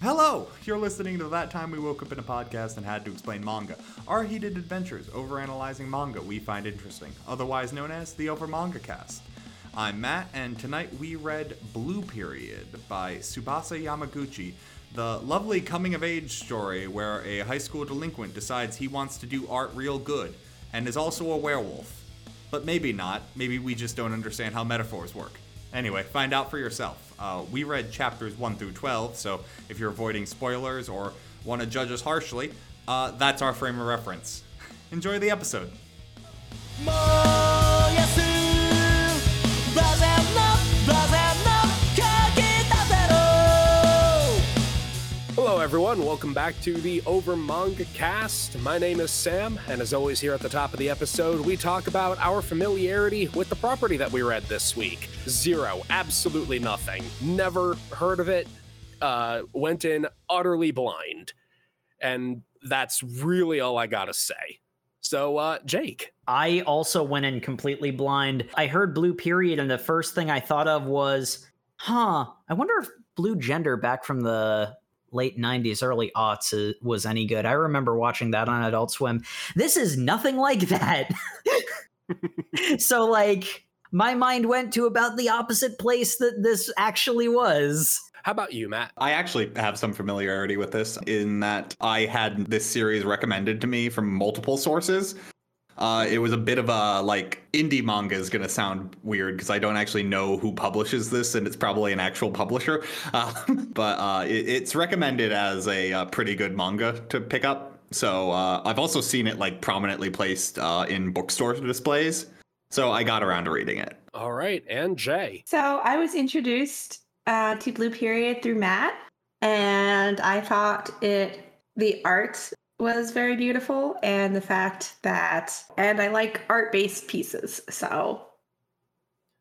Hello! You're listening to That Time We Woke Up in a Podcast and Had to Explain Manga, our heated adventures overanalyzing manga we find interesting, otherwise known as the Over Manga Cast. I'm Matt, and tonight we read Blue Period by Tsubasa Yamaguchi, the lovely coming of age story where a high school delinquent decides he wants to do art real good, and is also a werewolf. But maybe not, maybe we just don't understand how metaphors work. Anyway, find out for yourself. Uh, we read chapters 1 through 12, so if you're avoiding spoilers or want to judge us harshly, uh, that's our frame of reference. Enjoy the episode. 燃 everyone. Welcome back to the Over Manga Cast. My name is Sam, and as always, here at the top of the episode, we talk about our familiarity with the property that we read this week. Zero, absolutely nothing. Never heard of it. Uh, went in utterly blind, and that's really all I gotta say. So, uh, Jake, I also went in completely blind. I heard Blue Period, and the first thing I thought of was, huh, I wonder if Blue Gender back from the late 90s, early aughts uh, was any good. I remember watching that on Adult Swim. This is nothing like that. so, like, my mind went to about the opposite place that this actually was. how about you, Matt? I actually have some familiarity with this in that I had this series recommended to me from multiple sources. Uh, it was a bit of a like indie manga is going to sound weird because I don't actually know who publishes this, and it's probably an actual publisher. Uh, but uh, it, it's recommended as a, uh pretty good manga to pick up. So uh, I've also seen it like prominently placed uh, in bookstore displays. So I got around to reading it. All right, and Jay. So I was introduced uh, to Blue Period through Matt, and I thought it the art was very beautiful, and the fact that and I like art based pieces. So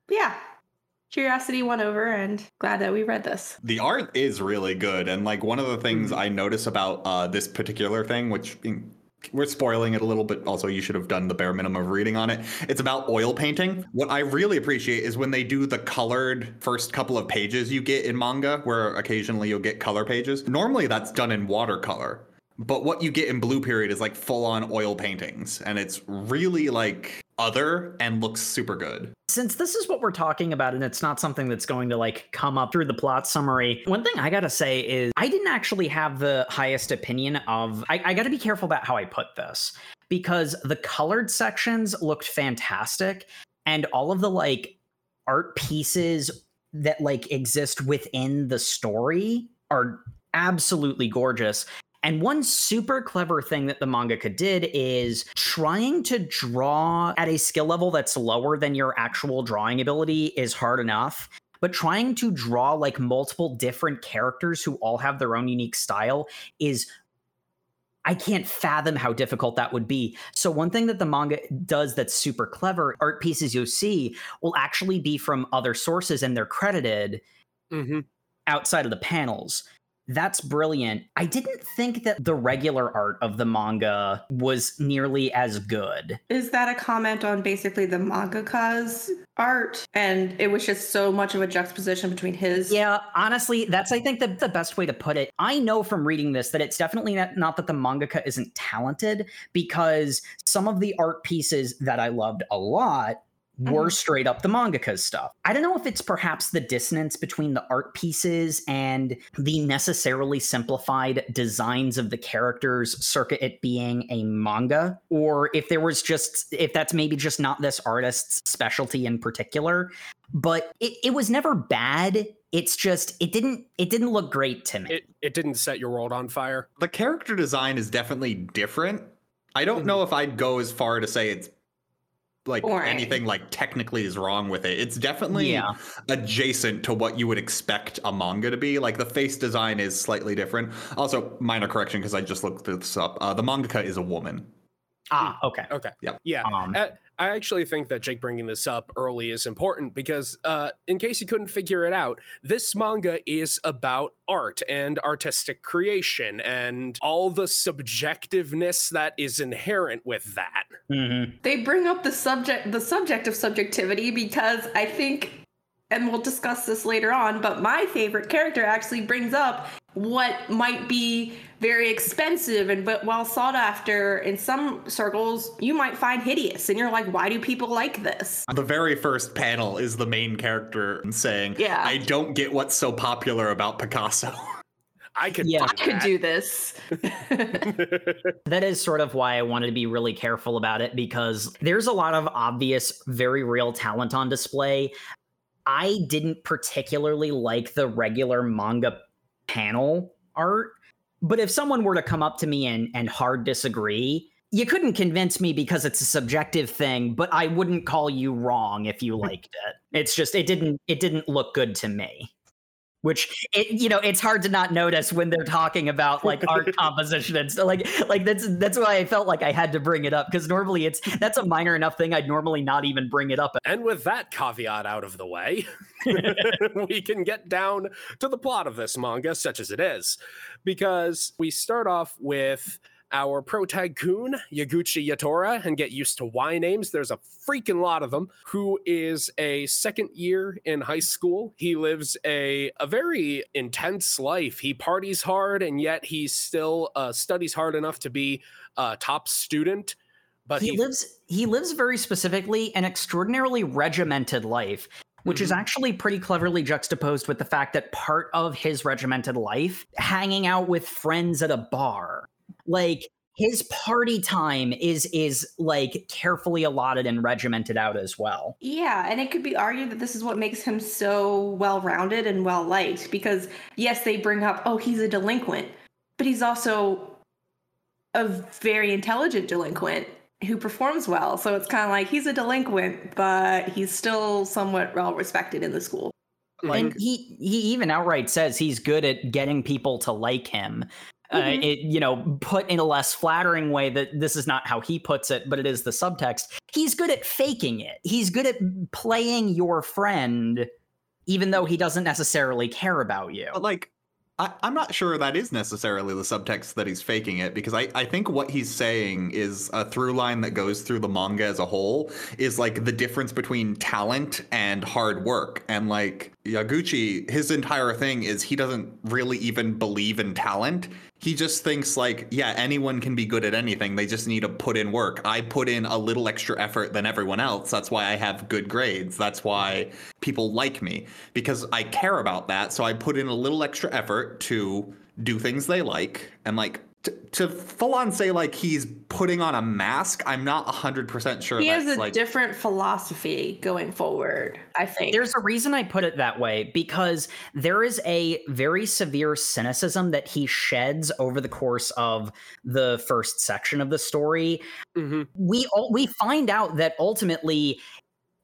yeah, curiosity won over, and glad that we read this. The art is really good, and like one of the things I notice about uh, this particular thing, which we're spoiling it a little bit. Also, you should have done the bare minimum of reading on it. It's about oil painting. What I really appreciate is when they do the colored first couple of pages you get in manga, where occasionally you'll get color pages. Normally, that's done in watercolor. But what you get in Blue Period is like full on oil paintings, and it's really like other and looks super good. Since this is what we're talking about, and it's not something that's going to like come up through the plot summary, one thing I gotta say is I didn't actually have the highest opinion of. I, I gotta be careful about how I put this because the colored sections looked fantastic, and all of the like art pieces that like exist within the story are absolutely gorgeous. And one super clever thing that the mangaka did is trying to draw at a skill level that's lower than your actual drawing ability is hard enough. But trying to draw like multiple different characters who all have their own unique style is I can't fathom how difficult that would be. So one thing that the manga does that's super clever, art pieces you'll see will actually be from other sources and they're credited Mm-hmm. outside of the panels. That's brilliant. I didn't think that the regular art of the manga was nearly as good. Is that a comment on basically the mangaka's art? And it was just so much of a juxtaposition between his. Yeah, honestly, that's I think the, the best way to put it. I know from reading this that it's definitely not, not that the mangaka isn't talented because some of the art pieces that I loved a lot were Mhm. straight up the mangaka's stuff. I don't know if it's perhaps the dissonance between the art pieces and the necessarily simplified designs of the characters circa it being a manga or if there was just if that's maybe just not this artist's specialty in particular but it, it was never bad it's just it didn't it didn't look great to me It it didn't set your world on fire. The character design is definitely different. I don't know if I'd go as far to say it's like Boring. anything like technically is wrong with it. It's definitely Yeah. adjacent to what you would expect a manga to be. Like the face design is slightly different. Also, minor correction because I just looked this up. Uh, the mangaka is a woman. ah okay Okay. Yep. Yeah. um Uh, I actually think that Jake bringing this up early is important because, uh, in case you couldn't figure it out, this manga is about art and artistic creation and all the subjectiveness that is inherent with that. mhm. They bring up the subject the subject of subjectivity because I think and we'll discuss this later on, but my favorite character actually brings up what might be very expensive and but well sought after in some circles you might find hideous and you're like why do people like this The very first panel is the main character saying, Yeah. I don't get what's so popular about Picasso. I could Yeah. i could that. do this That is sort of why I wanted to be really careful about it because there's a lot of obvious, very real talent on display. I didn't particularly like the regular manga panel art, but if someone were to come up to me and, and hard disagree, you couldn't convince me because it's a subjective thing, but I wouldn't call you wrong if you hmm. liked it. It's just it didn't it didn't look good to me. Which it you know it's hard to not notice when they're talking about like art composition and stuff like like that's that's why I felt like I had to bring it up because normally it's that's a minor enough thing I'd normally not even bring it up. And with that caveat out of the way, we can get down to the plot of this manga, such as it is, because we start off with our pro tycoon, Yaguchi Yatora, and get used to Y names. There's a freaking lot of them, who is a second year in high school. He lives a, a very intense life. He parties hard, and yet he still uh, studies hard enough to be a top student. But he, lives he lives very specifically an extraordinarily regimented life which is Mhm. actually pretty cleverly juxtaposed with the fact that part of his regimented life hanging out with friends at a bar like his party time is is like carefully allotted and regimented out as well Yeah, and it could be argued that this is what makes him so well rounded and well liked because, yes, they bring up, oh, he's a delinquent, but he's also a very intelligent delinquent who performs well. So it's kind of like he's a delinquent, but he's still somewhat well respected in the school. like, and he he even outright says he's good at getting people to like him uh, Mhm. it you know put in a less flattering way that this is not how he puts it but it is the subtext he's good at faking it he's good at playing your friend even though he doesn't necessarily care about you But like, I, I'm not sure that is necessarily the subtext that he's faking it because I, I think what he's saying is a through line that goes through the manga as a whole is like the difference between talent and hard work. And like Yaguchi, his entire thing is he doesn't really even believe in talent. He just thinks like, yeah, anyone can be good at anything. They just need to put in work. I put in a little extra effort than everyone else. That's why I have good grades. That's why people like me because I care about that. So I put in a little extra effort to do things they like and like to, to full on say like he's putting on a mask. I'm not 100% sure He that's has a like different philosophy going forward, I think. There's a reason I put it that way because there is a very severe cynicism that he sheds over the course of the first section of the story. mhm. We all, we find out that ultimately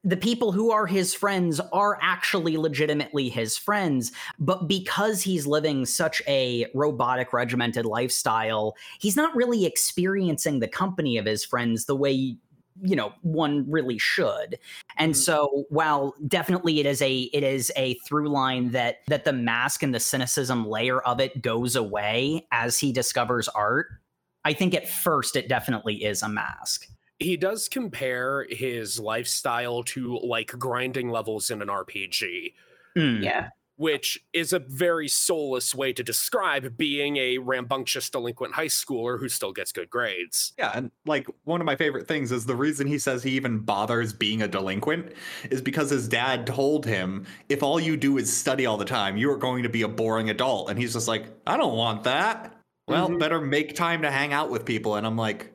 the people who are his friends are actually legitimately his friends, but because he's living such a robotic regimented lifestyle, he's not really experiencing the company of his friends the way you know one really should and Mhm. so while definitely it is a it is a through line that that the mask and the cynicism layer of it goes away as he discovers art i think at first it definitely is a mask he does compare his lifestyle to like grinding levels in an RPG, Mm. yeah. which is a very soulless way to describe being a rambunctious delinquent high schooler who still gets good grades. Yeah, and like one of my favorite things is the reason he says he even bothers being a delinquent is because his dad told him if all you do is study all the time, you are going to be a boring adult. And he's just like, I don't want that. Well, Mhm. better make time to hang out with people. And I'm like,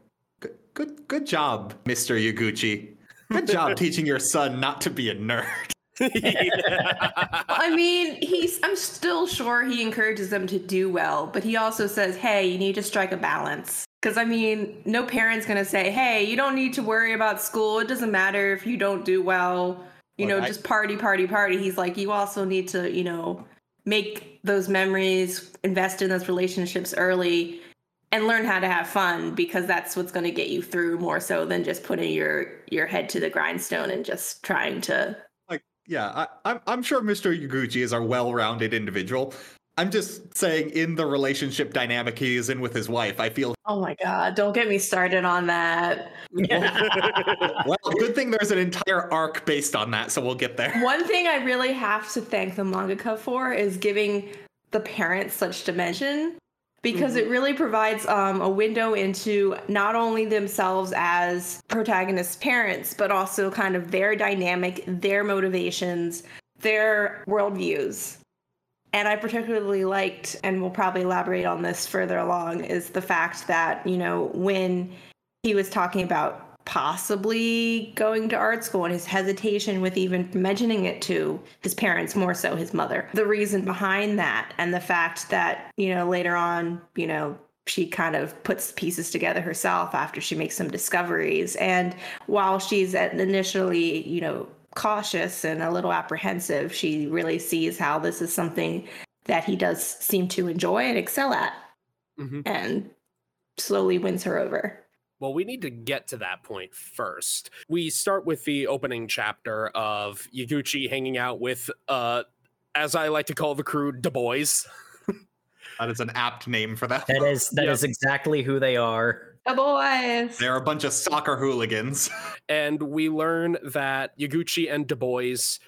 good, good, job, Mr. Yaguchi. Good job teaching your son not to be a nerd. I mean, he's I'm still sure he encourages them to do well, but he also says, "Hey, you need to strike a balance." Cuz I mean, no parent's going to say, "Hey, you don't need to worry about school. It doesn't matter if you don't do well. You know, I- just party, party, party." He's like, "You also need to, you know, make those memories, invest in those relationships early." And learn how to have fun because that's what's going to get you through more so than just putting your your head to the grindstone and just trying to like yeah I, I'm, I'm sure mr yaguchi is a well-rounded individual. I'm just saying in the relationship dynamic he is in with his wife i feel Oh my god, don't get me started on that. well good thing there's an entire arc based on that so we'll get there. One thing I really have to thank the mangaka for is giving the parents such dimension because it really provides um, a window into not only themselves as protagonist parents, but also kind of their dynamic, their motivations, their worldviews. And I particularly liked, and we'll probably elaborate on this further along, is the fact that, you know, when he was talking about possibly going to art school and his hesitation with even mentioning it to his parents, more so his mother. The reason behind that and the fact that, you know, later on, you know, she kind of puts pieces together herself after she makes some discoveries. And while she's initially, you know, cautious and a little apprehensive, she really sees how this is something that he does seem to enjoy and excel at Mhm. and slowly wins her over. Well, we need to get to that point first. We start with the opening chapter of Yaguchi hanging out with, uh, as I like to call the crew, Du Bois. That is an apt name for them. That is that is Yep. exactly who they are. The boys. They're a bunch of soccer hooligans. and we learn that Yaguchi and Du Bois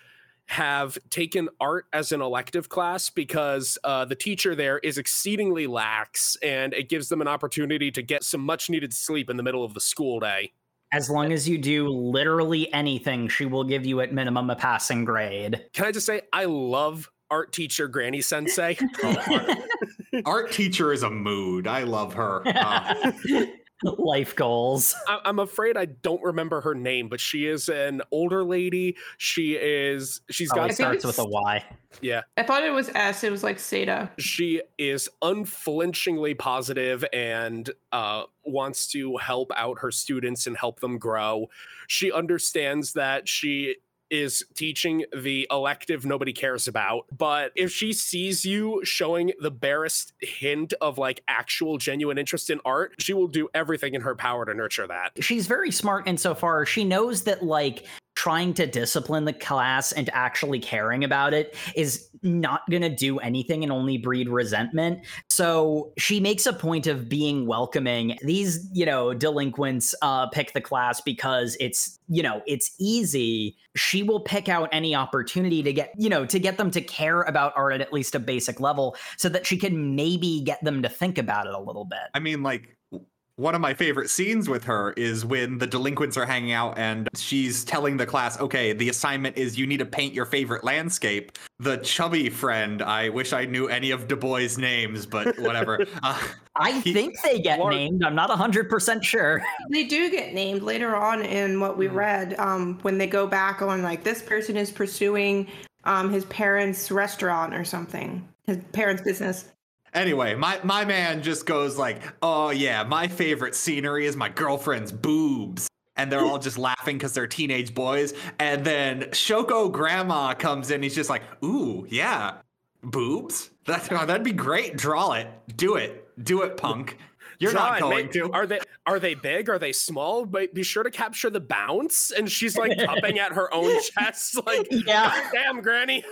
have taken art as an elective class because uh, the teacher there is exceedingly lax and it gives them an opportunity to get some much needed sleep in the middle of the school day. As long as you do literally anything, she will give you at minimum a passing grade. Can I just say, I love art teacher Granny Sensei. Art teacher is a mood. I love her. Uh, Life goals. I- I'm afraid I don't remember her name, but she is an older lady. She is, she's Probably got, think starts with a Y. yeah, I thought it was S. It was like Seda. she is unflinchingly positive and uh, wants to help out her students and help them grow. She understands that she is teaching the elective nobody cares about, but if she sees you showing the barest hint of like actual genuine interest in art, she will do everything in her power to nurture that. She's very smart insofar she knows that like trying to discipline the class and actually caring about it is not going to do anything and only breed resentment. So she makes a point of being welcoming. These, you know, delinquents uh, pick the class because it's, you know, it's easy. She will pick out any opportunity to get, you know, to get them to care about art at at least a basic level so that she can maybe get them to think about it a little bit. I mean, like, one of my favorite scenes with her is when the delinquents are hanging out and she's telling the class, okay, the assignment is you need to paint your favorite landscape. The chubby friend, I wish I knew any of Du Bois' names, but whatever. uh, I He- think they get Lar- named. I'm not 100% sure. They do get named later on in what we read um, when they go back on like this person is pursuing um, his parents' restaurant or something, his parents' business. Anyway, my, my man just goes like, oh yeah, my favorite scenery is my girlfriend's boobs. And they're all just laughing because they're teenage boys. And then Shoko grandma comes in. He's just like, ooh, yeah, boobs? That, that'd be great. Draw it. Do it. Do it, punk. You're Draw not going to. Are they are they big? Are they small? But be sure to capture the bounce. And she's like cupping at her own chest, like, Yeah. Damn, Granny.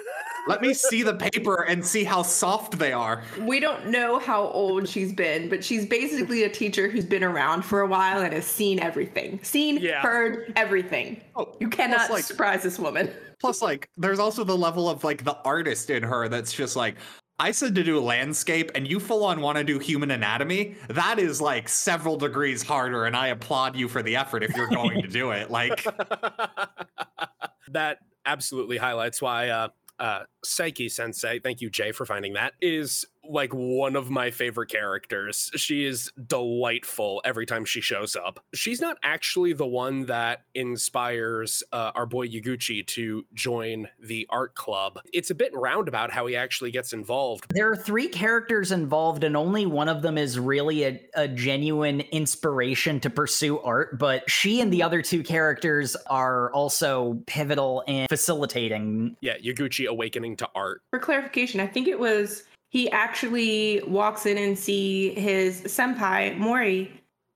Let me see the paper and see how soft they are. We don't know how old she's been, but she's basically a teacher who's been around for a while and has seen everything. Seen, Yeah. heard everything. Oh, You cannot plus, like- surprise this woman. Plus, like, there's also the level of like the artist in her that's just like, I said to do landscape, and you full on want to do human anatomy. That is like several degrees harder, and I applaud you for the effort if you're going to do it. Like, that absolutely highlights why uh uh Saeki Sensei, thank you, Jay, for finding that, is like one of my favorite characters. She is delightful every time she shows up. She's not actually the one that inspires uh, our boy Yaguchi to join the art club. It's a bit roundabout how he actually gets involved. There are three characters involved, and only one of them is really a, a genuine inspiration to pursue art. But she and the other two characters are also pivotal in facilitating. Yeah, Yaguchi awakening to art. For clarification, I think it was he actually walks in and see his senpai Mori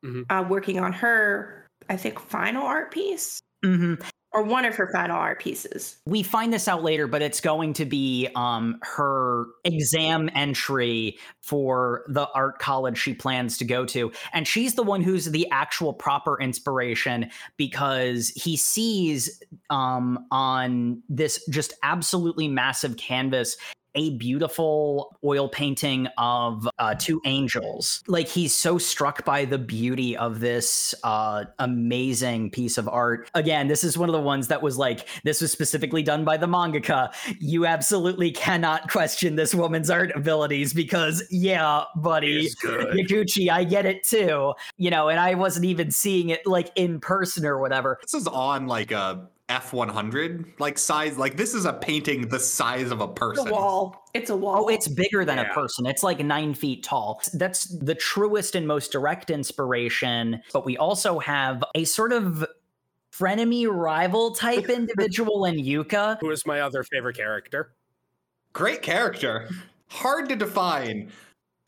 Mhm. uh, working on her, I think, final art piece Mhm. or one of her final art pieces. We find this out later, but it's going to be um, her exam entry for the art college she plans to go to. And she's the one who's the actual proper inspiration because he sees um, on this just absolutely massive canvas a beautiful oil painting of uh, two angels. Like he's so struck by the beauty of this uh, amazing piece of art. Again, this is one of the ones that was like, this was specifically done by the mangaka. You absolutely cannot question this woman's art abilities because, yeah, buddy. Yaguchi, I get it too. You know, and I wasn't even seeing it like in person or whatever. This is on like a F100 like size. Like this is a painting the size of a It's person. a wall. It's a wall. Oh, it's bigger than Yeah. a person. It's like nine feet tall. That's the truest and most direct inspiration. But we also have a sort of frenemy rival type individual in Yuka. Who is my other favorite character? Great character. Hard to define,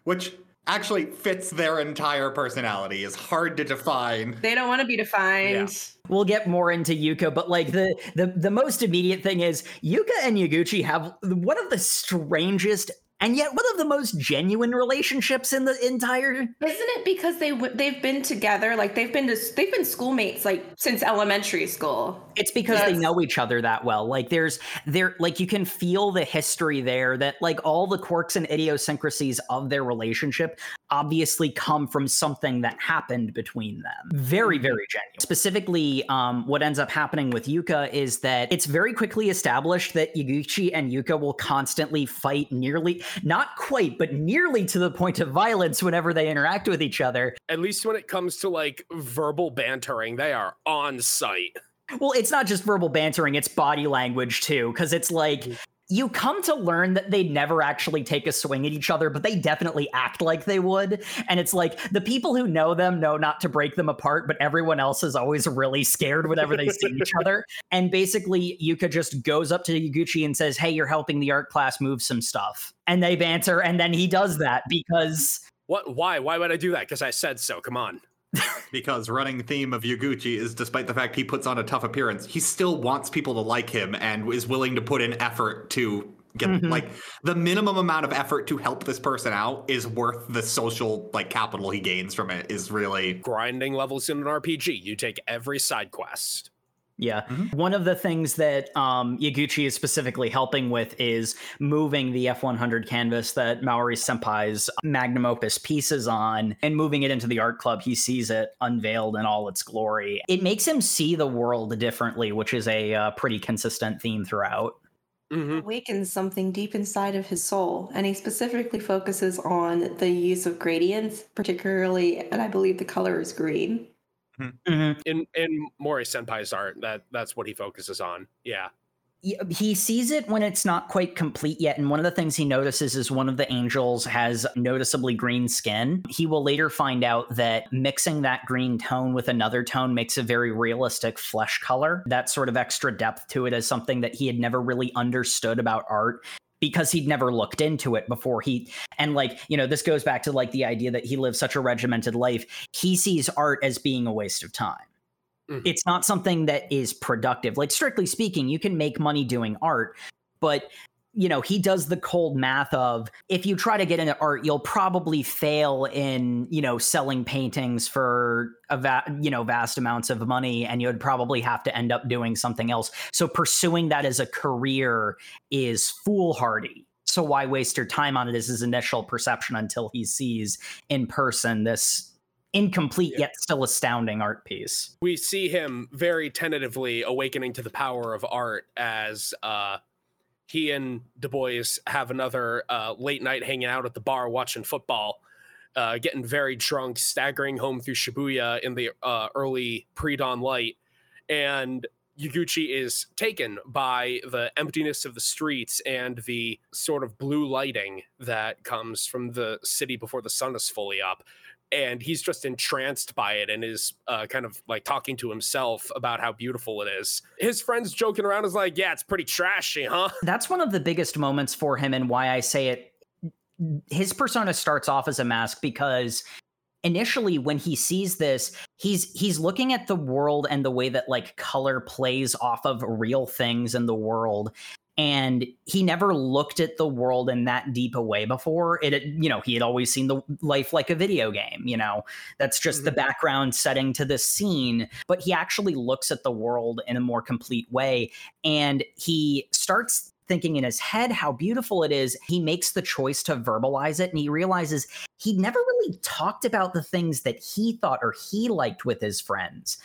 which actually fits their entire personality. Is hard to define. They don't want to be defined. We'll get more into Yuka, but like the the the most immediate thing is Yuka and Yaguchi have one of the strangest and yet one of the most genuine relationships in the entire Isn't it because they w- they've been together? Like they've been to they've been schoolmates like since elementary school. It's because they know each other that well. Like there's there like you can feel the history there that like all the quirks and idiosyncrasies of their relationship obviously come from something that happened between them. Very very genuine. Specifically um what ends up happening with Yuka is that it's very quickly established that Yaguchi and Yuka will constantly fight nearly not quite but nearly to the point of violence whenever they interact with each other. At least when it comes to like verbal bantering, they are on site. Well, it's not just verbal bantering, it's body language too, because it's like mm-hmm. You come to learn that they never actually take a swing at each other, but they definitely act like they would. And it's like the people who know them know not to break them apart, but everyone else is always really scared whenever they see each other. And basically, Yuka just goes up to Yaguchi and says, Hey, you're helping the art class move some stuff. And they banter, and then he does that because What? Why? Why would I do that? Because I said so. Come on. Because running theme of Yaguchi is despite the fact he puts on a tough appearance, he still wants people to like him and is willing to put in effort to get Mhm. like the minimum amount of effort to help this person out is worth the social like capital he gains from it is really Grinding levels in an RPG. You take every side quest. Yeah. Mhm. One of the things that um, Yaguchi is specifically helping with is moving the F100 canvas that Mori Senpai's magnum opus piece is on and moving it into the art club. He sees it unveiled in all its glory. It makes him see the world differently, which is a uh, pretty consistent theme throughout. hmm Awakens something deep inside of his soul, and he specifically focuses on the use of gradients, particularly, and I believe the color is green. Mhm. In in Mori Senpai's art, that that's what he focuses on. Yeah. Yeah, he sees it when it's not quite complete yet. And one of the things he notices is one of the angels has noticeably green skin. He will later find out that mixing that green tone with another tone makes a very realistic flesh color. That sort of extra depth to it is something that he had never really understood about art because he'd never looked into it before he and like you know this goes back to like the idea that he lives such a regimented life. He sees art as being a waste of time. Mhm. it's not something that is productive. Like strictly speaking you can make money doing art but you know he does the cold math of if you try to get into art you'll probably fail in you know selling paintings for a va- you know vast amounts of money and you'd probably have to end up doing something else. So pursuing that as a career is foolhardy. So why waste your time on it is his initial perception until he sees in person this incomplete Yeah. yet still astounding art piece. We see him very tentatively awakening to the power of art as uh he and Du Bois have another uh, late night hanging out at the bar watching football, uh, getting very drunk, staggering home through Shibuya in the uh, early pre dawn light. And Yaguchi is taken by the emptiness of the streets and the sort of blue lighting that comes from the city before the sun is fully up and he's just entranced by it and is uh, kind of like talking to himself about how beautiful it is. His friends joking around is like, "Yeah, it's pretty trashy, huh?" that's one of the biggest moments for him and why I say it his persona starts off as a mask because initially when he sees this he's he's looking at the world and the way that like color plays off of real things in the world and he never looked at the world in that deep a way before. It you know he had always seen the life like a video game you know? That's just the mm-hmm. background setting to this scene but he actually looks at the world in a more complete way and he starts thinking in his head how beautiful it is, he makes the choice to verbalize it and he realizes he never really talked about the things that he thought or he liked with his friends.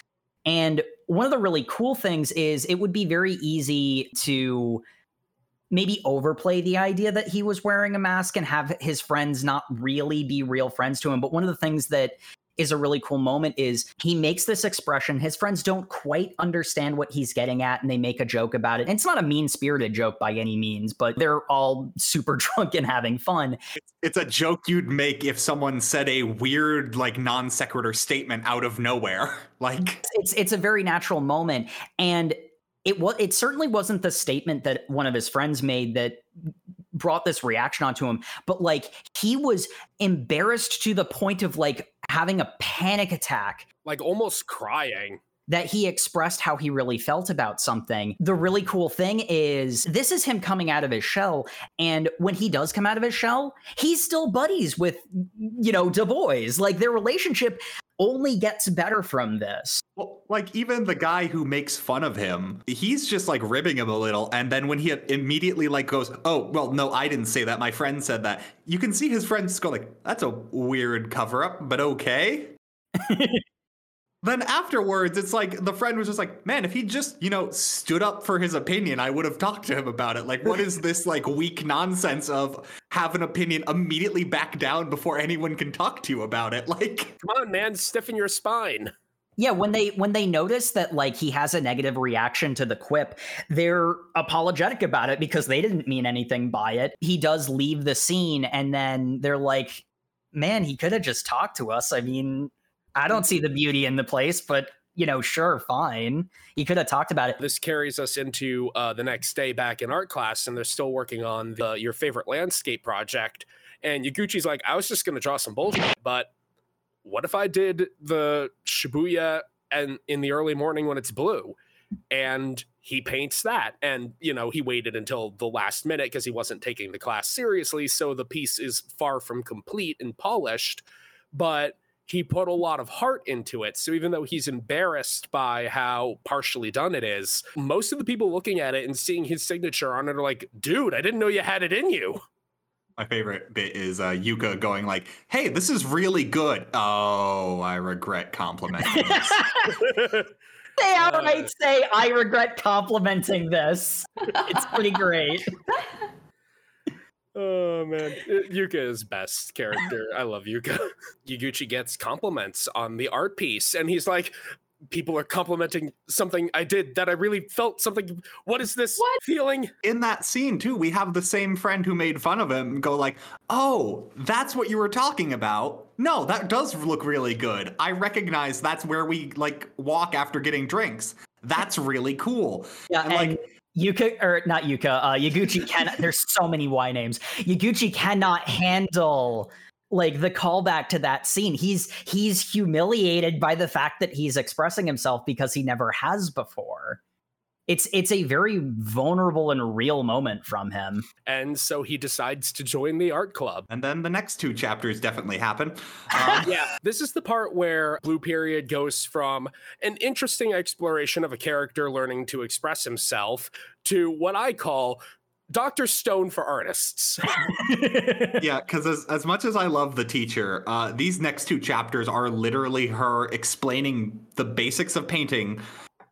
And one of the really cool things is it would be very easy to maybe overplay the idea that he was wearing a mask and have his friends not really be real friends to him. But one of the things that is a really cool moment is he makes this expression. His friends don't quite understand what he's getting at and they make a joke about it. And it's not a mean spirited joke by any means, but they're all super drunk and having fun. It's a joke you'd make if someone said a weird, like non sequitur statement out of nowhere. Like, It's it's a very natural moment. And it was it certainly wasn't the statement that one of his friends made that brought this reaction onto him but like he was embarrassed to the point of like having a panic attack Like almost crying. that he expressed how he really felt about something. The really cool thing is this is him coming out of his shell and when he does come out of his shell, he's still buddies with you know, Du Bois. Like their relationship only gets better from this. Well, like even the guy who makes fun of him, he's just like ribbing him a little, and then when he immediately like goes, "Oh, well, no, I didn't say that. My friend said that." You can see his friends go like, "That's a weird cover up, but okay." then afterwards, it's like the friend was just like, "Man, if he just you know stood up for his opinion, I would have talked to him about it." Like, what is this like weak nonsense of have an opinion immediately back down before anyone can talk to you about it? Like. Come on, man, stiffen your spine. Yeah, when they when they notice that like he has a negative reaction to the quip, they're apologetic about it because they didn't mean anything by it. He does leave the scene and then they're like, "Man, he could have just talked to us." I mean, I don't see the beauty in the place, but you know, sure, fine. He could have talked about it. This carries us into uh, the next day back in art class, and they're still working on the, your favorite landscape project. And Yaguchi's like, I was just going to draw some bullshit, but what if I did the Shibuya and in the early morning when it's blue? And he paints that. And, you know, he waited until the last minute because he wasn't taking the class seriously. So the piece is far from complete and polished, but he put a lot of heart into it. So even though he's embarrassed by how partially done it is, most of the people looking at it and seeing his signature on it are like, dude, I didn't know you had it in you. My favorite bit is uh, Yuka going like, "Hey, this is really good." Oh, I regret complimenting this. They outright say, "I regret complimenting this." It's pretty great. Oh man, Uh, Yuka is best character. I love Yuka. Yaguchi gets compliments on the art piece, and he's like, "People are complimenting something I did that I really felt something. What is this What? feeling?" In that scene too, we have the same friend who made fun of him go like, "Oh, that's what you were talking about." No, that does look really good. I recognize that's where we like walk after getting drinks. That's really cool. Yeah, And, and, like- Yuka or not Yuka, uh, Yaguchi can. there's so many Y names. Yaguchi cannot handle like the callback to that scene. He's he's humiliated by the fact that he's expressing himself because he never has before. It's it's a very vulnerable and real moment from him. And so he decides to join the art club. And then the next two chapters definitely happen. Um, yeah, this is the part where Blue Period goes from an interesting exploration of a character learning to express himself to what I call Dr. Stone for artists. yeah, because as, as much as I love the teacher, uh, these next two chapters are literally her explaining the basics of painting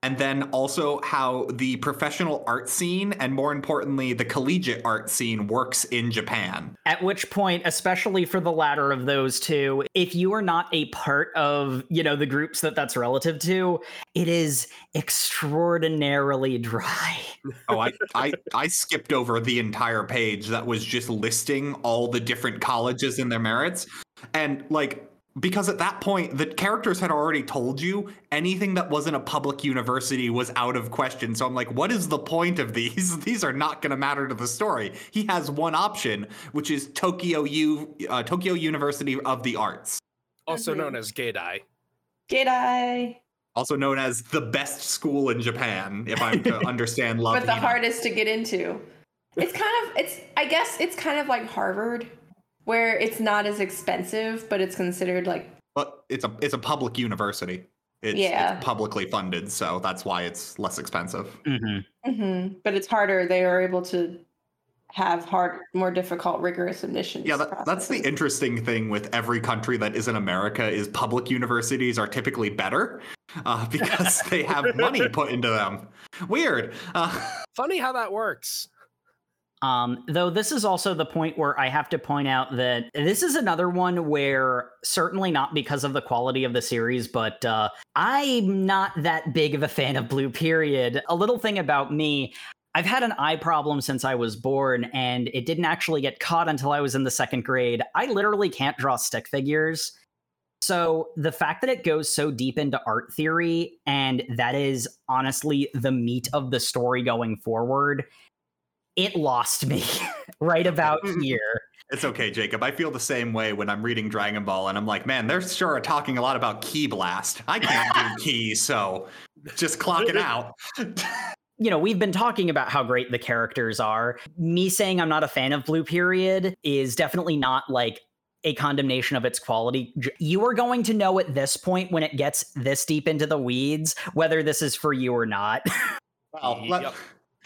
and then also how the professional art scene and more importantly, the collegiate art scene works in Japan. At which point, especially for the latter of those two, if you are not a part of, you know, the groups that that's relative to, it is extraordinarily dry. Oh, I, I, I skipped over the entire page that was just listing all the different colleges and their merits. And like, because at that point, the characters had already told you anything that wasn't a public university was out of question. So I'm like, what is the point of these? These are not going to matter to the story. He has one option, which is Tokyo U, uh, Tokyo University of the Arts, also known as Geidai. geidai also known as the best school in Japan. If I'm to understand love, But the Hina. hardest to get into. It's kind of it's I guess it's kind of like Harvard, where it's not as expensive, but it's considered like but it's a it's a public university. It's, Yeah. it's publicly funded, so that's why it's less expensive. hmm hmm But it's harder. They are able to have hard, more difficult, rigorous admissions. Yeah, that, that's the interesting thing with every country that isn't America is public universities are typically better uh, because they have money put into them. Weird. Uh, Funny how that works. Um, though this is also the point where I have to point out that this is another one where certainly not because of the quality of the series, but uh, I'm not that big of a fan of Blue Period. A little thing about me. I've had an eye problem since I was born, and it didn't actually get caught until I was in the second grade. I literally can't draw stick figures. So the fact that it goes so deep into art theory, and that is honestly the meat of the story going forward, it lost me right about here. it's okay, Jacob. I feel the same way when I'm reading Dragon Ball and I'm like, man, they're sure talking a lot about Ki Blast. I can't do Key, so just clock it out. You know, we've been talking about how great the characters are. Me saying I'm not a fan of Blue Period is definitely not like a condemnation of its quality. You are going to know at this point when it gets this deep into the weeds whether this is for you or not. Well, let-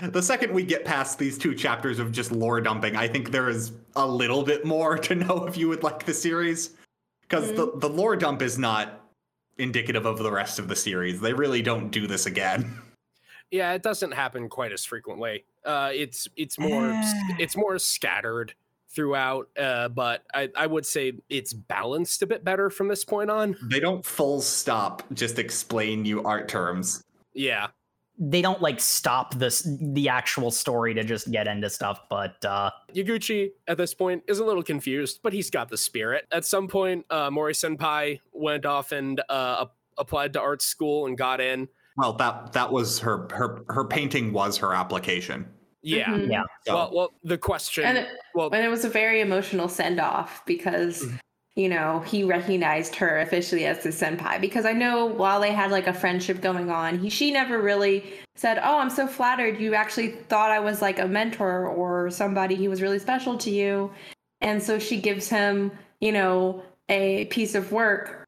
the second we get past these two chapters of just lore dumping, I think there is a little bit more to know if you would like the series. Because the, the lore dump is not indicative of the rest of the series. They really don't do this again. Yeah, it doesn't happen quite as frequently. Uh, it's it's more it's more scattered throughout, uh, but I, I would say it's balanced a bit better from this point on. They don't full stop just explain you art terms. Yeah, they don't like stop this the actual story to just get into stuff, but uh Yaguchi at this point is a little confused, but he's got the spirit. At some point, uh, Mori Senpai went off and uh, applied to art school and got in. Well, that that was her her her painting was her application. Yeah. Mhm. yeah. So, Well, well, the question. And it, well, and it was a very emotional send off because Mm-hmm. You know he recognized her officially as the senpai. Because i know while they had like a friendship going on he she never really said oh i'm so flattered you actually thought i was like a mentor or somebody who was really special to you. And so she gives him you know a piece of work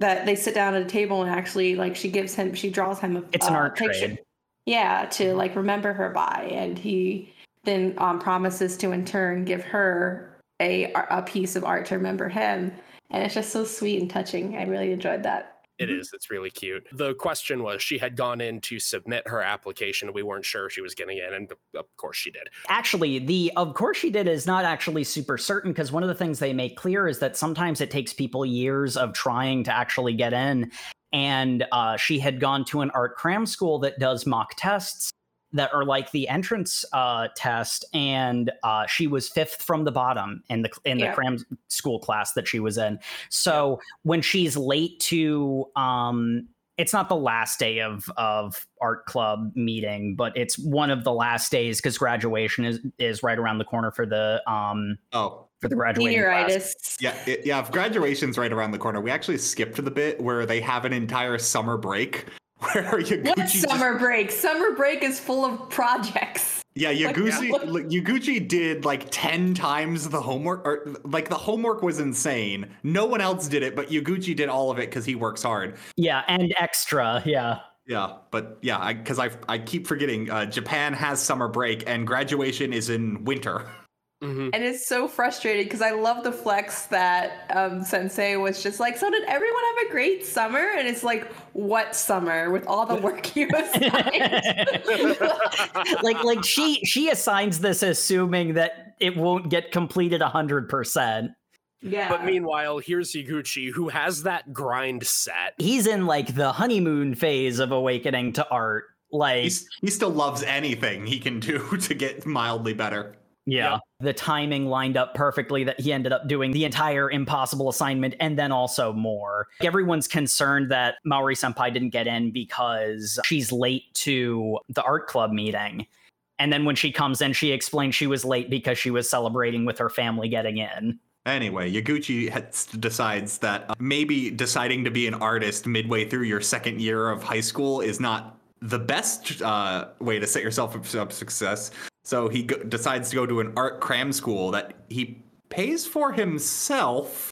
that they sit down at a table and actually like she gives him she draws him a It's an uh, art picture. trade. yeah to like remember her by. And he then um, promises to in turn give her a a piece of art to remember him and it's just so sweet and touching i really enjoyed that It is. It's really cute. The question was she had gone in to submit her application. We weren't sure she was getting in, and of course she did. Actually, the of course she did is not actually super certain because one of the things they make clear is that sometimes it takes people years of trying to actually get in. And uh, she had gone to an art cram school that does mock tests that are like the entrance uh, test, and uh, she was fifth from the bottom in the in the Yeah. cram school class that she was in. So when she's late to um, it's not the last day of of art club meeting, but it's one of the last days because graduation is is right around the corner for the um oh, for the graduating class. Senioritis. yeah, it, yeah. If graduation's right around the corner, we actually skipped the bit where they have an entire summer break where are Yaguchi What just- summer break? Summer break is full of projects. Yeah, Like, Yaguchi, what- like, Yaguchi did like 10 times the homework, or like the homework was insane. No one else did it, but Yaguchi did all of it because he works hard. Yeah, and extra. Yeah. Yeah, but yeah, because I, I keep forgetting uh, Japan has summer break and graduation is in winter. hmm And it's so frustrating because I love the flex that um, Sensei was just like, so did everyone have a great summer? And it's like, what summer with all the work you assigned? like like she she assigns this assuming that it won't get completed 100%. yeah. But meanwhile, here's Yaguchi, who has that grind set. He's in like the honeymoon phase of awakening to art. Like He's, he still loves anything he can do to get mildly better. Yeah. Yep. The timing lined up perfectly that he ended up doing the entire impossible assignment and then also more. Everyone's concerned that Mori Senpai didn't get in because she's late to the art club meeting. And then when she comes in, she explains she was late because she was celebrating with her family getting in. Anyway, Yaguchi has, decides that uh, maybe deciding to be an artist midway through your second year of high school is not the best uh, way to set yourself up for success. So he go- decides to go to an art cram school that he pays for himself.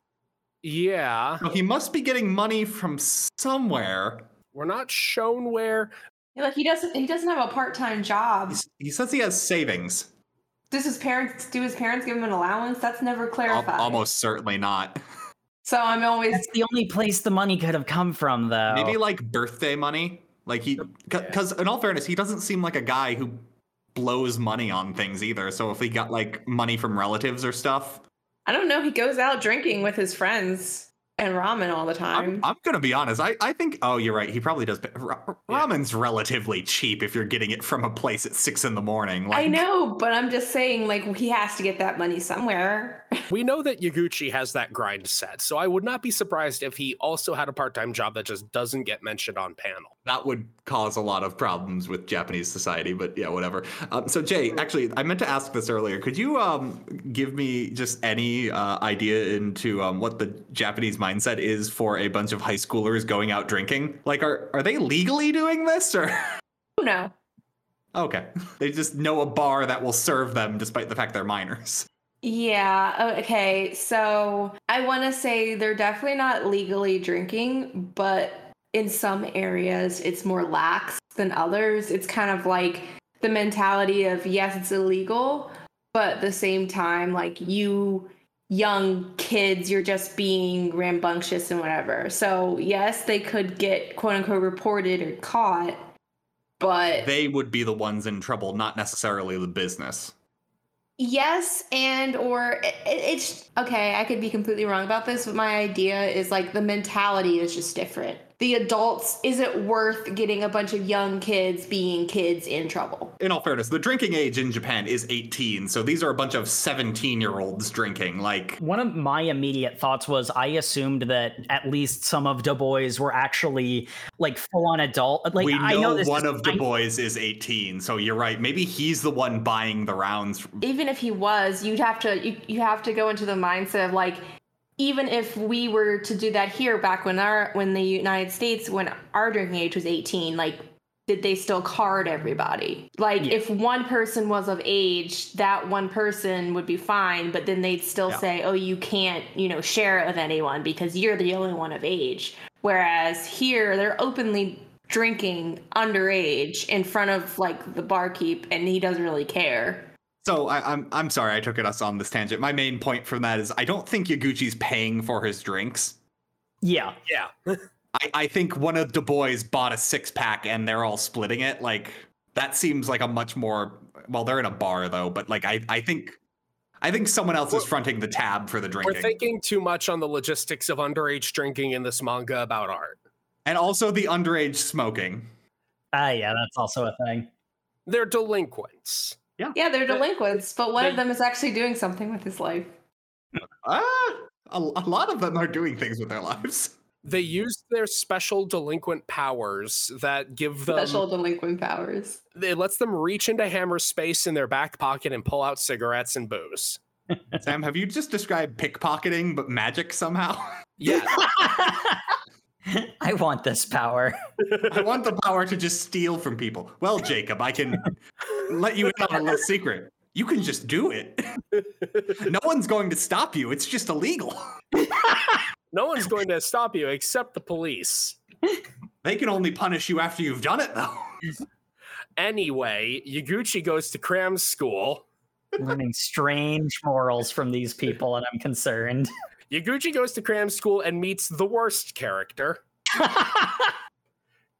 Yeah. So he must be getting money from somewhere. We're not shown where. Like he doesn't he doesn't have a part-time job. He's- he says he has savings. Does his parents do his parents give him an allowance? That's never Al- clarified. almost certainly not. So I'm always That's the only place the money could have come from, though. Maybe like birthday money. Like he, because in all fairness, he doesn't seem like a guy who blows money on things either. So if he got like money from relatives or stuff, I don't know. He goes out drinking with his friends and ramen all the time. I'm, I'm gonna be honest. I, I think. Oh, you're right. He probably does. Pay, ra- ramen's relatively cheap if you're getting it from a place at six in the morning. Like, I know, but I'm just saying, like, he has to get that money somewhere. We know that Yaguchi has that grind set, so I would not be surprised if he also had a part time job that just doesn't get mentioned on panel. that would cause a lot of problems with Japanese society, but yeah, whatever. Um, so Jay, actually, I meant to ask this earlier. Could you um, give me just any uh, idea into um, what the Japanese mindset is for a bunch of high schoolers going out drinking? Like, are are they legally doing this, or no. okay, they just know a bar that will serve them despite the fact they're minors? Yeah. Okay. So I want to say they're definitely not legally drinking, but in some areas it's more lax than others. It's kind of like the mentality of yes, it's illegal, but at the same time, like you young kids, you're just being rambunctious and whatever. So yes, they could get quote unquote reported or caught, but They would be the ones in trouble, not necessarily the business. Yes, and or it, it's okay. I could be completely wrong about this, but my idea is like the mentality is just different. The adults, is it worth getting a bunch of young kids being kids in trouble? In all fairness, the drinking age in Japan is 18, so these are a bunch of 17 year olds drinking. Like, One of my immediate thoughts was I assumed that at least some of Du Bois were actually like full on adult. Like we know, I know this one is- of Du I- Bois is 18, so you're right. Maybe he's the one buying the rounds. Even if he was, you'd have to you, you have to go into the mindset of like even if we were to do that here back when our when the United States when our drinking age was 18, like did they still card everybody? Like Yeah. if one person was of age, that one person would be fine, but then they'd still Yeah. say, "Oh, you can't, you know, share it with anyone because you're the only one of age." Whereas here, they're openly drinking underage in front of like the barkeep, and he doesn't really care. So I, I'm I'm sorry I took it us on this tangent. My main point from that is I don't think Yaguchi's paying for his drinks. yeah. Yeah. I, I think one of the boys bought a six pack and they're all splitting it. Like that seems like a much more well, they're in a bar though, but like I, I think I think someone else is We're- fronting the tab for the drinking. We're thinking too much on the logistics of underage drinking in this manga about art. and also the underage smoking. Ah, yeah, that's also a thing. They're delinquents. Yeah, Yeah, they're delinquents, but one they- of them is actually doing something with his life. Ah, a, a lot of them are doing things with their lives. They use their special delinquent powers that give them Special delinquent powers. it lets them reach into Hammer's space in their back pocket and pull out cigarettes and booze. Sam, have you just described pickpocketing but magic somehow? Yeah, I want this power. I want the power to just steal from people. Well, Jacob, I can let you in on a little secret. You can just do it. no one's going to stop you. It's just illegal. no one's going to stop you except the police. They can only punish you after you've done it, though. Anyway, Yaguchi goes to cram school. Learning strange morals from these people, and I'm concerned. Yaguchi goes to cram school and meets the worst character.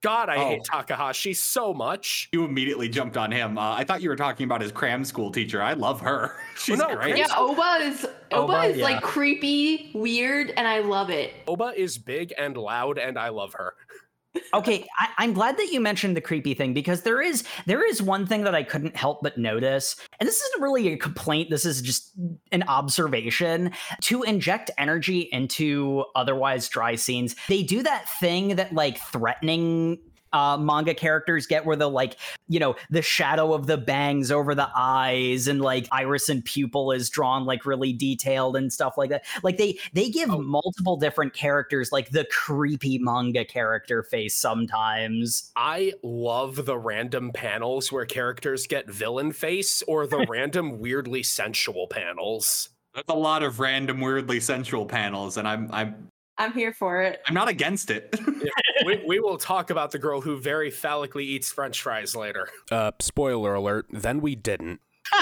God, I hate Takahashi so much. You immediately jumped on him. Uh, I thought you were talking about his cram school teacher. I love her. She's no, great. Yeah, Oba is Oba, Oba, is yeah. like creepy, weird, and I love it. Oba is big and loud, and I love her. Okay I, i'm glad that you mentioned the creepy thing because there is there is one thing that i couldn't help but notice and this isn't really a complaint this is just an observation to inject energy into otherwise dry scenes they do that thing that like threatening uh, manga characters get where the like you know the shadow of the bangs over the eyes and like iris and pupil is drawn like really detailed and stuff like that like they they give Oh. multiple different characters like the creepy manga character face sometimes I love the random panels where characters get villain face or the random weirdly sensual panels. There's a lot of random, weirdly sensual panels, and I'm I'm I'm here for it. I'm not against it. we, we will talk about the girl who very phallically eats French fries later. Uh, spoiler alert. Then we didn't.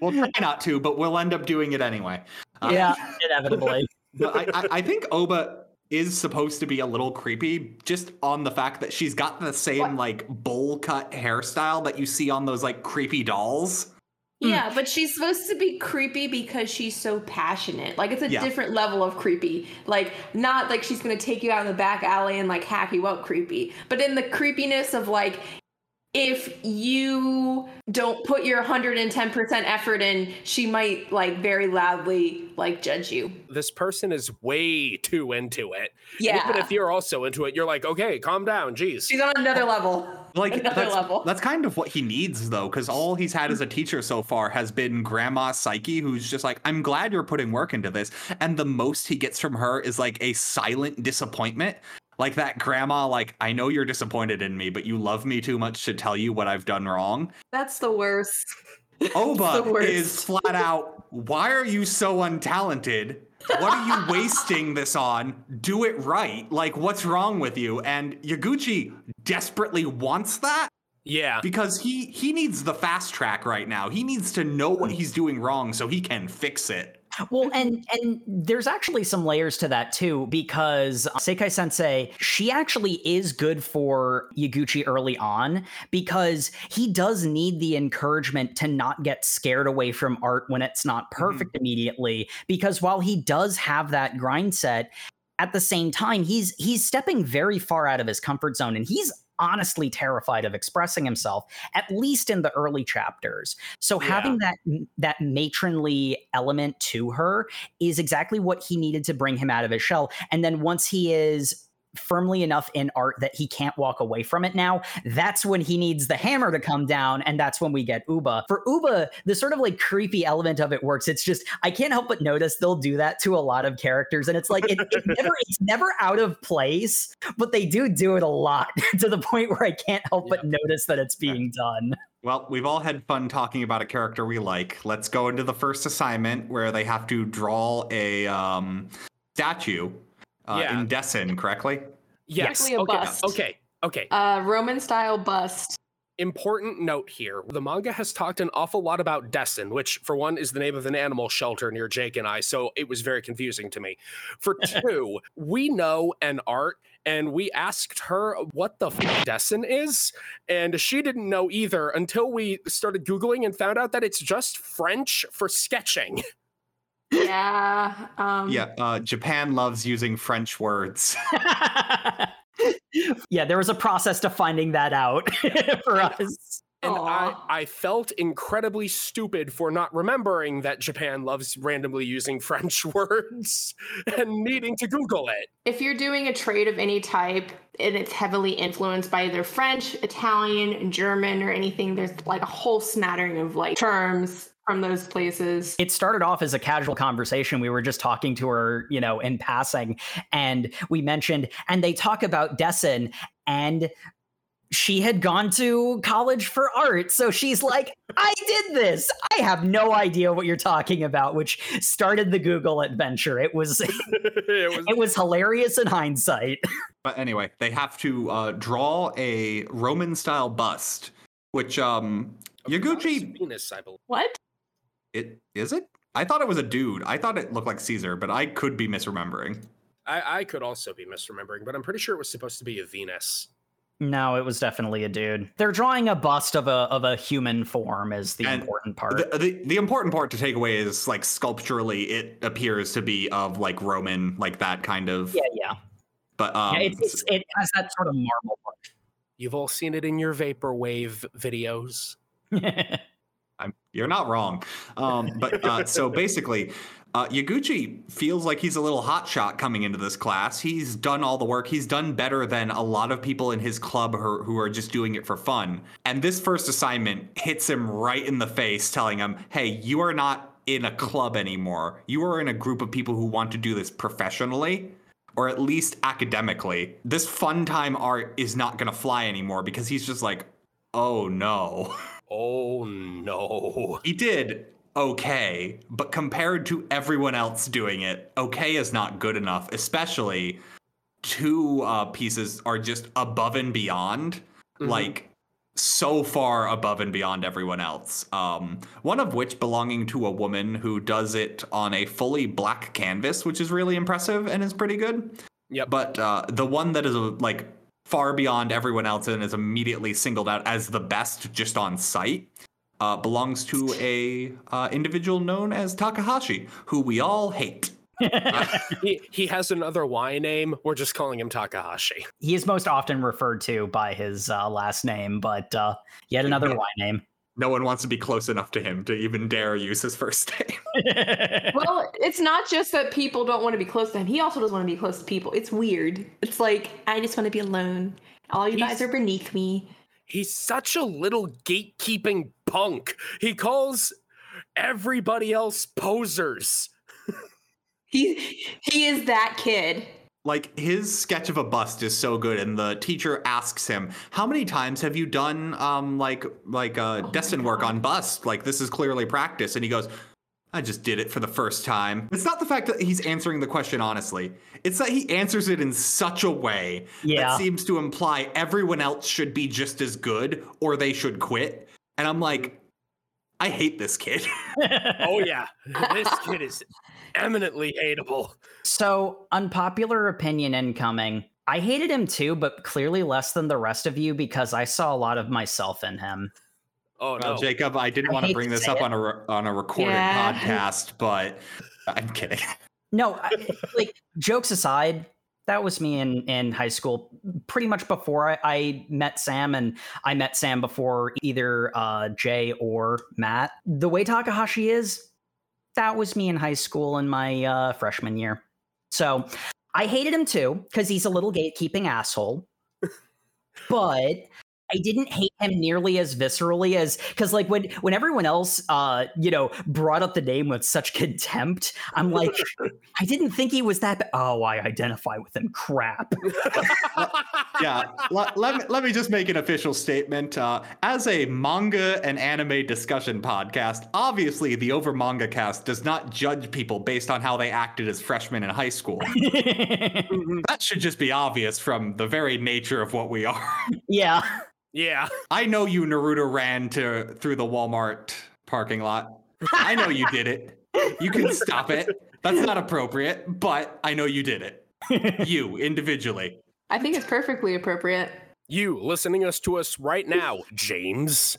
We'll try not to, but we'll end up doing it anyway. Uh, yeah, inevitably. but I, I, I think Oba is supposed to be a little creepy just on the fact that she's got the same like bowl cut hairstyle that you see on those like creepy dolls. Hmm. Yeah, but she's supposed to be creepy because she's so passionate. Like it's a Yeah. different level of creepy. Like not like she's gonna take you out in the back alley and like hack you up creepy, but in the creepiness of like if you don't put your 110% effort in, she might like very loudly like judge you. This person is way too into it. And Yeah. Even if you're also into it, you're like, okay, calm down. Jeez. She's on another level. Like another that's, level. that's kind of what he needs though, because all he's had as a teacher so far has been Grandma Saeki, who's just like, I'm glad you're putting work into this. And the most he gets from her is like a silent disappointment. Like that grandma, like, I know you're disappointed in me, but you love me too much to tell you what I've done wrong. That's the worst. Oba the worst. is flat out, why are you so untalented? What are you wasting this on? Do it right. Like, what's wrong with you? And Yaguchi desperately wants that Yeah. because he he needs the fast track right now. He needs to know what mm. he's doing wrong so he can fix it. Well, and and there's actually some layers to that too, because uh, Saeki Sensei, she actually is good for Yaguchi early on because he does need the encouragement to not get scared away from art when it's not mm-hmm. perfect immediately. Because while he does have that grind set, at the same time, he's he's stepping very far out of his comfort zone and he's honestly terrified of expressing himself at least in the early chapters so Yeah. having that that matronly element to her is exactly what he needed to bring him out of his shell and then once he is firmly enough in art that he can't walk away from it now that's when he needs the hammer to come down and that's when we get Oba. For Oba the sort of like creepy element of it works. It's just i can't help but notice they'll do that to a lot of characters and it's like it, it never it's never out of place but they do do it a lot to the point where i can't help but notice that it's being done. Well, we've all had fun talking about a character we like. Let's go into the first assignment where they have to draw a um, statue uh, Yeah. in Dessin, correctly? Yes. Basically a okay. bust. Okay. Okay. Uh Roman style bust. Important note here. The manga has talked an awful lot about Destin, which, for one, is the name of an animal shelter near Jake and I, so it was very confusing to me. For two, we know an art, and we asked her what the f- Destin is, and she didn't know either until we started Googling and found out that it's just French for sketching. Yeah. Um Yeah, uh, Japan loves using French words. yeah, there was a process to finding that out for us. And I, I felt incredibly stupid for not remembering that Japan loves randomly using French words and needing to Google it. if you're doing a trade of any type and it's heavily influenced by either French, Italian, German, or anything, there's like a whole smattering of like terms from those places. It started off as a casual conversation. We were just talking to her, you know, in passing, and we mentioned, and they talk about Dessin, and she had gone to college for art. So she's like, I did this. I have no idea what you're talking about, which started the Google adventure. It was it was it was hilarious in hindsight. But anyway, they have to uh, draw a Roman style bust, which um Yaguchi Venus, I believe. What? It is it? I thought it was a dude. I thought it looked like Caesar, but I could be misremembering. I, I could also be misremembering, but I'm pretty sure it was supposed to be a Venus. No, it was definitely a dude. They're drawing a bust of a of a human form is the And important part. The, the the important part to take away is like sculpturally, it appears to be of like Roman, like that kind of. yeah, yeah. But um, yeah it's, it's, it has that sort of marble You've all seen it in your vaporwave videos. I'm, you're not wrong. Um, but uh, so basically, uh, Yaguchi feels like he's a little hotshot coming into this class. He's done all the work. He's done better than a lot of people in his club who, are just doing it for fun. And this first assignment hits him right in the face, telling him, hey, you are not in a club anymore. You are in a group of people who want to do this professionally. Or at least academically, this fun time art is not gonna fly anymore because he's just like, oh no. Oh no. He did okay, but compared to everyone else doing it, okay is not good enough, especially two uh, pieces are just above and beyond, Mhm. like so far above and beyond everyone else. Um, one of which belonging to a woman who does it on a fully black canvas, which is really impressive and is pretty good. Yep. But uh, the one that is uh, like far beyond everyone else and is immediately singled out as the best just on sight uh, belongs to a uh, individual known as Takahashi, who we all hate. he, he has another Y name. We're just calling him Takahashi. he is most often referred to by his uh, last name, but uh, yet another Y name. No one wants to be close enough to him to even dare use his first name. Well, it's not just that people don't want to be close to him. He also doesn't want to be close to people. It's weird. It's like I just want to be alone. All you guys are beneath me. He's such a little gatekeeping punk. He calls everybody else posers. He he is that kid. Like his sketch of a bust is so good and the teacher asks him how many times have you done um like like uh destin work on bust? Like this is clearly practice. And he goes i just did it for the first time. It's not the fact that he's answering the question honestly. It's that he answers it in such a way Yeah. that seems to imply everyone else should be just as good or they should quit. And i'm like i hate this kid. Oh, yeah. this kid is eminently hateable. So, unpopular opinion incoming. I hated him too, but clearly less than the rest of you because I saw a lot of myself in him. Oh, well no. jacob i didn't I want to bring to this up it. on a re- on a recorded Yeah. podcast but i'm kidding No, I, like jokes aside, that was me in in high school. Pretty much before I, I met Sam, and I met Sam before either uh, Jay or Matt. The way Takahashi is, that was me in high school in my uh, freshman year. So I hated him too because he's a little gatekeeping asshole. but I didn't hate him nearly as viscerally as because like when when everyone else uh you know brought up the name with such contempt, I'm like, I didn't think he was that. Ba- oh, I identify with him. Crap. yeah let, let, me, let me just make an official statement uh, as a manga and anime discussion podcast obviously the over manga cast does not judge people based on how they acted as freshmen in high school that should just be obvious from the very nature of what we are yeah. Yeah. i know you naruto ran to through the walmart parking lot i know you did it you can stop it that's not appropriate but i know you did it you individually I think it's perfectly appropriate. You listening us to us right now, James.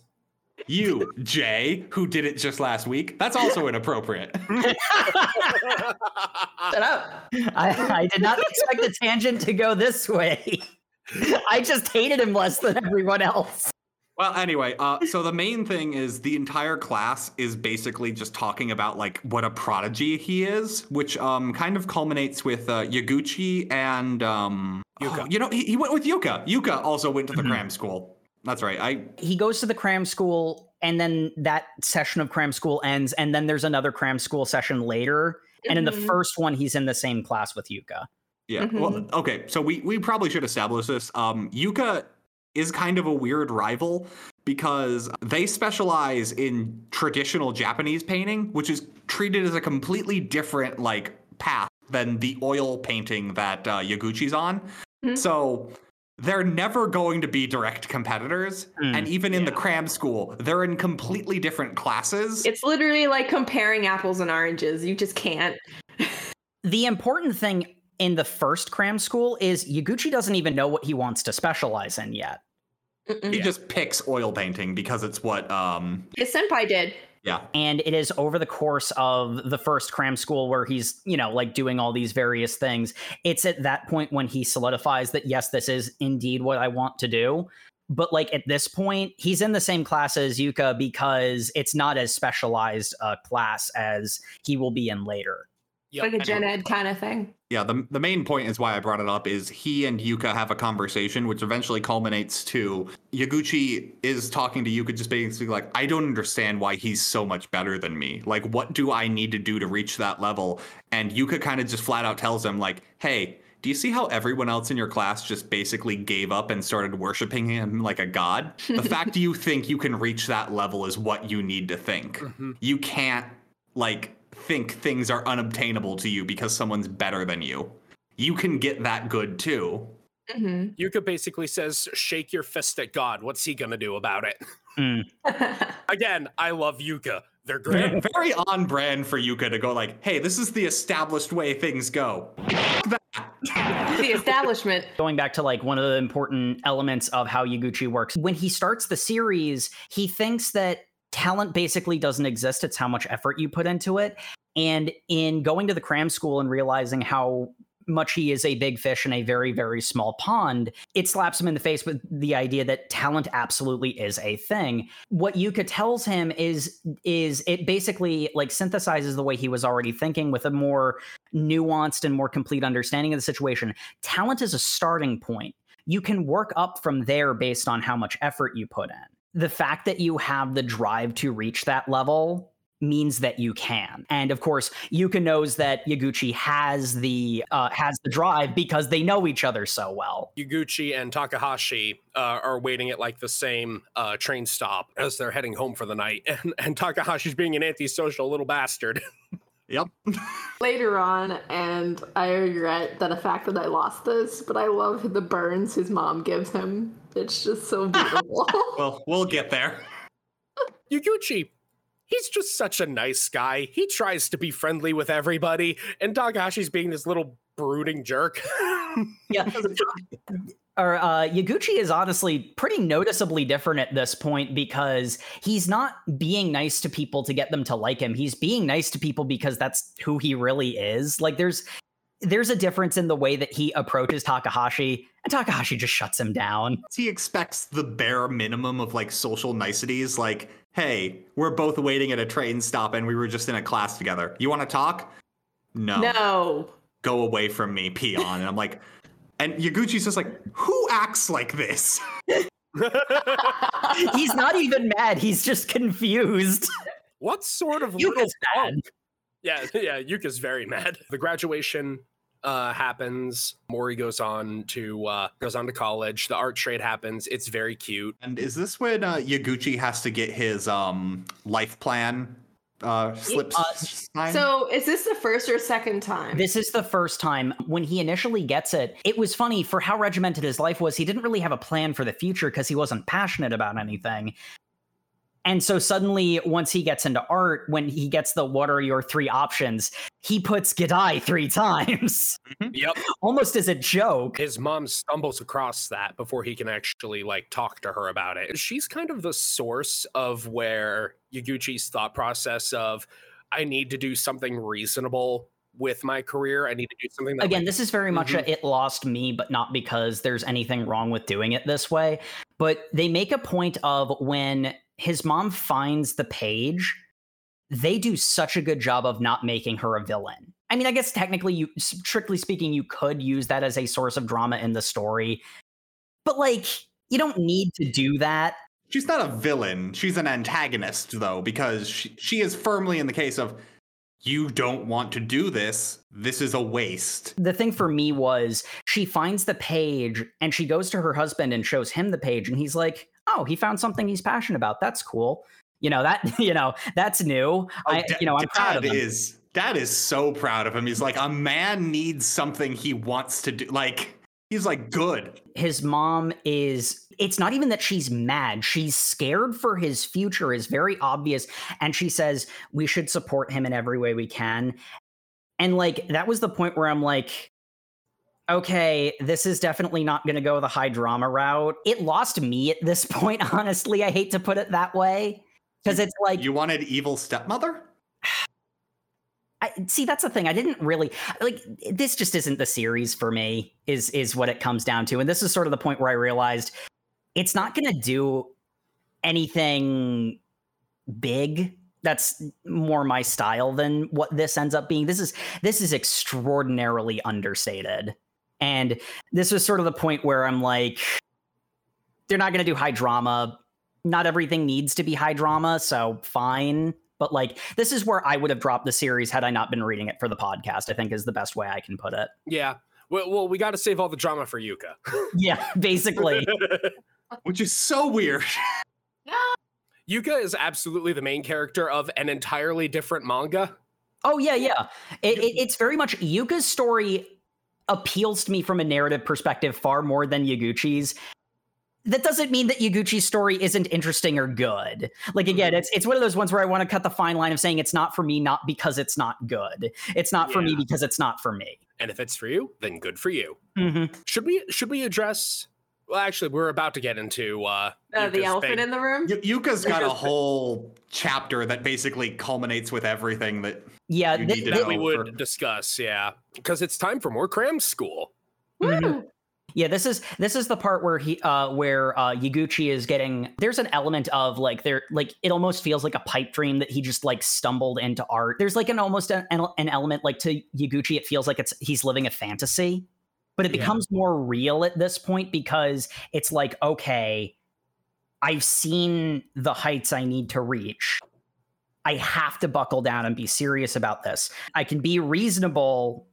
You, Jay, who did it just last week. That's also inappropriate. Shut up. I, I did not expect the tangent to go this way. I just hated him less than everyone else. Well, anyway, uh, so the main thing is the entire class is basically just talking about like what a prodigy he is, which um, kind of culminates with uh, Yaguchi and um, Yuka. oh, you know, he, he went with Yuka. Yuka also went to the Mhm. cram school. That's right. I He goes to the cram school, and then that session of cram school ends, and then there's another cram school session later. And in the Mhm. first one, he's in the same class with Yuka. Yeah. Well, okay. So we we probably should establish this. Um, Yuka is kind of a weird rival because they specialize in traditional Japanese painting, which is treated as a completely different like path than the oil painting that uh, Yaguchi's on. Mhm. So they're never going to be direct competitors, Hmm, and even in the cram school, they're in completely different classes. It's literally like comparing apples and oranges. You just can't. The important thing in the first cram school is Yaguchi doesn't even know what he wants to specialize in yet. Mm-mm. he just picks oil painting because it's what um His senpai did. yeah and it is over the course of the first cram school where he's you know like doing all these various things it's at that point when he solidifies that yes this is indeed what i want to do but like at this point he's in the same class as yuka because it's not as specialized a class as he will be in later Yep. Like a gen ed kind of thing. Yeah, the, the main point is why I brought it up is he and Yuka have a conversation, which eventually culminates to Yaguchi is talking to Yuka, just basically like, I don't understand why he's so much better than me. Like, what do I need to do to reach that level? And Yuka kind of just flat out tells him, like, hey, do you see how everyone else in your class just basically gave up and started worshiping him like a god? The fact you think you can reach that level is what you need to think. Mhm. You can't, like, think things are unobtainable to you because someone's better than you. you can get that good too. hmm Yuka basically says, "Shake your fist at God. What's he gonna do about it?" Mm. Again, I love Yuka. They're Very, great. very on brand for Yuka to go like, "Hey, this is the established way things go." the establishment. going back to like one of the important elements of how Yaguchi works. When he starts the series, he thinks that talent basically doesn't exist. It's how much effort you put into it. And in going to the cram school and realizing how much he is a big fish in a very, very small pond, it slaps him in the face with the idea that talent absolutely is a thing. What Yuka tells him is is it basically like synthesizes the way he was already thinking with a more nuanced and more complete understanding of the situation talent is a starting point. You can work up from there based on how much effort you put in. The fact that you have the drive to reach that level means that you can. And of course, Yuka knows that Yaguchi has the uh, has the drive because they know each other so well. Yaguchi and Takahashi uh, are waiting at like the same uh, train stop as they're heading home for the night, and, and Takahashi's being an antisocial little bastard. Yep. later on, and I regret that the fact that I lost this, but I love the burns his mom gives him. It's just so beautiful. well, we'll get there. Yaguchi, he's just such a nice guy. He tries to be friendly with everybody, and Takahashi's being this little brooding jerk. Yeah. or uh, Yaguchi is honestly pretty noticeably different at this point because he's not being nice to people to get them to like him. He's being nice to people because that's who he really is. Like there's there's a difference in the way that he approaches Takahashi, and Takahashi just shuts him down. He expects the bare minimum of like social niceties, like, "Hey, we're both waiting at a train stop and we were just in a class together. You want to talk?" No. no. Go away from me, peon. And I'm like, and Yaguchi's just like, "Who acts like this?" He's not even mad. He's just confused. what sort of Yuka's little mad. punk? Yeah, yeah, Yuka's very mad. The graduation uh happens. Mori goes on to uh goes on to college. The art trade happens. It's very cute. And is this when uh, Yaguchi has to get his um life plan uh slips uh, signed? So is this the first or second time? This is the first time when he initially gets it. It was funny for how regimented his life was. He didn't really have a plan for the future because he wasn't passionate about anything. And so suddenly, once he gets into art, when he gets the what are your three options, he puts Geidai three times, mm-hmm. Yep. almost as a joke. His mom stumbles across that before he can actually like talk to her about it. She's kind of the source of where Yaguchi's thought process of I need to do something reasonable with my career. I need to do something that Again, like, this is very much mm-hmm. a it lost me, but not because there's anything wrong with doing it this way. But they make a point of when his mom finds the page, they do such a good job of not making her a villain. I mean, I guess technically, you strictly speaking, you could use that as a source of drama in the story, but like, you don't need to do that. She's not a villain. She's an antagonist, though, because she, she is firmly in the case of you don't want to do this. This is a waste. The thing for me was she finds the page and she goes to her husband and shows him the page, and he's like, "Oh, he found something he's passionate about. That's cool." You know that. You know that's new. Oh, I, you know, I'm proud of Dad him. is Dad is so proud of him. He's like a man needs something he wants to do. Like he's like good. his mom is it's not even that she's mad she's scared for his future is very obvious and she says we should support him in every way we can and like that was the point where i'm like okay this is definitely not going to go the high drama route. It lost me at this point honestly i hate to put it that way. Because it's like You wanted evil stepmother? I, see that's the thing i didn't really like this just isn't the series for me is is what it comes down to and this is sort of the point where i realized it's not going to do anything big that's more my style than what this ends up being. This is this is extraordinarily understated and this was sort of the point where i'm like they're not going to do high drama not everything needs to be high drama so fine but like this is where I would have dropped the series had I not been reading it for the podcast. I think is the best way I can put it. Yeah. Well, well we got to save all the drama for Yuka. Yeah, basically. Which is so weird. Yuka is absolutely the main character of an entirely different manga. oh yeah, yeah. It, it, it's very much Yuka's story. Appeals to me from a narrative perspective far more than Yaguchi's. That doesn't mean that Yaguchi's story isn't interesting or good. Like again, it's it's one of those ones where I want to cut the fine line of saying it's not for me, not because it's not good. It's not for me because it's not for me. And if it's for you, then good for you. Mhm. Should we should we address well actually we're about to get into uh, Uh, the elephant big- in the room. Y- Yuka's got a whole chapter that basically culminates with everything that Yeah, You thi- need to thi- we would for- discuss, yeah. Because it's time for more cram school. Woo! Yeah, this is this is the part where he uh where uh Yaguchi is getting there's an element of like there like it almost feels like a pipe dream that he just like stumbled into art. There's like an almost an, an element like to Yaguchi it feels like it's he's living a fantasy. But it Yeah. becomes more real at this point because it's like okay, I've seen the heights I need to reach. I have to buckle down and be serious about this. I can be reasonable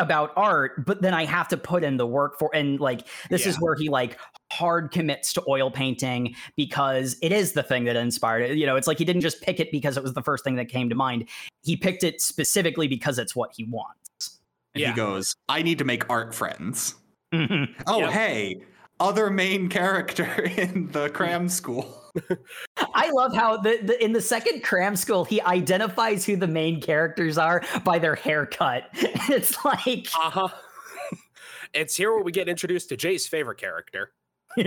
about art, but then I have to put in the work for and like this is where he like hard commits to oil painting because it is the thing that inspired it. You know, it's like he didn't just pick it because it was the first thing that came to mind. He picked it specifically because it's what he wants. and Yeah. he goes, I need to make art friends. Mhm. Oh, Yep. hey, other main character in the cram school. I love how the, the in the second cram school he identifies who the main characters are by their haircut. it's like Uh-huh. it's here where we get introduced to Jay's favorite character.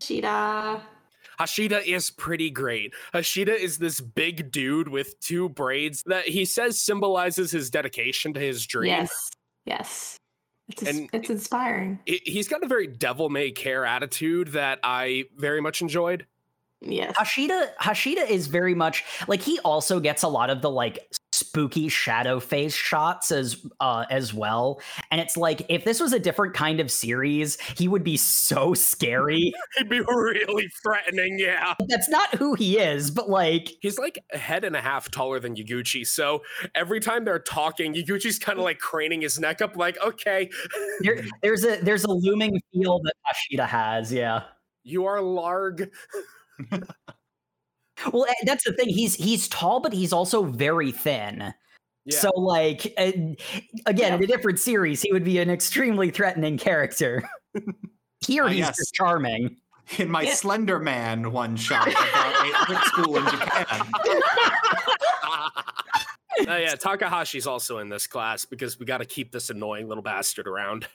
Shida. Hashida is pretty great. Hashida is this big dude with two braids that he says symbolizes his dedication to his dream. Yes. Yes. It's, And- it's inspiring. He- He's got a very devil may care attitude that I very much enjoyed. Yes. Hashida Hashida is very much like he also gets a lot of the like spooky shadow face shots as uh as well and it's like if this was a different kind of series he would be so scary He'd be really threatening, yeah. that's not who he is but like He's like a head and a half taller than Yaguchi, so every time they're talking, Yaguchi's kind of like craning his neck up, like, okay, there, there's a there's a looming feel that Hashida has yeah you are Larg. well eh, that's the thing he's he's tall but he's also very thin Yeah. so like uh, again in a different series he would be an extremely threatening character here Ah, he's yes. just charming In my Yeah. Slender Man one shot about a art school in Japan. Oh yeah, Takahashi's also in this class because we got to keep this annoying little bastard around.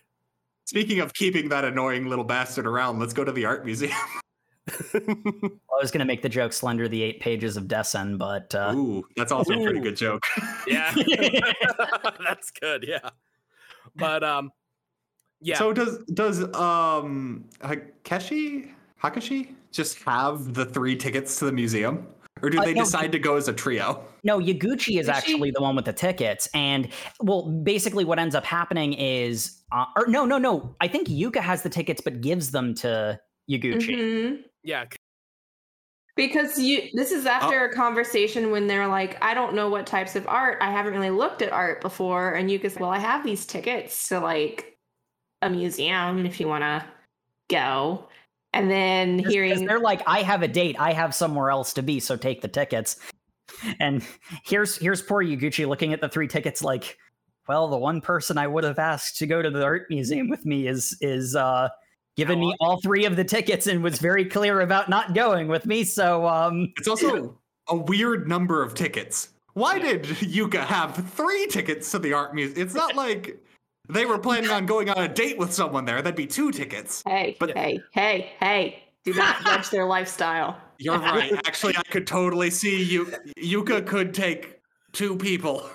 Speaking of keeping that annoying little bastard around, let's go to the art museum. I was going to make the joke Slender the eight pages of Dessin, but uh, Ooh, that's also a pretty good joke. yeah, that's good. Yeah, but um, yeah. So does does um Hakeshi Hakashi just have the three tickets to the museum, or do Uh, they no, decide to go as a trio? no, Yaguchi is Is she- actually the one with the tickets. And well, basically, what ends up happening is, uh, or no, no, no. I think Yuka has the tickets, but gives them to Yaguchi. Mhm. Yeah, Because you this is after a conversation when they're like, I don't know what types of art. I haven't really looked at art before. And you can say, Well, I have these tickets to like a museum if you wanna go. And then Just 'cause hearing they're like, I have a date. I have somewhere else to be, so take the tickets. And here's here's poor Yaguchi looking at the three tickets, like, well, the one person I would have asked to go to the art museum with me is is uh given me all three of the tickets and was very clear about not going with me. So um It's also a weird number of tickets. Why did Yuka have three tickets to the art museum? It's not like they were planning on going on a date with someone there. That'd be two tickets. Hey, But- hey, hey, hey, do not judge their lifestyle. You're right. Actually, I could totally see you. Yuka could take two people.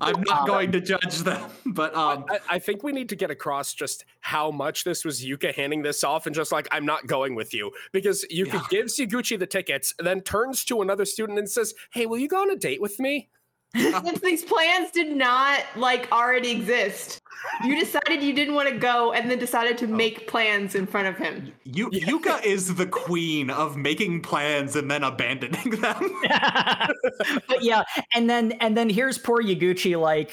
I'm not going to judge them, but um, I, I think we need to get across just how much this was Yuka handing this off and just like, I'm not going with you. Because Yuka Yeah. gives Yaguchi the tickets, then turns to another student and says, Hey, will you go on a date with me? Since these plans did not like already exist. You decided you didn't want to go and then decided to oh. make plans in front of him. Yu- Yuka is the queen of making plans and then abandoning them. but yeah, and then and then here's poor Yaguchi like,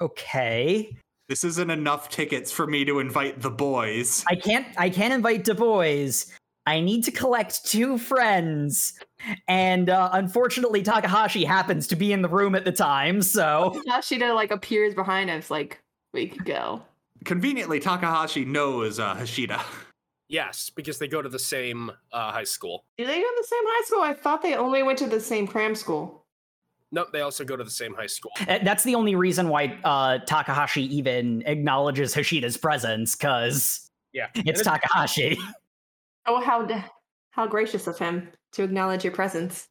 okay. this isn't enough tickets for me to invite the boys. I can't I can't invite the Bois. I need to collect two friends. And uh, unfortunately, Takahashi happens to be in the room at the time, so Hashida like appears behind us, like, we could go. Conveniently, Takahashi knows uh, Hashida. Yes, because they go to the same uh, high school. Do they go to the same high school? I thought they only went to the same cram school. Nope, they also go to the same high school. Uh, That's the only reason why uh, Takahashi even acknowledges Hashida's presence, because Yeah. it's And Takahashi. Oh, how d- how gracious of him to acknowledge your presence.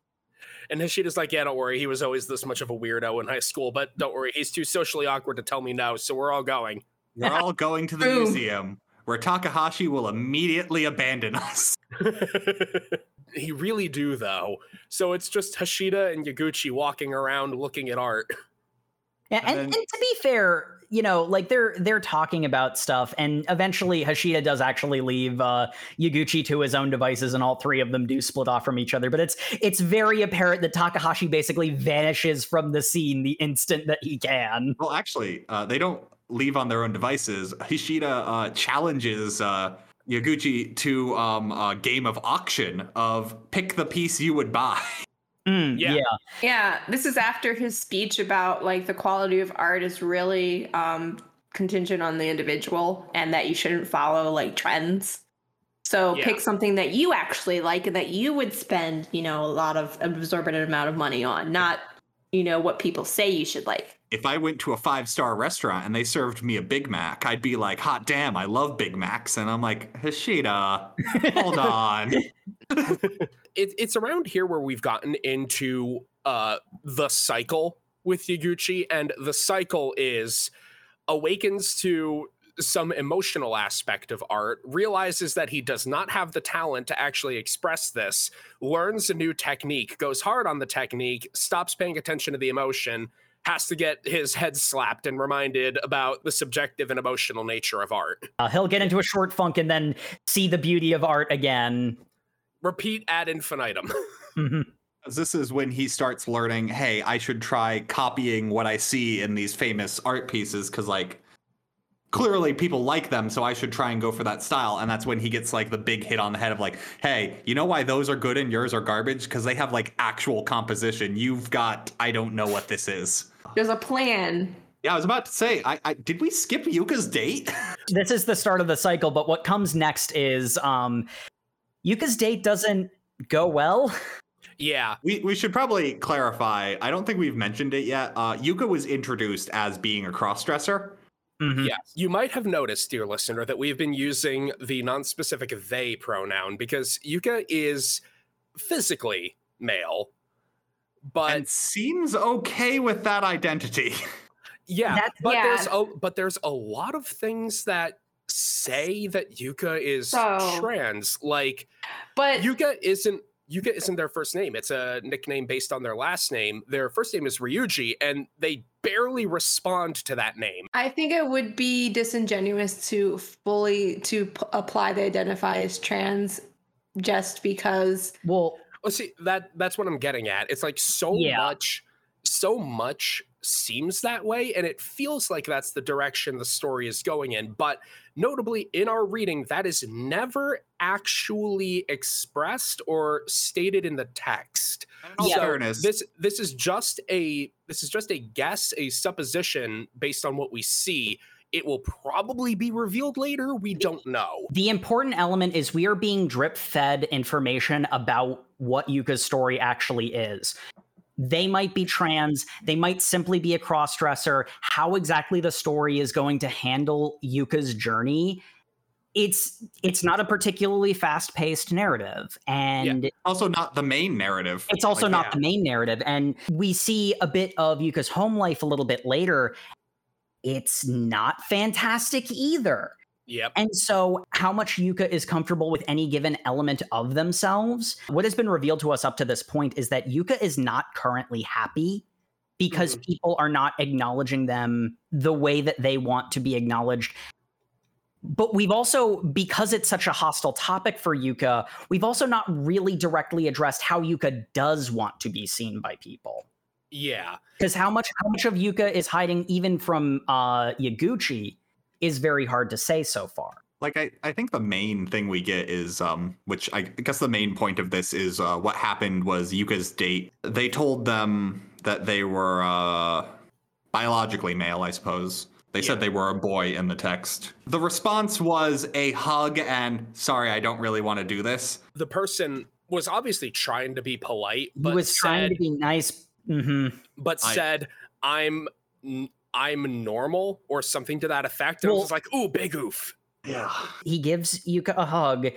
And Hashida's like, yeah, don't worry. He was always this much of a weirdo in high school, but don't worry. He's too socially awkward to tell me no, so we're all going. We're all going to the Boom. museum where Takahashi will immediately abandon us. he really do, though. So it's just Hashida and Yaguchi walking around looking at art. Yeah, And and, then- and to be fair, you know, like they're they're talking about stuff, and eventually Hashida does actually leave uh, Yaguchi to his own devices, and all three of them do split off from each other. But it's it's very apparent that Takahashi basically vanishes from the scene the instant that he can. Well, actually, uh, they don't leave on their own devices. Hishida uh, challenges uh, Yaguchi to um, a game of auction of pick the piece you would buy. Mm, Yeah. yeah. Yeah, this is after his speech about like the quality of art is really um contingent on the individual and that you shouldn't follow like trends. So Yeah. pick something that you actually like and that you would spend, you know, a lot of an exorbitant amount of money on, not you know what people say you should like. If I went to a five star restaurant and they served me a Big Mac, I'd be like, hot damn, I love Big Macs. And I'm like, Hishida, hold on. It, it's around here where we've gotten into uh, the cycle with Yaguchi, and the cycle is awakens to some emotional aspect of art, realizes that he does not have the talent to actually express this, learns a new technique, goes hard on the technique, stops paying attention to the emotion, has to get his head slapped and reminded about the subjective and emotional nature of art. Uh, he'll get into a short funk and then see the beauty of art again. Repeat ad infinitum. Mhm. This is when he starts learning, hey, I should try copying what I see in these famous art pieces because, like, clearly people like them, so I should try and go for that style. And that's when he gets like the big hit on the head of like, hey, you know why those are good and yours are garbage? Because they have like actual composition. You've got, I don't know what this is. There's a plan. Yeah, I was about to say, I, I did we skip Yuka's date? this is the start of the cycle, but what comes next is um, Yuka's date doesn't go well. yeah, we we should probably clarify. I don't think we've mentioned it yet. Uh, Yuka was introduced as being a crossdresser. Mhm. Yeah, you might have noticed, dear listener, that we've been using the non-specific they pronoun because Yuka is physically male, but and seems okay with that identity. yeah, That's- but yeah. there's a but there's a lot of things that say that Yuka is So- trans. Like But Yuka isn't Yuka isn't their first name. It's a nickname based on their last name. Their first name is Ryuji, and they barely respond to that name. I think it would be disingenuous to fully to p- apply the identify as trans just because Well, Well, see that that's what I'm getting at. It's like so Yeah. much, so much seems that way, and it feels like that's the direction the story is going in. But notably, in our reading, that is never actually expressed or stated in the text. In all Yeah. fairness, This this is just a this is just a guess, a supposition based on what we see. It will probably be revealed later. We don't know. the important element is we are being drip fed information about what Yuka's story actually is. They might be trans, they might simply be a crossdresser. How exactly the story is going to handle Yuka's journey, it's it's not a particularly fast-paced narrative. And also not the main narrative. it's also Like, not yeah. the main narrative. And we see a bit of Yuka's home life a little bit later. It's not fantastic either. Yep. And so, how much Yuka is comfortable with any given element of themselves? What has been revealed to us up to this point is that Yuka is not currently happy because people are not acknowledging them the way that they want to be acknowledged. But we've also, because it's such a hostile topic for Yuka, we've also not really directly addressed how Yuka does want to be seen by people. Yeah. Because how much how much of Yuka is hiding even from uh, Yaguchi is very hard to say so far. like I, I think the main thing we get is um which I guess the main point of this is uh what happened was Yuka's date. They told them that they were uh biologically male, I suppose. They said they were a boy in the text. The response was a hug and sorry, I don't really want to do this. The person was obviously trying to be polite, He but was trying to be nice. hmm but I- said, "I'm n- I'm normal" or something to that effect. And I was like, "Ooh, big oof." Yeah. He gives Yuka a hug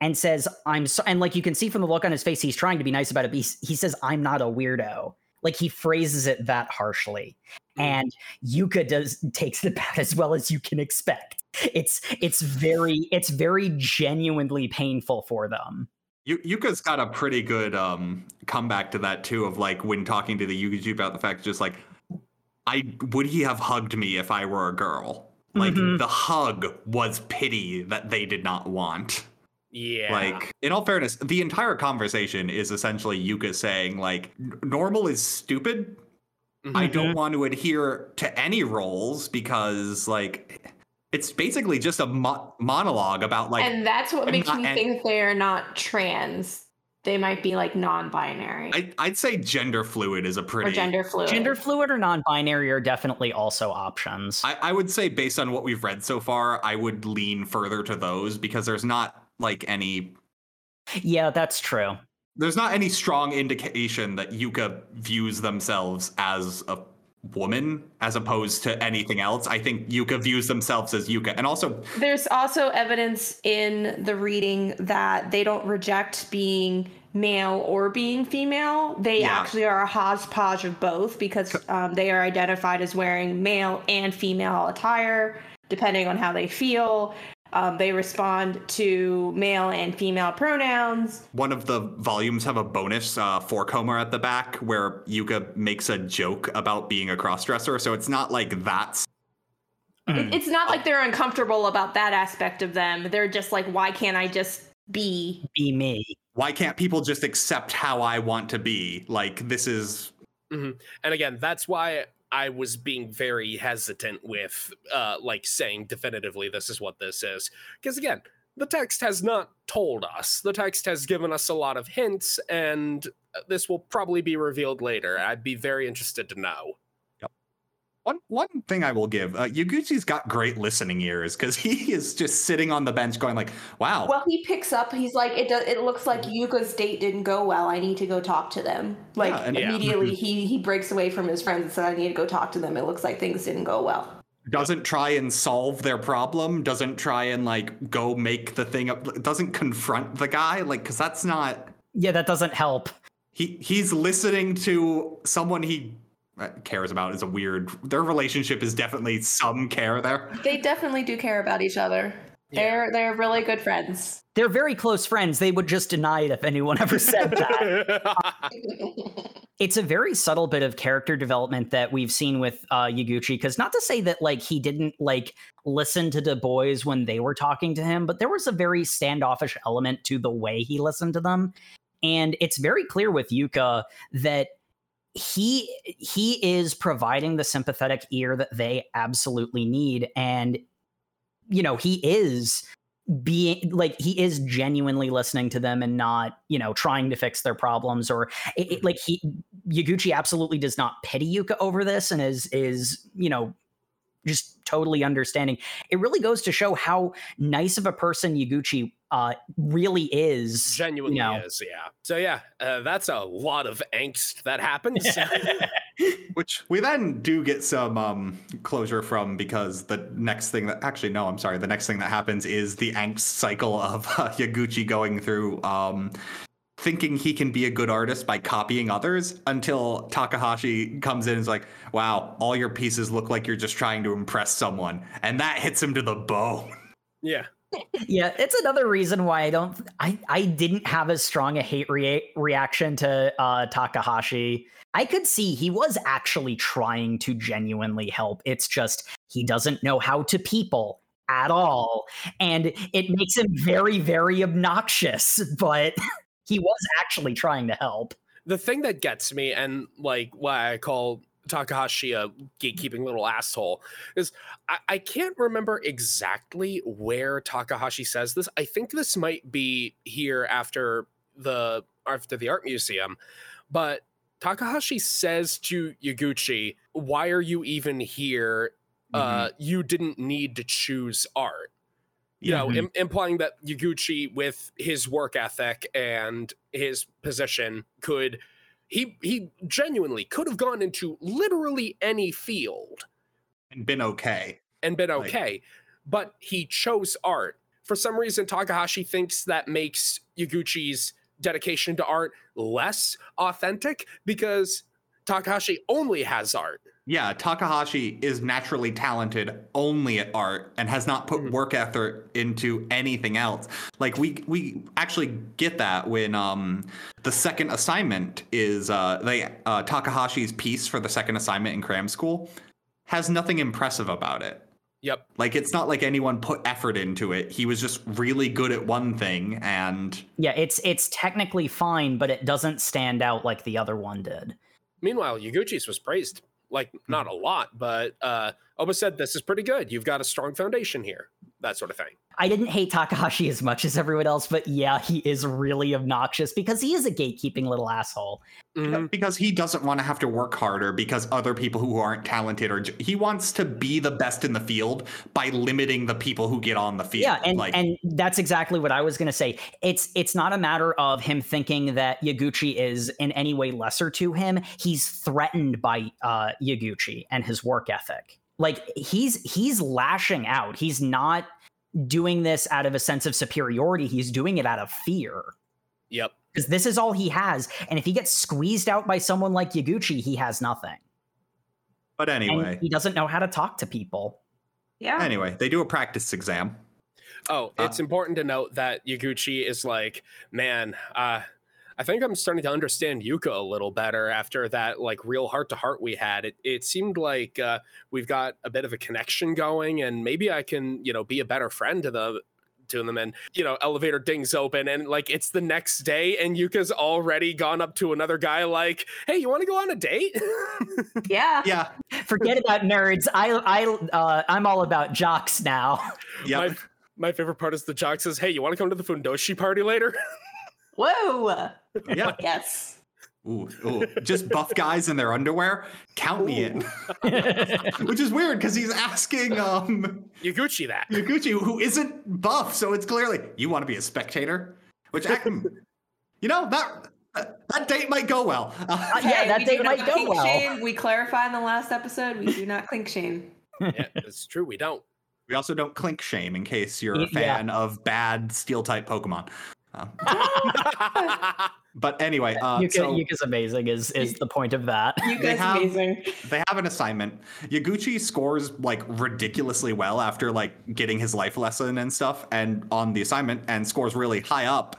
and says, "I'm so," and like you can see from the look on his face, he's trying to be nice about it. But he's, he says, "I'm not a weirdo." Like he phrases it that harshly, Mm. and Yuka does takes it about as well as you can expect. It's it's very it's very genuinely painful for them. Yu- Yuka's got a pretty good um comeback to that too of like when talking to the Yugi about the fact just like I would he have hugged me if I were a girl? Like Mhm. the hug was pity that they did not want. Yeah, Like in all fairness, the entire conversation is essentially Yuka saying like normal is stupid. I Mhm. don't want to adhere to any roles because like it's basically just a mo- monologue about like and that's what I'm makes not me an- think they're not trans. They might be like non-binary I, I'd say gender fluid is a pretty or gender fluid. Gender fluid or non-binary are definitely also options. I, I would say based on what we've read so far, I would lean further to those because there's not like any yeah, that's true. there's not any strong indication that Yuka views themselves as a woman as opposed to anything else. I think Yuka views themselves as Yuka. And also There's also evidence in the reading that they don't reject being male or being female. They Yeah. actually are a hodgepodge of both because um, they are identified as wearing male and female attire, depending on how they feel. Um, they respond to male and female pronouns. one of the volumes have a bonus uh, four-koma at the back where Yuka makes a joke about being a crossdresser. So it's not like that's It- It's not like they're uncomfortable about that aspect of them. They're just like, why can't I just be? Be me. why can't people just accept how I want to be? Like this is And again, that's why I was being very hesitant with uh like saying definitively this is what this is. Because again, the text has not told us. The text has given us a lot of hints and uh, this will probably be revealed later. I'd be very interested to know. One one thing I will give, uh, Yaguchi's got great listening ears because he is just sitting on the bench going like, "Wow, Well, he picks up. He's like, it. Does, it looks like Yuka's date didn't go well. I need to go talk to them. Like Yeah, and- Yeah. immediately, he he breaks away from his friends and said, I need to go talk to them. It looks like things didn't go well. doesn't try and solve their problem, doesn't try and like go make the thing up, doesn't confront the guy, like because that's not Yeah, that doesn't help. he he's listening to someone he cares about is a weird. Their relationship is definitely some care there. They definitely do care about each other. They're they're really good friends. They're very close friends. They would just deny it if anyone ever said that. it's a very subtle bit of character development that we've seen with uh, Yaguchi. Because not to say that like he didn't like listen to the boys when they were talking to him, but there was a very standoffish element to the way he listened to them, and it's very clear with Yuka that he he is providing the sympathetic ear that they absolutely need, and you know he is being like he is genuinely listening to them and not you know trying to fix their problems or it, it- like he Yaguchi absolutely does not pity Yuka over this and is is you know just totally understanding. It really goes to show how nice of a person Yaguchi uh really is. Genuinely you know. is, yeah. So yeah, uh, that's a lot of angst that happens. Which we then do get some um, closure from because the next thing that actually no, I'm sorry, the next thing that happens is the angst cycle of uh, Yaguchi going through um, thinking he can be a good artist by copying others until Takahashi comes in and is like, "Wow, all your pieces look like you're just trying to impress someone," and that hits him to the bone. yeah. yeah, it's another reason why I don't I I didn't have as strong a hate rea- reaction to uh Takahashi. I could see he was actually trying to genuinely help. It's just he doesn't know how to people at all and it makes him very very obnoxious, but he was actually trying to help. the thing that gets me and like why I call Takahashi a gatekeeping little asshole is I, I can't remember exactly where Takahashi says this. I think this might be here after the after the art museum, but Takahashi says to Yaguchi, "Why are you even here? uh, you didn't need to choose art. You know, Mhm. im- implying that Yaguchi, with his work ethic and his position, could he he genuinely could have gone into literally any field and been okay. and been Like- okay, but he chose art. For some reason, Takahashi thinks that makes Yaguchi's dedication to art less authentic because Takahashi only has art. Yeah, Takahashi is naturally talented only at art and has not put Mhm. work effort into anything else. Like we we actually get that when um the second assignment is uh they uh Takahashi's piece for the second assignment in cram school has nothing impressive about it. Yep. Like it's not like anyone put effort into it. He was just really good at one thing and Yeah, it's it's technically fine, but it doesn't stand out like the other one did. Meanwhile, Yaguchi's was praised. Like, not a lot, but uh Oba said this is pretty good. You've got a strong foundation here. That sort of thing. I didn't hate Takahashi as much as everyone else, but yeah, he is really obnoxious because he is a gatekeeping little asshole. Mhm. because he doesn't want to have to work harder because other people who aren't talented or he wants to be the best in the field by limiting the people who get on the field. Yeah, and like and that's exactly what I was going to say. It's it's not a matter of him thinking that Yaguchi is in any way lesser to him. He's threatened by uh, Yaguchi and his work ethic. Like he's he's lashing out. He's not doing this out of a sense of superiority. He's doing it out of fear Yep. because this is all he has. And if he gets squeezed out by someone like Yaguchi, he has nothing. but anyway. And he doesn't know how to talk to people. Yeah. Anyway, they do a practice exam. Oh, Uh, it's important to note that Yaguchi is like, man, uh, I think I'm starting to understand Yuka a little better after that like real heart to heart we had. It it seemed like uh, we've got a bit of a connection going, and maybe I can you know be a better friend to the to them. And you know, elevator dings open, and like it's the next day, and Yuka's already gone up to another guy like, hey, you want to go on a date? Yeah. Yeah. Forget about nerds. I I uh, I'm all about jocks now. Yeah. My, my favorite part is the jock says, hey, you want to come to the Fundoshi party later? Whoa. yeah. Yes. Ooh, ooh. Just buff guys in their underwear. Count me in. Which is weird because he's asking um Yaguchi that. Yaguchi, who isn't buff, so it's clearly you want to be a spectator. Which I, you know that that date might go well. Uh, yeah, that we date might go well. Shame. We clarified in the last episode we do not clink shame. yeah, it's true. We don't. we also don't clink shame in case you're a Y- yeah. fan of bad steel type Pokemon. Um, but anyway, uh, Yuka, so Yuka's amazing is is the point of that. You They have- amazing. they have an assignment. Yaguchi scores like ridiculously well after like getting his life lesson and stuff, and on the assignment, and scores really high up.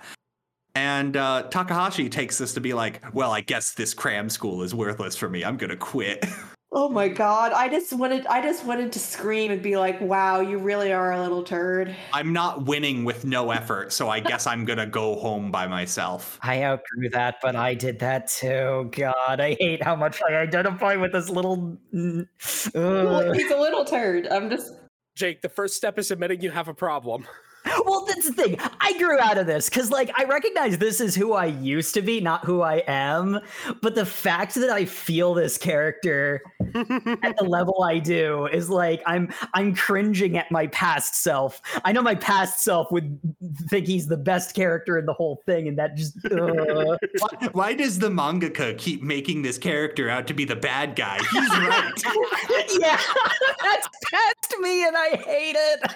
And uh, Takahashi takes this to be like, well, I guess this cram school is worthless for me. I'm gonna quit. Oh my god. I just wanted I just wanted to scream and be like, wow, you really are a little turd. I'm not winning with no effort, so I guess I'm gonna go home by myself. I outgrew that, but I did that too. God, I hate how much I identify with this little. ugh. He's a little turd. I'm just Jake, the first step is admitting you have a problem. Well, that's the thing. I grew out of this because, like, I recognize this is who I used to be, not who I am. But the fact that I feel this character at the level I do is like I'm I'm cringing at my past self. I know my past self would think he's the best character in the whole thing, and that just uh, Why, why does the mangaka keep making this character out to be the bad guy? He's right. yeah, that's past me, and I hate it.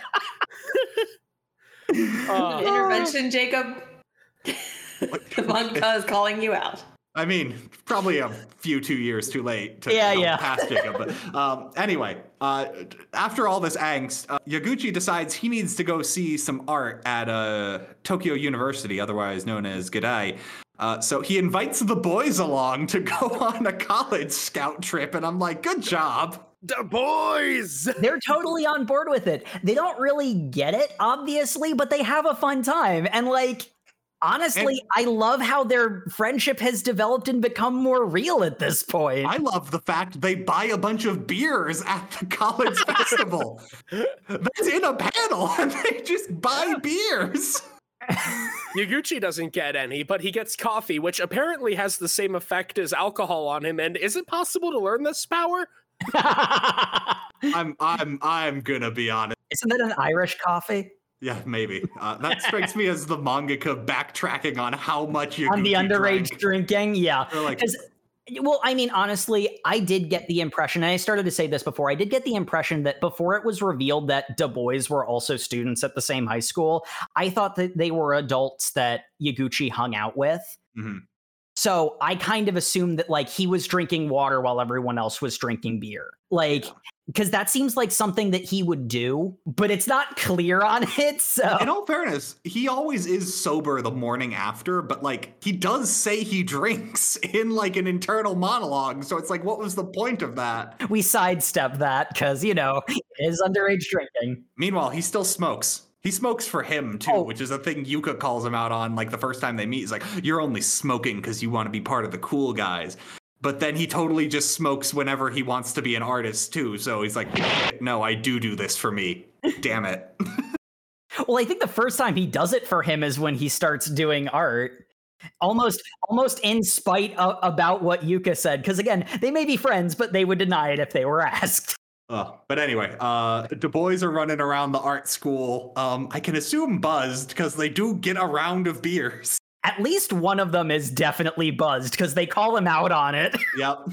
Uh, intervention, Jacob. the manga is calling you out. I mean, probably a few two years too late to Yeah, go yeah. past Jacob. But um, anyway, uh, after all this angst, uh, Yaguchi decides he needs to go see some art at uh, Tokyo University, otherwise known as Geidai. Uh, so he invites the boys along to go on a college scout trip, and I'm like, good job. The boys. They're totally on board with it. They don't really get it, obviously, but they have a fun time. And like, honestly, I love how their friendship has developed and become more real at this point. I love the fact they buy a bunch of beers at the college festival. That's in a panel, and they just buy beers. Yaguchi doesn't get any, but he gets coffee, which apparently has the same effect as alcohol on him. And is it possible to learn this power? I'm I'm I'm gonna be honest. Isn't that an Irish coffee? Yeah, maybe. Uh, that strikes me as the mangaka backtracking on how much you're On the underage drinking? Yeah. They're like, Because, well, I mean, honestly, I did get the impression, and I started to say this before, I did get the impression that before it was revealed that the boys were also students at the same high school, I thought that they were adults that Yaguchi hung out with. Mhm. So I kind of assumed that like he was drinking water while everyone else was drinking beer. Like, because that seems like something that he would do, but it's not clear on it. So in all fairness, he always is sober the morning after, but like he does say he drinks in like an internal monologue. So it's like, what was the point of that? we sidestep that because, you know, it is underage drinking. Meanwhile, he still smokes. He smokes for him too, Oh. which is a thing Yuka calls him out on. Like the first time they meet, he's like, "You're only smoking because you want to be part of the cool guys." But then he totally just smokes whenever he wants to be an artist too. So he's like, "No, I do do this for me. Damn it." Well, I think the first time he does it for him is when he starts doing art. Almost almost in spite of, about what Yuka said because again, they may be friends, but they would deny it if they were asked. Uh, but anyway, uh, the boys are running around the art school. Um, I can assume buzzed because they do get a round of beers. At least one of them is definitely buzzed because they call him out on it. Yep.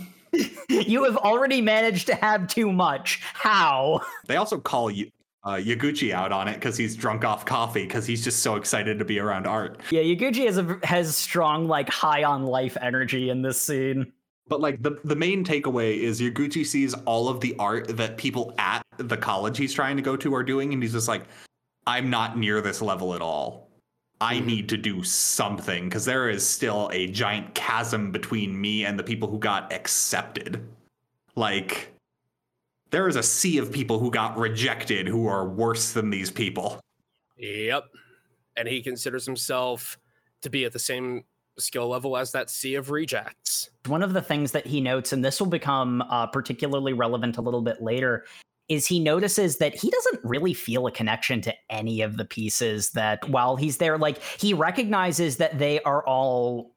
you have already managed to have too much. How? They also call you. Uh, Yaguchi out on it because he's drunk off coffee because he's just so excited to be around art. Yeah, Yaguchi has a, has strong like high on life energy in this scene. But like the the main takeaway is Yaguchi sees all of the art that people at the college he's trying to go to are doing, and he's just like, I'm not near this level at all. I mm-hmm. need to do something because there is still a giant chasm between me and the people who got accepted. Like, there is a sea of people who got rejected who are worse than these people. Yep. And he considers himself to be at the same skill level as that sea of rejects. One of the things that he notes, and this will become uh, particularly relevant a little bit later, is he notices that he doesn't really feel a connection to any of the pieces that while he's there, like he recognizes that they are all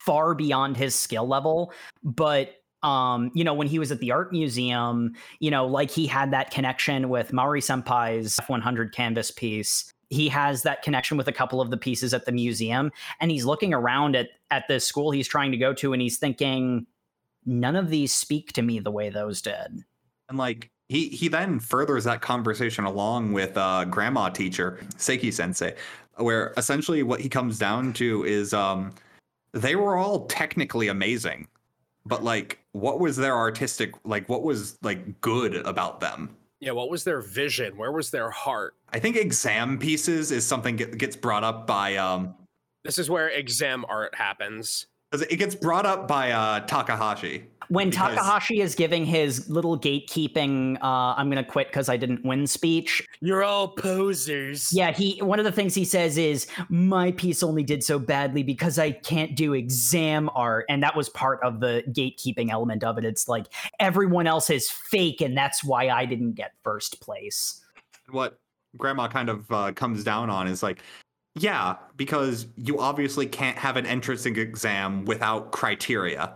far beyond his skill level, but um, you know, when he was at the art museum, you know, like he had that connection with Mori Senpai's F100 canvas piece. He has that connection with a couple of the pieces at the museum, and he's looking around at at this school he's trying to go to, and he's thinking, none of these speak to me the way those did. And like he he then furthers that conversation along with uh grandma teacher Saeki sensei where essentially what he comes down to is um they were all technically amazing but like what was their artistic like what was like good about them Yeah, what was their vision? Where was their heart? I think exam pieces is something that gets brought up by um This is where exam art happens. 'Cause it gets brought up by uh Takahashi When Because- Takahashi is giving his little gatekeeping, uh, I'm gonna quit because I didn't win speech. You're all posers. Yeah, he one of the things he says is my piece only did so badly because I can't do exam art, and that was part of the gatekeeping element of it. It's like everyone else is fake, and that's why I didn't get first place. what grandma kind of uh, comes down on is like yeah because you obviously can't have an entrance exam without criteria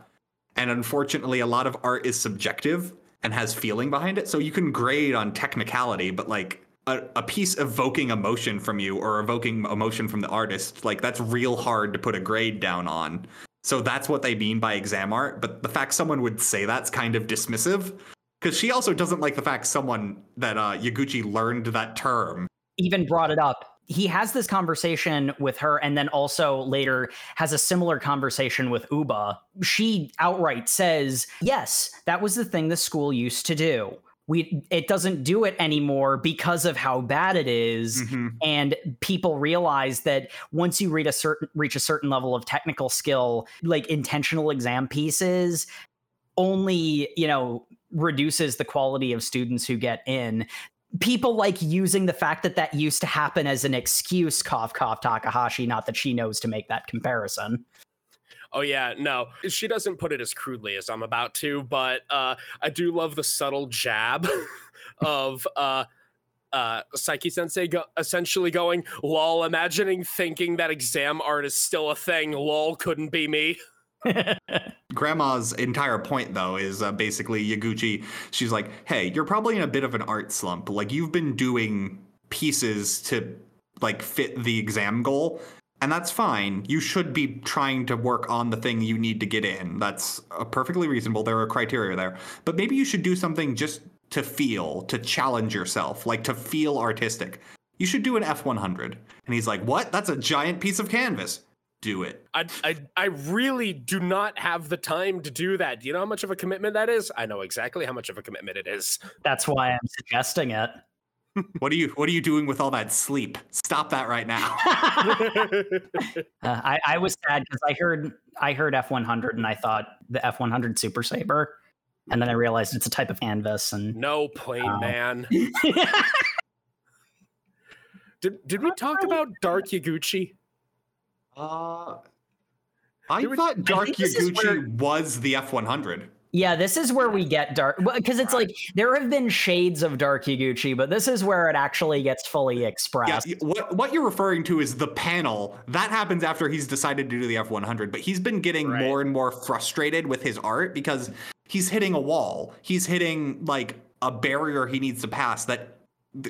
and unfortunately a lot of art is subjective and has feeling behind it so you can grade on technicality but like a, a piece evoking emotion from you or evoking emotion from the artist like that's real hard to put a grade down on so that's what they mean by exam art but the fact someone would say that's kind of dismissive because she also doesn't like the fact someone that uh, Yaguchi learned that term. Even brought it up. He has this conversation with her, and then also later has a similar conversation with Oba. She outright says, "Yes, that was the thing the school used to do. We it doesn't do it anymore because of how bad it is." Mhm. and people realize that once you reach a certain reach a certain level of technical skill like intentional exam pieces only you know reduces the quality of students who get in people like using the fact that that used to happen as an excuse cough cough takahashi not that she knows to make that comparison Oh yeah, no. She doesn't put it as crudely as I'm about to, but uh I do love the subtle jab of uh uh Saeki Sensei go- essentially going, lol, imagining thinking that exam art is still a thing, lol, couldn't be me. Grandma's entire point, though, is uh, basically Yaguchi. She's like, "Hey, you're probably in a bit of an art slump. Like you've been doing pieces to like fit the exam goal, and that's fine. You should be trying to work on the thing you need to get in. That's uh, perfectly reasonable. There are criteria there, but maybe you should do something just to feel, to challenge yourself, like to feel artistic. You should do an F100." And he's like, "What? That's a giant piece of canvas." Do it. I, I I really do not have the time to do that. Do you know how much of a commitment that is? I know exactly how much of a commitment it is. That's why I'm suggesting it. What are you What are you doing with all that sleep? Stop that right now. Uh, I, I was sad because I heard I heard F100 and I thought the F100 Super Sabre, and then I realized it's a type of canvas. And no plane Oh. man. Did did we talk about Dark Yaguchi? Uh, I was- thought Dark is Yaguchi where- was the F100. yeah, this is where we get dark because it's like there have been shades of Dark Yaguchi, but this is where it actually gets fully expressed. y- what what you're referring to is the panel. That happens after he's decided to do the F100, but he's been getting Right. more and more frustrated with his art because he's hitting a wall. He's hitting like a barrier he needs to pass that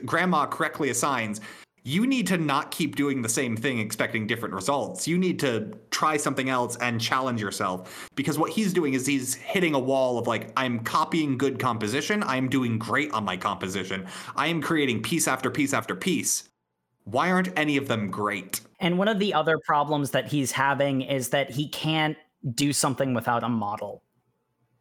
grandma correctly assigns. You need to not keep doing the same thing expecting different results. You need to try something else and challenge yourself because what he's doing is he's hitting a wall of like I'm copying good composition. I'm doing great on my composition. I am creating piece after piece after piece why aren't any of them great? And one of the other problems that he's having is that he can't do something without a model.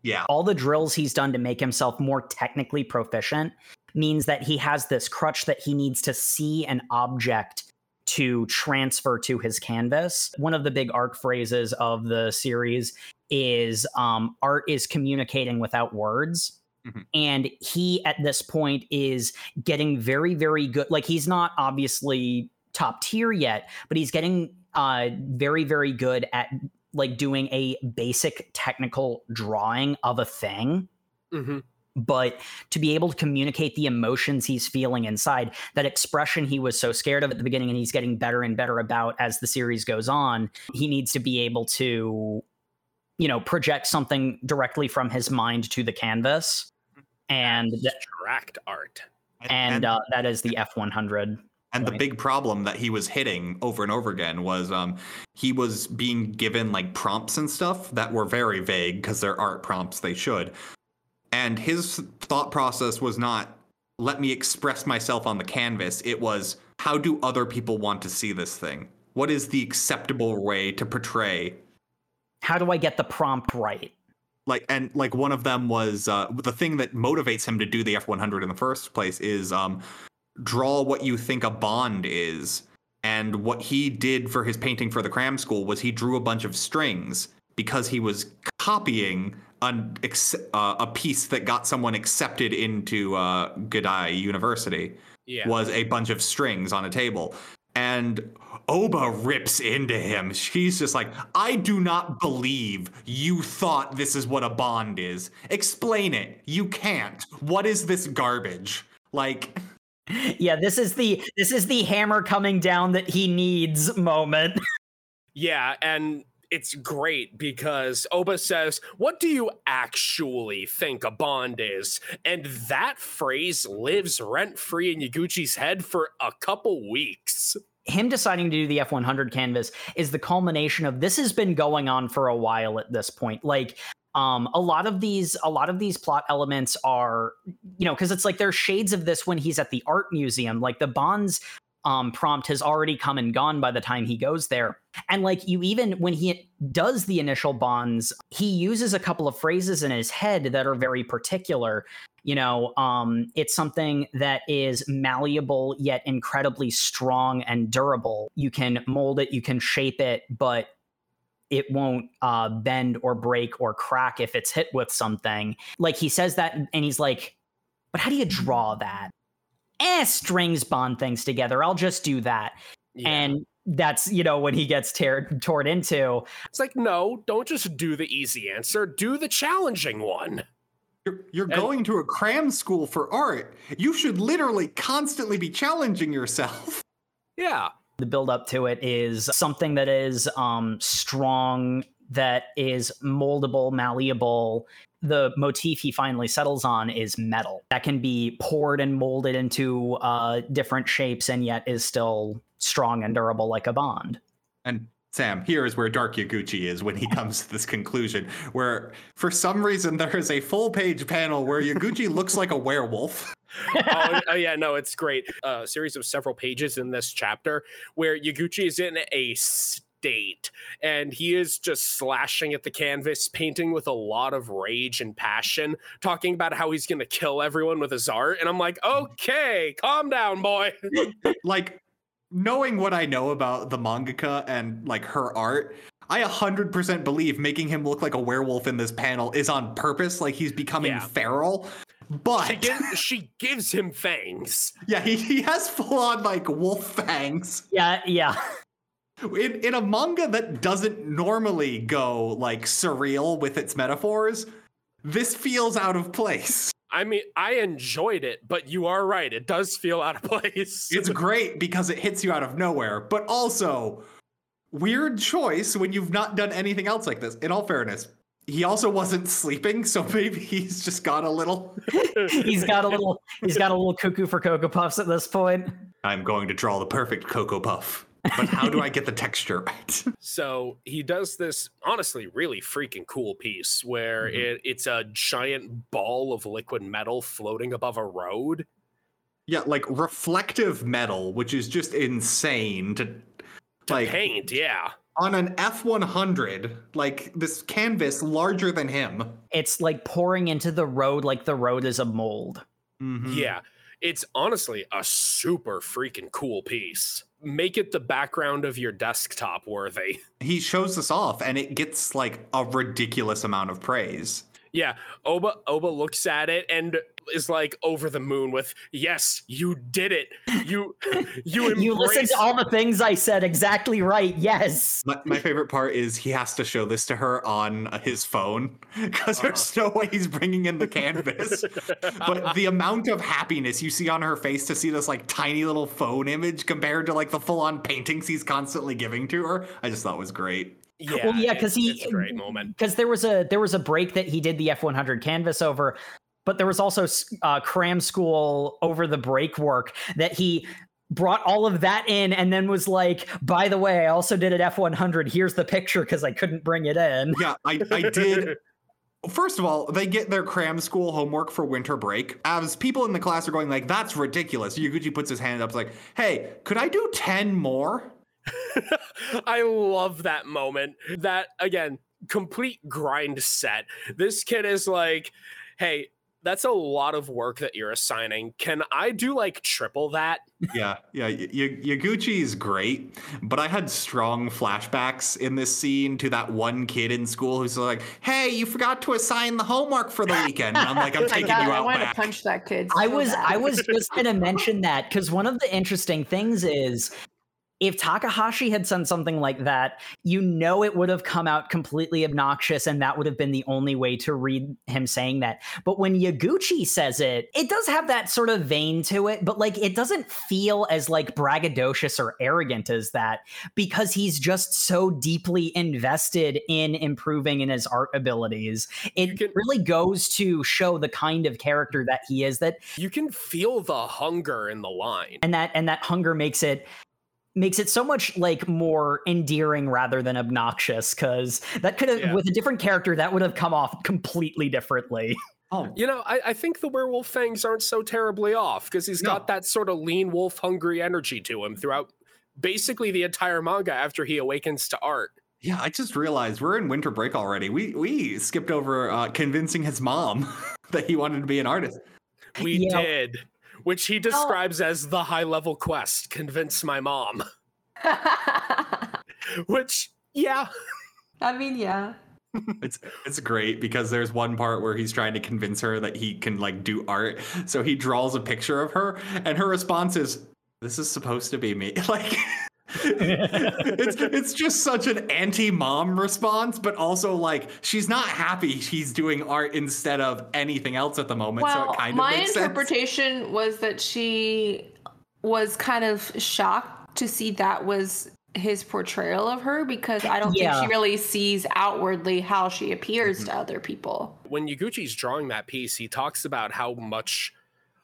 Yeah. all the drills he's done to make himself more technically proficient means that he has this crutch that he needs to see an object to transfer to his canvas. One of the big arc phrases of the series is um, art is communicating without words. Mhm. And he, at this point, is getting very, very good. Like, he's not obviously top tier yet, but he's getting uh, very, very good at like doing a basic technical drawing of a thing Mm-hmm. But to be able to communicate the emotions he's feeling inside that expression he was so scared of at the beginning and he's getting better and better about as the series goes on he needs to be able to you know project something directly from his mind to the canvas. And Abstract art. and uh, that is the f100 and the big problem that he was hitting over and over again was um, he was being given like prompts and stuff that were very vague because they're art prompts they should and his thought process was not let me express myself on the canvas. It was how do other people want to see this thing? What is the acceptable way to portray how do i get the prompt right? Like and like one of them was uh, the thing that motivates him to do the F100 in the first place is um, draw what you think a bond is. And what he did for his painting for the cram school was he drew a bunch of strings because he was copying an, ex- uh, a piece that got someone accepted into uh, Geidai University Yeah. was a bunch of strings on a table. And Oba rips into him. She's just like, I do not believe you thought this is what a bond is. Explain it. You can't. What is this garbage? Like, yeah this is the this is the hammer coming down that he needs moment Yeah, and it's great because Oba says, What do you actually think a bond is? And that phrase lives rent free in Yaguchi's head for a couple weeks. him deciding to do the F100 canvas is the culmination of this has been going on for a while at this point. Like um a lot of these a lot of these plot elements are you know because it's like there's shades of this when he's at the art museum like the bonds um prompt has already come and gone by the time he goes there and like you even when he does the initial bonds he uses a couple of phrases in his head that are very particular. You know um it's something that is malleable yet incredibly strong and durable. You can mold it you can shape it but it won't uh, bend or break or crack if it's hit with something. Like he says that and he's like but how do you draw that? Eh strings bond things together. I'll just do that. Yeah. and that's you know when he gets teared torn into it's like, no, don't just do the easy answer, do the challenging one. you're, you're And- going to a cram school for art. You should literally constantly be challenging yourself. Yeah. the build up to it is something that is um strong that is moldable, malleable. The motif he finally settles on is metal that can be poured and molded into uh, different shapes and yet is still strong and durable like a bond. And Sam, here is where Dark Yaguchi is when he comes to this conclusion, where for some reason there is a full page panel where Yaguchi looks like a werewolf. oh, oh, yeah, no, it's great. A series of several pages in this chapter where Yaguchi is in a state and he is just slashing at the canvas, painting with a lot of rage and passion, talking about how he's going to kill everyone with his art. And I'm like, mm. okay, calm down, boy. like, knowing what I know about the mangaka and like her art, I 100% believe making him look like a werewolf in this panel is on purpose, like he's becoming Yeah. feral. But She, gives, she gives him fangs. yeah, he, he has full on like wolf fangs. Yeah, yeah. In, in a manga that doesn't normally go like surreal with its metaphors, this feels out of place. I mean, I enjoyed it, but you are right. It does feel out of place. It's great because it hits you out of nowhere, but also weird choice when you've not done anything else like this. In all fairness, he also wasn't sleeping, so maybe he's just got a little. he's got a little he's got a little cuckoo for cocoa puffs at this point. I'm going to draw the perfect Cocoa Puff, but how do I get the texture right? So he does this honestly really freaking cool piece where Mhm. it, it's a giant ball of liquid metal floating above a road. yeah, like reflective metal, which is just insane to. To like paint, yeah. on an F100, like this canvas larger than him. It's like pouring into the road like the road is a mold. Mhm. Yeah. It's honestly a super freaking cool piece. Make it the background of your desktop worthy. He shows this off and it gets like a ridiculous amount of praise. Yeah, Oba Oba looks at it and is like over the moon with, "Yes, you did it. You you You listened to all the things I said exactly right. Yes. My, my favorite part is he has to show this to her on uh, his phone because there's uh-huh. no way he's bringing in the canvas. but the amount of happiness you see on her face to see this like tiny little phone image compared to like the full on paintings he's constantly giving to her, I just thought was great. yeah, well, yeah, because he it's a great moment. because there was a there was a break that he did the F100 canvas over, but there was also uh, cram school over the break work that he brought all of that in and then was like, by the way, I also did an F100. Here's the picture because I couldn't bring it in. Yeah, I, I did. First of all, they get their cram school homework for winter break. As people in the class are going like, "That's ridiculous," Yaguchi puts his hand up, like, "Hey, could I do ten more?" I love that moment. That again, complete grind set. This kid is like, "Hey, that's a lot of work that you're assigning. Can I do like triple that?" yeah, yeah. Y- y- Yaguchi is great, but I had strong flashbacks in this scene to that one kid in school who's like, "Hey, you forgot to assign the homework for the weekend." And I'm like, "I'm Oh taking God, you I out want back." to punch that kid. I was bad. I was just gonna mention that because one of the interesting things is if Takahashi had done something like that, you know it would have come out completely obnoxious, and that would have been the only way to read him saying that. But when Yaguchi says it, it does have that sort of vein to it, but like it doesn't feel as like braggadocious or arrogant as that because he's just so deeply invested in improving in his art abilities. It can- really goes to show the kind of character that he is that You can feel the hunger in the line. and that and that hunger makes it makes it so much like more endearing rather than obnoxious because that could have Yeah. with a different character that would have come off completely differently Oh, You know, I, I think the werewolf fangs aren't so terribly off because he's No. got that sort of lean wolf hungry energy to him throughout basically the entire manga after he awakens to art. yeah. I just realized we're in winter break already. We we skipped over uh, convincing his mom that he wanted to be an artist. We Yeah. did, which he oh. describes as the high level quest convince my mom. Which, yeah, I mean, yeah. It's it's great because there's one part where he's trying to convince her that he can like do art. So he draws a picture of her, and her response is, "This is supposed to be me." Like. it's it's just such an anti-mom response, but also like she's not happy he's doing art instead of anything else at the moment. so it kind of my makes sense. interpretation was that she was kind of shocked to see that was his portrayal of her because I don't think she really sees outwardly how she appears mm-hmm. to other people. when Yaguchi's drawing that piece, he talks about how much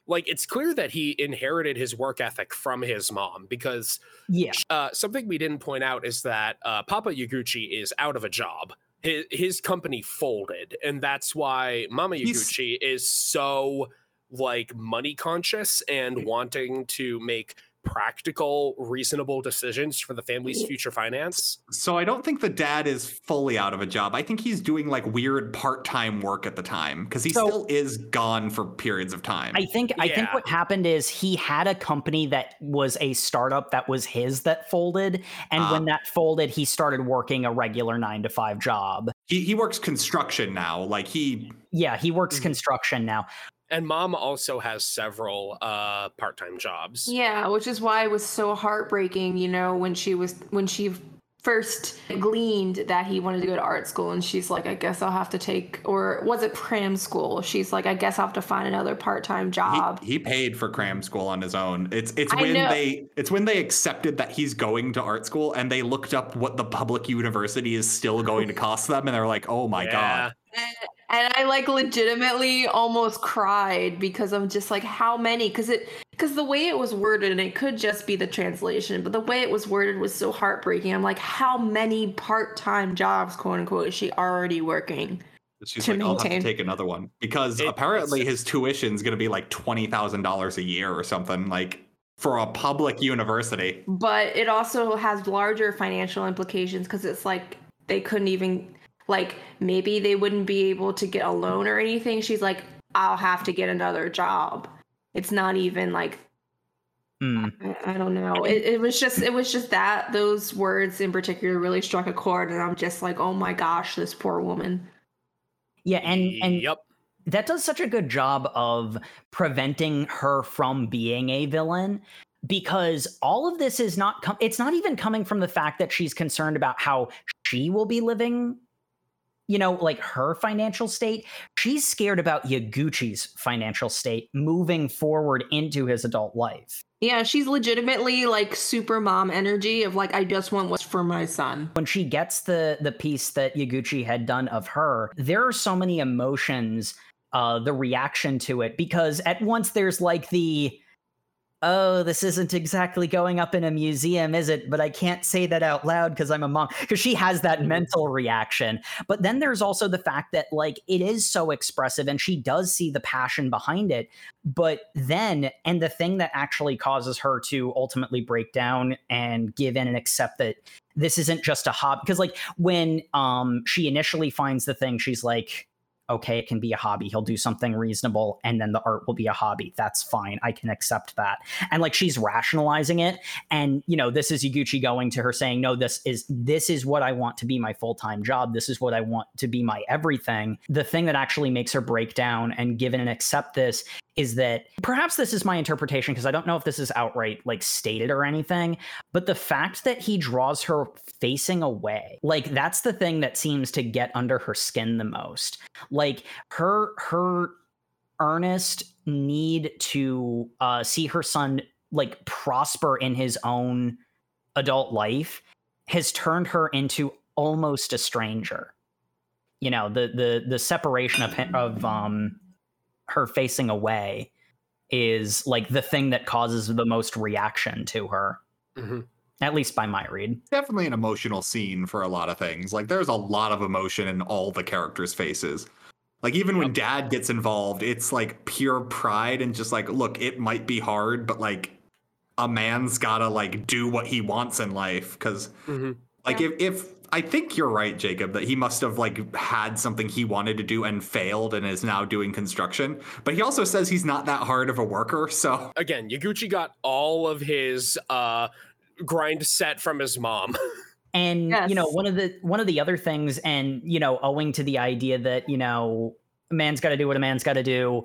like it's clear that he inherited his work ethic from his mom because Yeah. uh, something we didn't point out is that uh, Papa Yaguchi is out of a job. His, his company folded, and that's why Mama He's- Yaguchi is so like money conscious and wanting to make practical, reasonable decisions for the family's future finance. So I don't think the dad is fully out of a job. I think he's doing like weird part-time work at the time because he So- still is gone for periods of time. I think I think what happened is he had a company that was a startup that was his that folded, and Ah. when that folded, he started working a regular nine to five job. he he works construction now. Like he Yeah, he works Mhm. construction now. And mom also has several uh, part-time jobs. Yeah, which is why it was so heartbreaking, you know, when she was when she first gleaned that he wanted to go to art school and she's like, I guess I'll have to take or was it cram school? She's like, I guess I'll have to find another part-time job. he, he paid for cram school on his own. It's it's I when know. they it's when they accepted that he's going to art school and they looked up what the public university is still going to cost them and they're like, "Oh my Yeah. god." And, and I like legitimately almost cried because I'm just like, how many? Because it because the way it was worded, and it could just be the translation, but the way it was worded was so heartbreaking. I'm like, how many part-time jobs, quote unquote, is she already working? She's To like, "I'll have to take another one." Because It- apparently his tuition's going to be like $20,000 a year or something like for a public university. but it also has larger financial implications because it's like they couldn't even like maybe they wouldn't be able to get a loan or anything she's like i'll have to get another job it's not even like Mm. i, I don't know it, it was just it was just that those words in particular really struck a chord and i'm just like oh my gosh this poor woman Yeah, and and yep. that does such a good job of preventing her from being a villain because all of this is not com- it's not even coming from the fact that she's concerned about how she will be living you know like her financial state she's scared about Yaguchi's financial state moving forward into his adult life. Yeah she's legitimately like super mom energy of like i just want what's for my son. When she gets the the piece that Yaguchi had done of her, there are so many emotions, uh, the reaction to it, because at once there's like the oh, this isn't exactly going up in a museum, is it? But I can't say that out loud because I'm a mom. Because she has that mental reaction. But then there's also the fact that, like, it is so expressive and she does see the passion behind it. But then, and the thing that actually causes her to ultimately break down and give in and accept that this isn't just a hobby. Because, like, when um she initially finds the thing, she's like, okay, it can be a hobby. He'll do something reasonable and then the art will be a hobby. That's fine. I can accept that. And like she's rationalizing it. And you know, this is Yaguchi going to her saying, No, this is this is what I want to be my full-time job. This is what I want to be my everything. The thing that actually makes her break down and give in and accept this is that perhaps this is my interpretation because I don't know if this is outright like stated or anything, but the fact that he draws her facing away, like that's the thing that seems to get under her skin the most. Like her her earnest need to uh see her son like prosper in his own adult life has turned her into almost a stranger. You know, the the the separation of of um her facing away is like the thing that causes the most reaction to her Mhm. at least by my read Definitely an emotional scene for a lot of things. Like there's a lot of emotion in all the characters' faces. Like even when dad gets involved, it's like pure pride and just like, look, it might be hard, but like a man's gotta like do what he wants in life. Cause Mhm. like if if I think you're right, Jacob, that he must have like had something he wanted to do and failed and is now doing construction. But he also says he's not that hard of a worker, so Again, Yaguchi got all of his uh, grind set from his mom. and you know one of the one of the other things and you know owing to the idea that you know a man's got to do what a man's got to do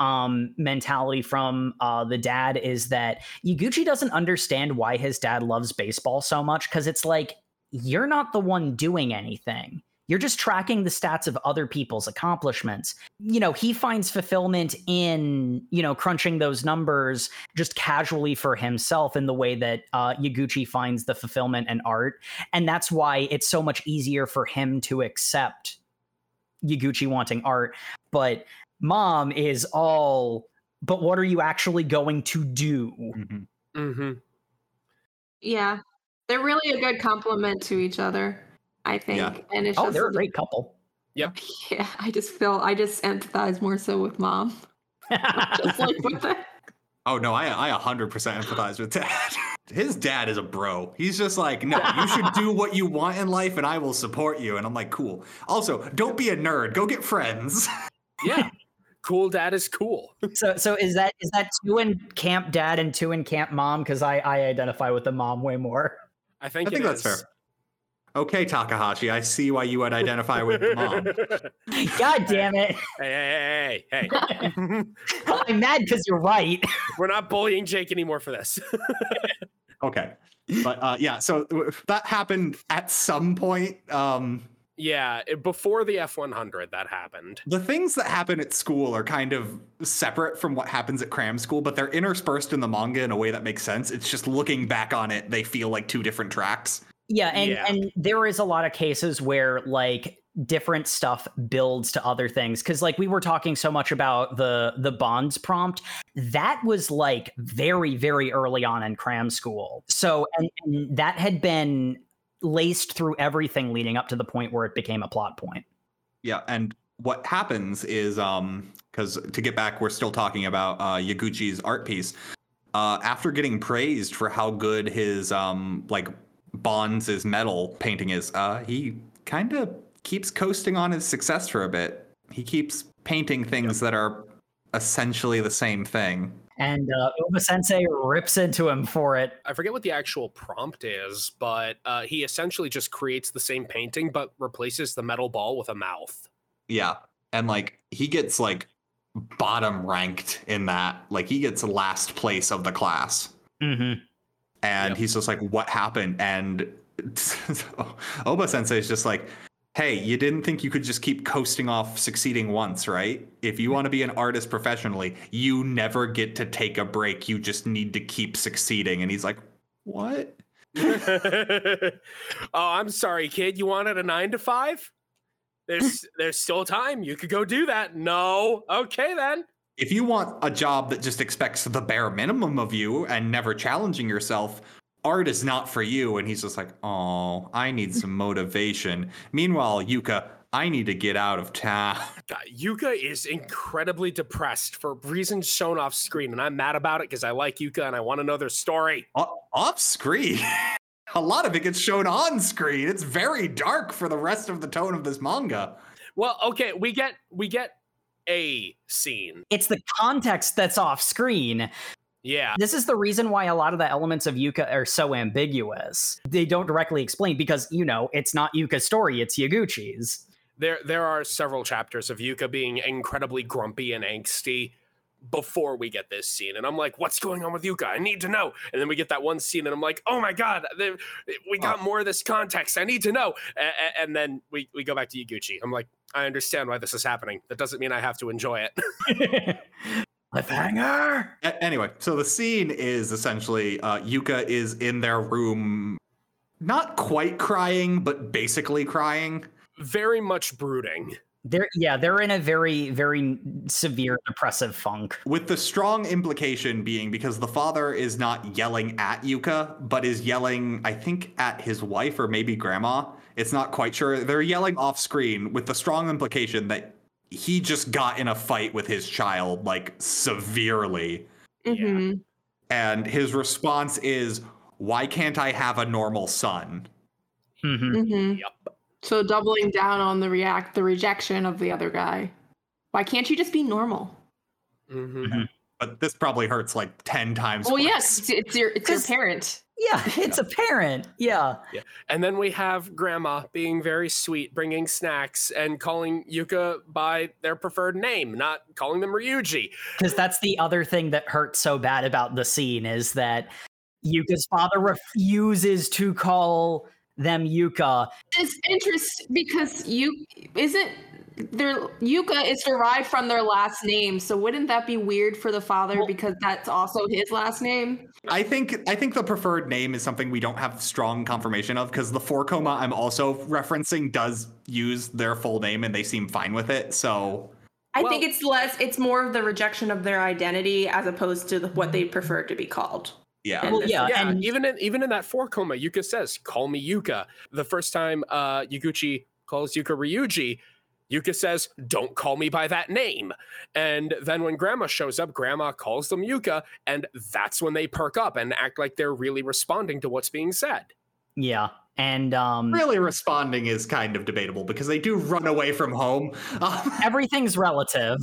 um mentality from uh the dad is that Yaguchi doesn't understand why his dad loves baseball so much cuz it's like you're not the one doing anything You're just tracking the stats of other people's accomplishments. You know, he finds fulfillment in, you know, crunching those numbers just casually for himself in the way that uh, Yaguchi finds the fulfillment in art. And that's why it's so much easier for him to accept Yaguchi wanting art. But mom is all, but what are you actually going to do? Mhm. Mm-hmm. Yeah. They're really a good complement to each other, I think. Yeah. And it's Oh, just they're a great couple. Yep. Yeah, I just feel I just empathize more so with mom. Just like with the Oh no, I I 100% empathize with dad. His dad is a bro. He's just like, no, you should do what you want in life, and I will support you. And I'm like, cool. Also, don't be a nerd. Go get friends. Yeah. cool dad is cool. So so is that is that two in camp dad and two in camp mom? Because I I identify with the mom way more. I think I think that's is. fair. Okay, Takahashi, I see why you would identify with the mom. God damn it! hey, hey, hey, hey. I'm mad because you're right. We're not bullying Jake anymore for this. Okay, but uh, yeah, so uh, that happened at some point. Um, yeah, it- before the F100 that happened. the things that happen at school are kind of separate from what happens at cram school, but they're interspersed in the manga in a way that makes sense. It's just looking back on it, they feel like two different tracks. Yeah, and Yeah. and there is a lot of cases where like different stuff builds to other things because like we were talking so much about the the bonds prompt that was like very very early on in cram school so and, and that had been laced through everything leading up to the point where it became a plot point Yeah, and what happens is um because to get back, we're still talking about uh Yaguchi's art piece. Uh after getting praised for how good his um like Bonds' metal painting is, uh he kind of keeps coasting on his success for a bit. He keeps painting things that are essentially the same thing. And uh Uma sensei rips into him for it I forget what the actual prompt is, but uh, he essentially just creates the same painting but replaces the metal ball with a mouth. Yeah. And like he gets like bottom ranked in that. Like he gets last place of the class. mm-hmm. and Yep. he's just like, "What happened?" And Oba Sensei is just like, "Hey, you didn't think you could just keep coasting off succeeding once, right? If you want to be an artist professionally, you never get to take a break. You just need to keep succeeding." And he's like, "What?" oh, I'm sorry, kid. You wanted a nine to five? There's there's still time. You could go do that. No. Okay then. If you want a job that just expects the bare minimum of you and never challenging yourself, art is not for you. And he's just like, "Oh, I need some motivation." Meanwhile, Yuka, I need to get out of town. Yuka is incredibly depressed for reasons shown off screen, and I'm mad about it because I like Yuka and I want to know their story. O- off screen. A lot of it gets shown on screen. It's very dark for the rest of the tone of this manga. Well, okay, we get we get a scene. it's the context that's off screen Yeah. This is the reason why a lot of the elements of Yuka are so ambiguous. They don't directly explain because, you know, it's not Yuka's story, it's Yaguchi's. There there are several chapters of Yuka being incredibly grumpy and angsty before we get this scene. And I'm like, what's going on with Yuka? I need to know. And then we get that one scene and I'm like, oh my God, we oh. got more of this context. I need to know. A- a- And then we, we go back to Yaguchi. I'm like, I understand why this is happening. That doesn't mean I have to enjoy it. Cliffhanger! A- anyway, so the scene is essentially uh, Yuka is in their room, not quite crying, but basically crying. Very much brooding. They're yeah, they're in a very, very severe depressive funk. With the strong implication being because the father is not yelling at Yuka, but is yelling, I think, at his wife or maybe grandma. It's not quite sure. They're yelling off screen with the strong implication that he just got in a fight with his child, like severely. Mhm. And his response is, Why can't I have a normal son? Mhm. Mhm. Yep. So doubling down on the react the rejection of the other guy. Why can't you just be normal? Mhm. But this probably hurts like 10 times. Well, worse. yes, it's, it's your it's your parent. Yeah, it's apparent. Yeah. yeah. And then we have Grandma being very sweet, bringing snacks and calling Yuka by their preferred name, not calling them Ryuji. Because that's the other thing that hurts so bad about the scene is that Yuka's father refuses to call them Yuka. It's interesting because you isn't their Yuka is derived from their last name. So wouldn't that be weird for the father Well- because that's also his last name? I think I think the preferred name is something we don't have strong confirmation of because the four-koma I'm also referencing does use their full name and they seem fine with it. So I Well- think it's less. It's more of the rejection of their identity as opposed to the, what they prefer to be called. yeah. Well, yeah, yeah, and even in even in that four-koma, Yuka says, "Call me Yuka." The first time uh, Yaguchi calls Yuka Ryuji, Yuka says, "Don't call me by that name." And then when Grandma shows up, Grandma calls them Yuka, and that's when they perk up and act like they're really responding to what's being said. yeah, and um, Really responding is kind of debatable because they do run away from home. Um, everything's relative.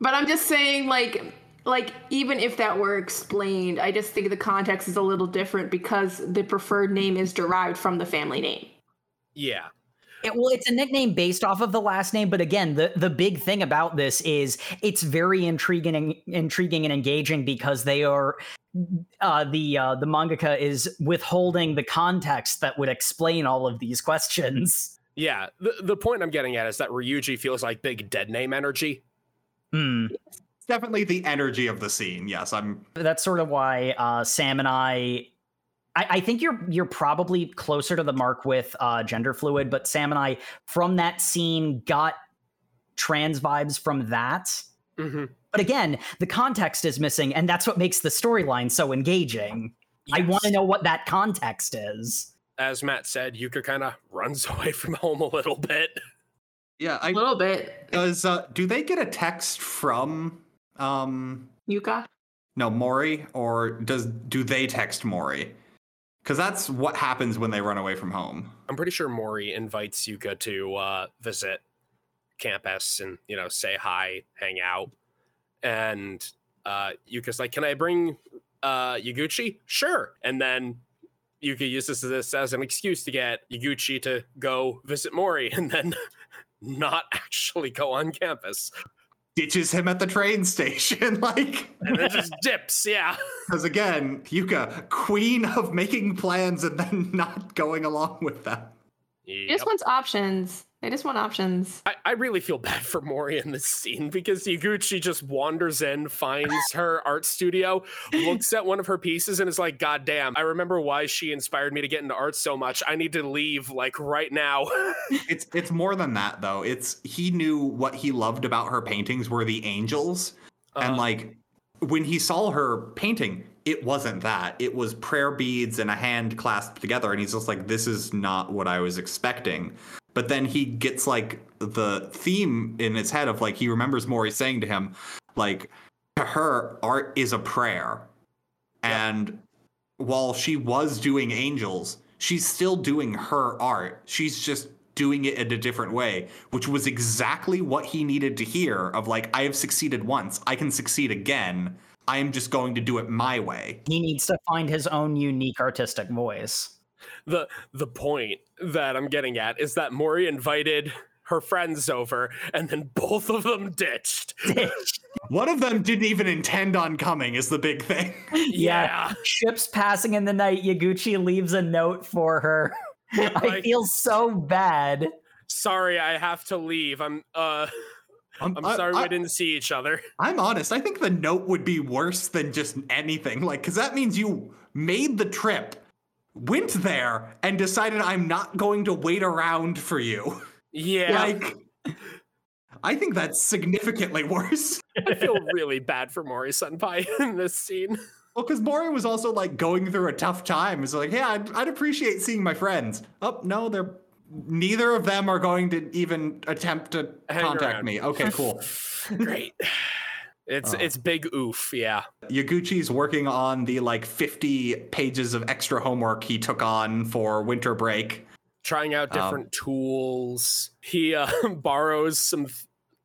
But I'm just saying, like, like even if that were explained, I just think the context is a little different because the preferred name is derived from the family name. Yeah, It, well, it's a nickname based off of the last name, but again, the the big thing about this is it's very intriguing, and, intriguing and engaging because they are uh, the uh, the mangaka is withholding the context that would explain all of these questions. yeah. The the point I'm getting at is that Ryuji feels like big dead name energy. Hmm. it's definitely the energy of the scene. Yes, I'm. That's sort of why uh, Sam and I. I, I think you're you're probably closer to the mark with uh, gender fluid, but Sam and I from that scene got trans vibes from that. Mm-hmm. But again, the context is missing, and that's what makes the storyline so engaging. I want to know what that context is. As Matt said, Yuka kind of runs away from home a little bit. Yeah, A I little bit. does. Uh, do they get a text from um Yuka? no Mori or does do they text Mori? Because that's what happens when they run away from home. I'm pretty sure Mori invites Yuka to uh, visit campus and you know say hi, hang out, and uh, Yuka's like, "Can I bring uh, Yaguchi?" Sure, and then Yuka uses this as an excuse to get Yaguchi to go visit Mori, and then not actually go on campus, Ditches him at the train station, like and then just dips. Yeah, because again, Yuka, queen of making plans and then not going along with them. He Yep. just wants options. They just want options. I, I really feel bad for Mori in this scene because Yaguchi just wanders in, finds her art studio, looks at one of her pieces, and is like, God damn, I remember why she inspired me to get into art so much. I need to leave, like, right now. It's it's more than that though. It's he knew what he loved about her paintings were the angels, and Uh, like when he saw her painting, it wasn't that. It was prayer beads and a hand clasped together, and he's just like, "This is not what I was expecting." But then he gets like the theme in his head of like he remembers Mori saying to him, like, to her, art is a prayer, and while she was doing angels, she's still doing her art. She's just doing it in a different way, which was exactly what he needed to hear of like, I have succeeded once, I can succeed again. I am just going to do it my way. He needs to find his own unique artistic voice. The the point that I'm getting at is that Mori invited her friends over, and then both of them ditched. One of them didn't even intend on coming, is the big thing. yeah. Ships passing in the night, Yaguchi leaves a note for her. I feel so bad. Sorry, I have to leave. I'm uh I'm I- sorry I, we didn't see each other. I'm honest. I think the note would be worse than just anything. Like, because that means you made the trip, went there, and decided I'm not going to wait around for you. Yeah. Like, I think that's significantly worse. I feel really bad for Mori Senpai in this scene. Well, because Mori was also like going through a tough time. It's like, yeah, I'd, I'd appreciate seeing my friends. Oh no, they're neither of them are going to even attempt to Hang contact around. me. Okay, cool. Great. It's Oh. it's big oof, yeah. Yaguchi's working on the like 50 pages of extra homework he took on for winter break. Trying out Um, different tools. He uh, borrows some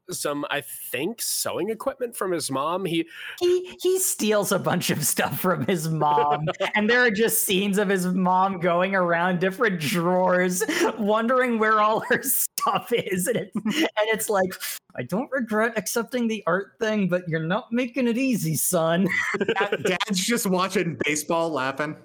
some I think sewing equipment from his mom. He He he steals a bunch of stuff from his mom, and there are just scenes of his mom going around different drawers, wondering where all her stuff is, and it's and it's like, I don't regret accepting the art thing, but you're not making it easy, son. Dad's just watching baseball laughing.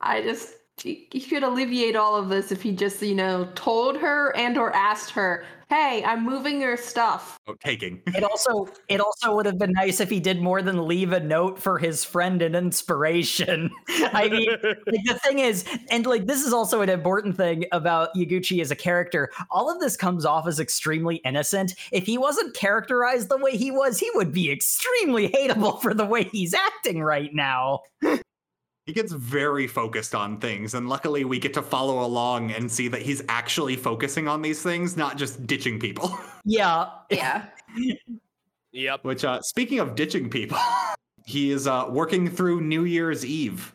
I just he he could alleviate all of this if he just, you know, told her and or asked her, "Hey, I'm moving your stuff." Oh, taking. It also it also would have been nice if he did more than leave a note for his friend and inspiration. I mean, like the thing is, and like this is also an important thing about Yaguchi as a character. All of this comes off as extremely innocent. If he wasn't characterized the way he was, he would be extremely hateable for the way he's acting right now. He gets very focused on things, and luckily we get to follow along and see that he's actually focusing on these things, not just ditching people. Yeah, Yeah. Yep. Which, uh, speaking of ditching people, he is uh, working through New Year's Eve.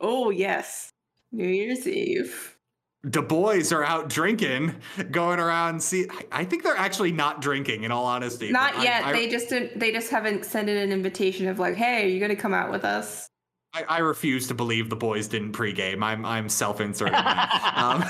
Oh, yes. New Year's Eve. The boys are out drinking, going around. See, I- I think they're actually not drinking. In all honesty, Not but I- yet. I, they just didn't, they just haven't extended an invitation of like, "Hey, are you going to come out with us?" I, I refuse to believe the boys didn't pregame. I'm I'm self-inserting. that. um,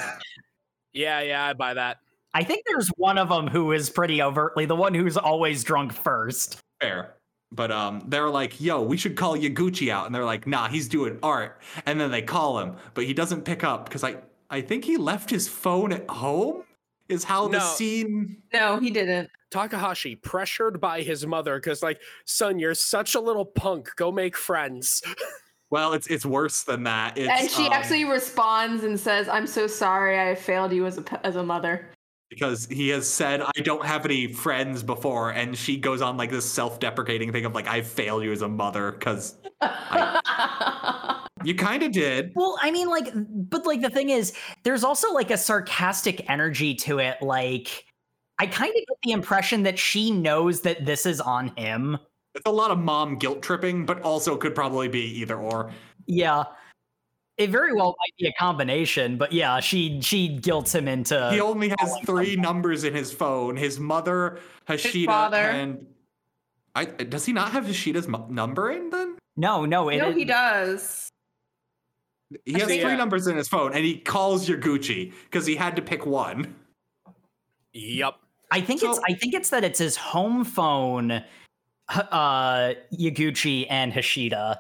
Yeah, yeah, I buy that. I think there's one of them who is pretty overtly the one who's always drunk first. fair. But um, they're like, "Yo, we should call Yaguchi out," and they're like, "Nah, he's doing art." And then they call him, but he doesn't pick up because I I think he left his phone at home. Is how the scene. No, he didn't. Takahashi pressured by his mother because, like, son, you're such a little punk. Go make friends. Well, it's it's worse than that. It's, and she um, actually responds and says, "I'm so sorry. I failed you as a p- as a mother." because he has said I don't have any friends before, and she goes on like this self-deprecating thing of like I failed you as a mother because you kind of did. Well, I mean, like, but like the thing is, there's also like a sarcastic energy to it. Like, I kind of get the impression that she knows that this is on him. It's a lot of mom guilt tripping, but also could probably be either or. Yeah. It very well might be a combination, but yeah, she she guilts him into he only has three someone. numbers in his phone: his mother, Hashida, father. and I. Does he not have Hashida's mu- number in then? No, no, it no, is- he does. He has three Yeah. numbers in his phone, and he calls Yaguchi because he had to pick one. Yep. I think it's I think it's that it's his home phone h- uh Yaguchi and Hashida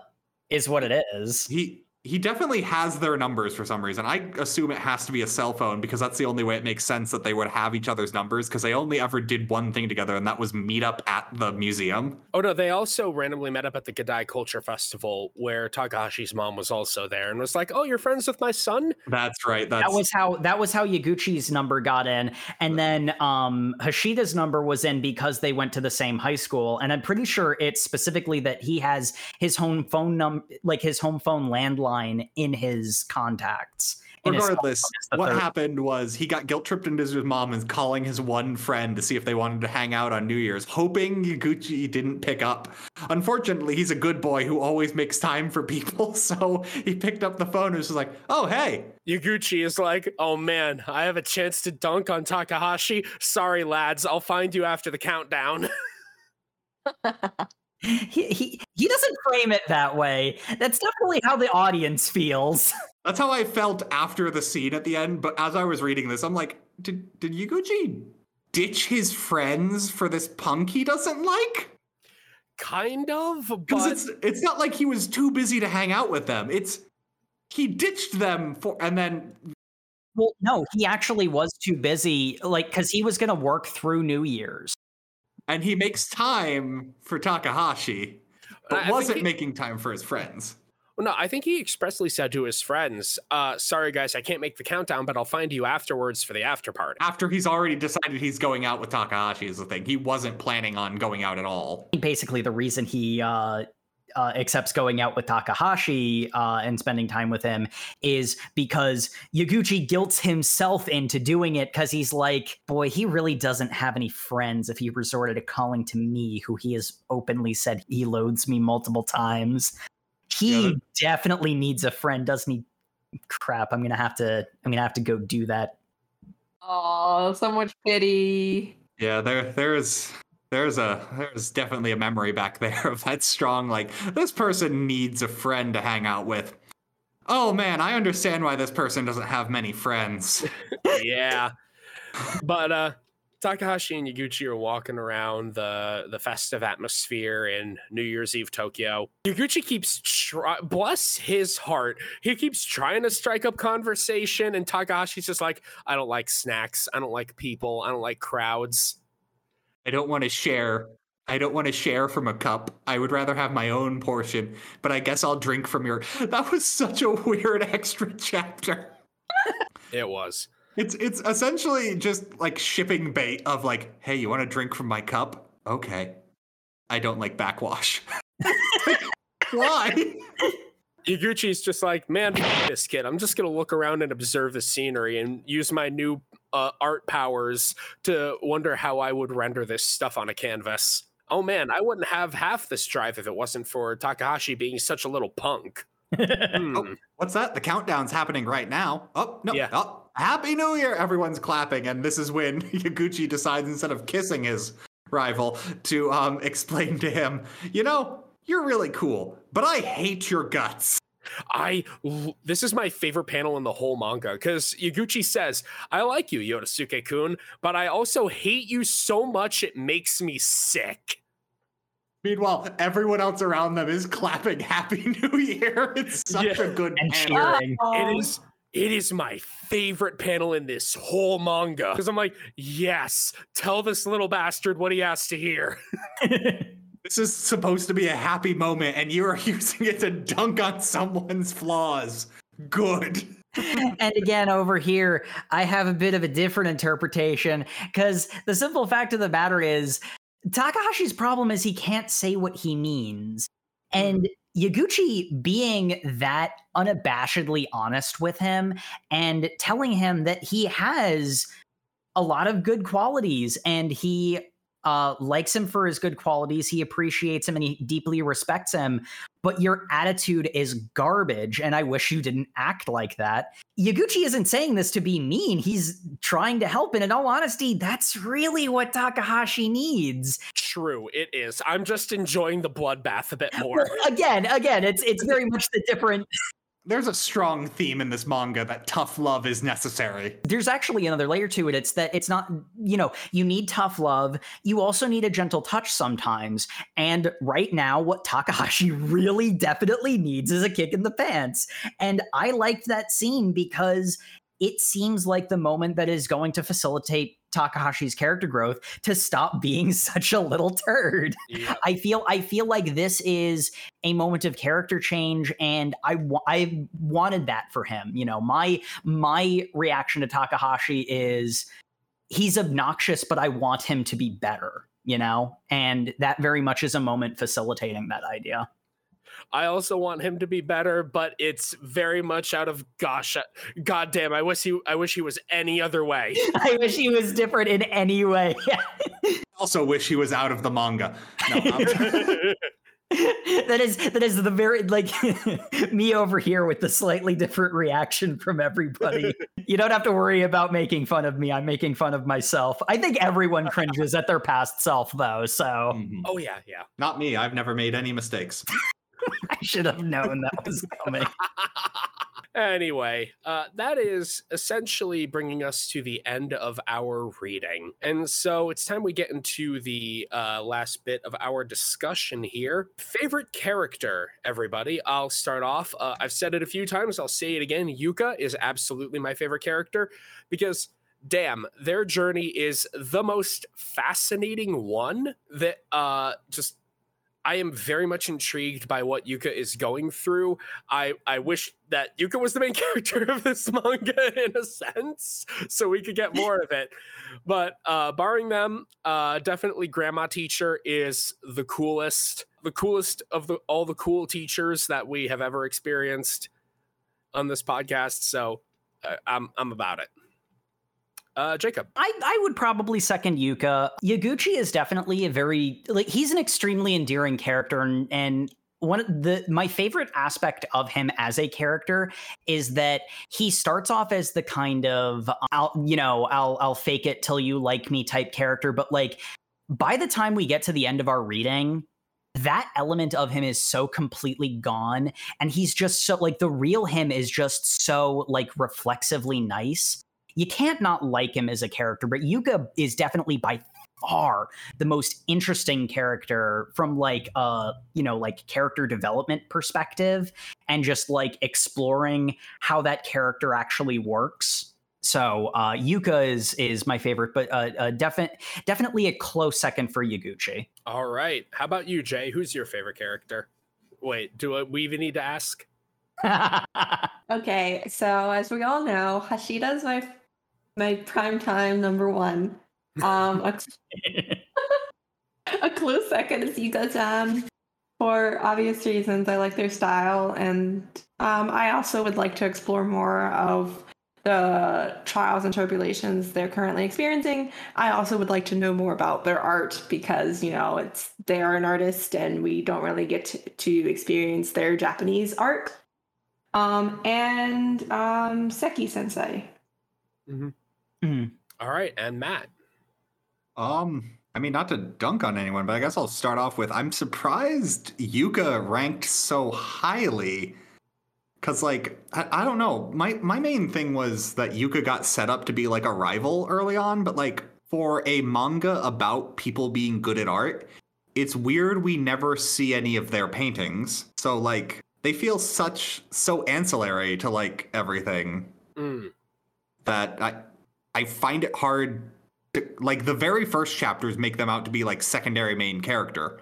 is what it is. He he definitely has their numbers for some reason. I assume it has to be a cell phone because that's the only way it makes sense that they would have each other's numbers because they only ever did one thing together, and that was meet up at the museum. Oh no, they also randomly met up at the Geidai Culture Festival where Takahashi's mom was also there and was like, "Oh, you're friends with my son?" That's right. That's That was how that was how Yaguchi's number got in, and then um, Hashida's number was in because they went to the same high school. And I'm pretty sure it's specifically that he has his home phone num like his home phone landline in his contacts. in Regardless, is what third- happened was he got guilt tripped into his mom and calling his one friend to see if they wanted to hang out on New Year's, hoping Yaguchi didn't pick up. Unfortunately, he's a good boy who always makes time for people, so he picked up the phone and was just like, "Oh, hey, Yaguchi is like, "Oh man, I have a chance to dunk on Takahashi. Sorry, lads, I'll find you after the countdown." he, he he doesn't frame it that way. That's definitely how the audience feels. That's how I felt after the scene at the end. But as I was reading this, I'm like, did did Yaguchi ditch his friends for this punk he doesn't like? kind of, Because but it's it's not like he was too busy to hang out with them. It's he ditched them for and then Well, no, he actually was too busy, like because he was going to work through New Year's. And he makes time for Takahashi, but I- I wasn't he- making time for his friends. Well, no, I think he expressly said to his friends, uh, "Sorry guys, I can't make the countdown, but I'll find you afterwards for the after party." After he's already decided he's going out with Takahashi is the thing. He wasn't planning on going out at all. Basically, the reason he uh, uh, accepts going out with Takahashi uh, and spending time with him is because Yaguchi guilts himself into doing it because he's like, boy, he really doesn't have any friends if he resorted to calling to me, who he has openly said he loads me multiple times. He Yeah, definitely needs a friend, doesn't he? Crap, I'm gonna have to. I'm gonna have to go do that Oh, so much pity. Yeah, there there's there's a there's definitely a memory back there of that strong like this person needs a friend to hang out with. Oh man, I understand why this person doesn't have many friends. yeah, but uh, Takahashi and Yaguchi are walking around the the festive atmosphere in New Year's Eve Tokyo. Yaguchi keeps try- bless his heart. He keeps trying to strike up conversation, and Takahashi's just like, "I don't like snacks. I don't like people. I don't like crowds." I don't want to share. I don't want to share from a cup. I would rather have my own portion, but I guess I'll drink from your. That was such a weird extra chapter. It was. It's it's essentially just like shipping bait of like, hey, you want to drink from my cup? Okay. I don't like backwash. Why? Yaguchi's just like, man, this kid. I'm just gonna look around and observe the scenery and use my new uh, art powers to wonder how I would render this stuff on a canvas. Oh man, I wouldn't have half this drive if it wasn't for Takahashi being such a little punk. Hmm. Oh, what's that? The countdown's happening right now. Oh, no. Yeah. Oh, Happy New Year! Everyone's clapping, and this is when Yaguchi decides instead of kissing his rival to um, explain to him, you know, you're really cool, but I hate your guts. I l- this is my favorite panel in the whole manga because Yaguchi says, "I like you, Yotasuke-kun, but I also hate you so much it makes me sick." Meanwhile, everyone else around them is clapping Happy New Year. It's such Yeah. a good and panel. cheering. It is it is my favorite panel in this whole manga because I'm like, yes, tell this little bastard what he has to hear. This is supposed to be a happy moment, and you are using it to dunk on someone's flaws. Good. and again, over here, I have a bit of a different interpretation because the simple fact of the matter is Takahashi's problem is he can't say what he means. Hmm. And Yaguchi being that unabashedly honest with him and telling him that he has a lot of good qualities and he uh, likes him for his good qualities. He appreciates him and he deeply respects him. But your attitude is garbage, and I wish you didn't act like that. Yaguchi isn't saying this to be mean. He's trying to help. And in all honesty, that's really what Takahashi needs. True, it is. I'm just enjoying the bloodbath a bit more. Well, again, again, it's it's very much the different There's a strong theme in this manga that tough love is necessary. there's actually another layer to it. It's that it's not, you know, you need tough love. You also need a gentle touch sometimes. And right now, what Takahashi really definitely needs is a kick in the pants. And I liked that scene because it seems like the moment that is going to facilitate Takahashi's character growth to stop being such a little turd. Yeah. I feel I feel like this is a moment of character change, and I I wanted that for him. You know, my my reaction to Takahashi is he's obnoxious, but I want him to be better. You know, and that very much is a moment facilitating that idea. I also want him to be better, but it's very much out of gosh, uh, goddamn. I wish he, I wish he was any other way. I wish he was different in any way. Also, wish he was out of the manga. No, that is that is the very like me over here with the slightly different reaction from everybody. you don't have to worry about making fun of me. I'm making fun of myself. I think everyone cringes at their past self though, so mhm. oh yeah, yeah. Not me. I've never made any mistakes. I should have known that was coming. Anyway, uh, that is essentially bringing us to the end of our reading. And so it's time we get into the uh, last bit of our discussion here. Favorite character, everybody. I'll start off. Uh, I've said it a few times, I'll say it again. Yuka is absolutely my favorite character because. Damn, their journey is the most fascinating one that uh just I am very much intrigued by what Yuka is going through. I I wish that Yuka was the main character of this manga in a sense, so we could get more of it. But uh, barring them, uh, definitely Grandma Teacher is the coolest, the coolest of the all the cool teachers that we have ever experienced on this podcast. So uh, I'm I'm about it. Uh, Jacob, I, I would probably second Yuka. Yaguchi is definitely a very like he's an extremely endearing character and and one of the my favorite aspect of him as a character is that he starts off as the kind of I'll you know I'll I'll fake it till you like me type character but like by the time we get to the end of our reading that element of him is so completely gone and he's just so like the real him is just so like reflexively nice you can't not like him as a character, but Yuka is definitely by far the most interesting character from like uh you know like character development perspective and just like exploring how that character actually works so uh yuka is is my favorite but uh, uh definite definitely a close second for yaguchi All right. How about you, Jay? Who's your favorite character? Wait, do we even need to ask? Okay, so as we all know, Hashida's my my prime time number one. Um, a, a close second is Yuka-chan for obvious reasons. I like their style, and um, I also would like to explore more of the trials and tribulations they're currently experiencing. I also would like to know more about their art because you know it's they are an artist, and we don't really get to, to experience their Japanese art. Um, and um, Saeki Sensei. Mm. All right, and Matt. Um, I mean, not to dunk on anyone, but I guess I'll start off with I'm surprised Yuka ranked so highly. Cause like I, I don't know, my my main thing was that Yuka got set up to be like a rival early on, but like for a manga about people being good at art, it's weird we never see any of their paintings. So like they feel such so ancillary to like everything Mm. that I I find it hard to, like the very first chapters make them out to be like secondary main character.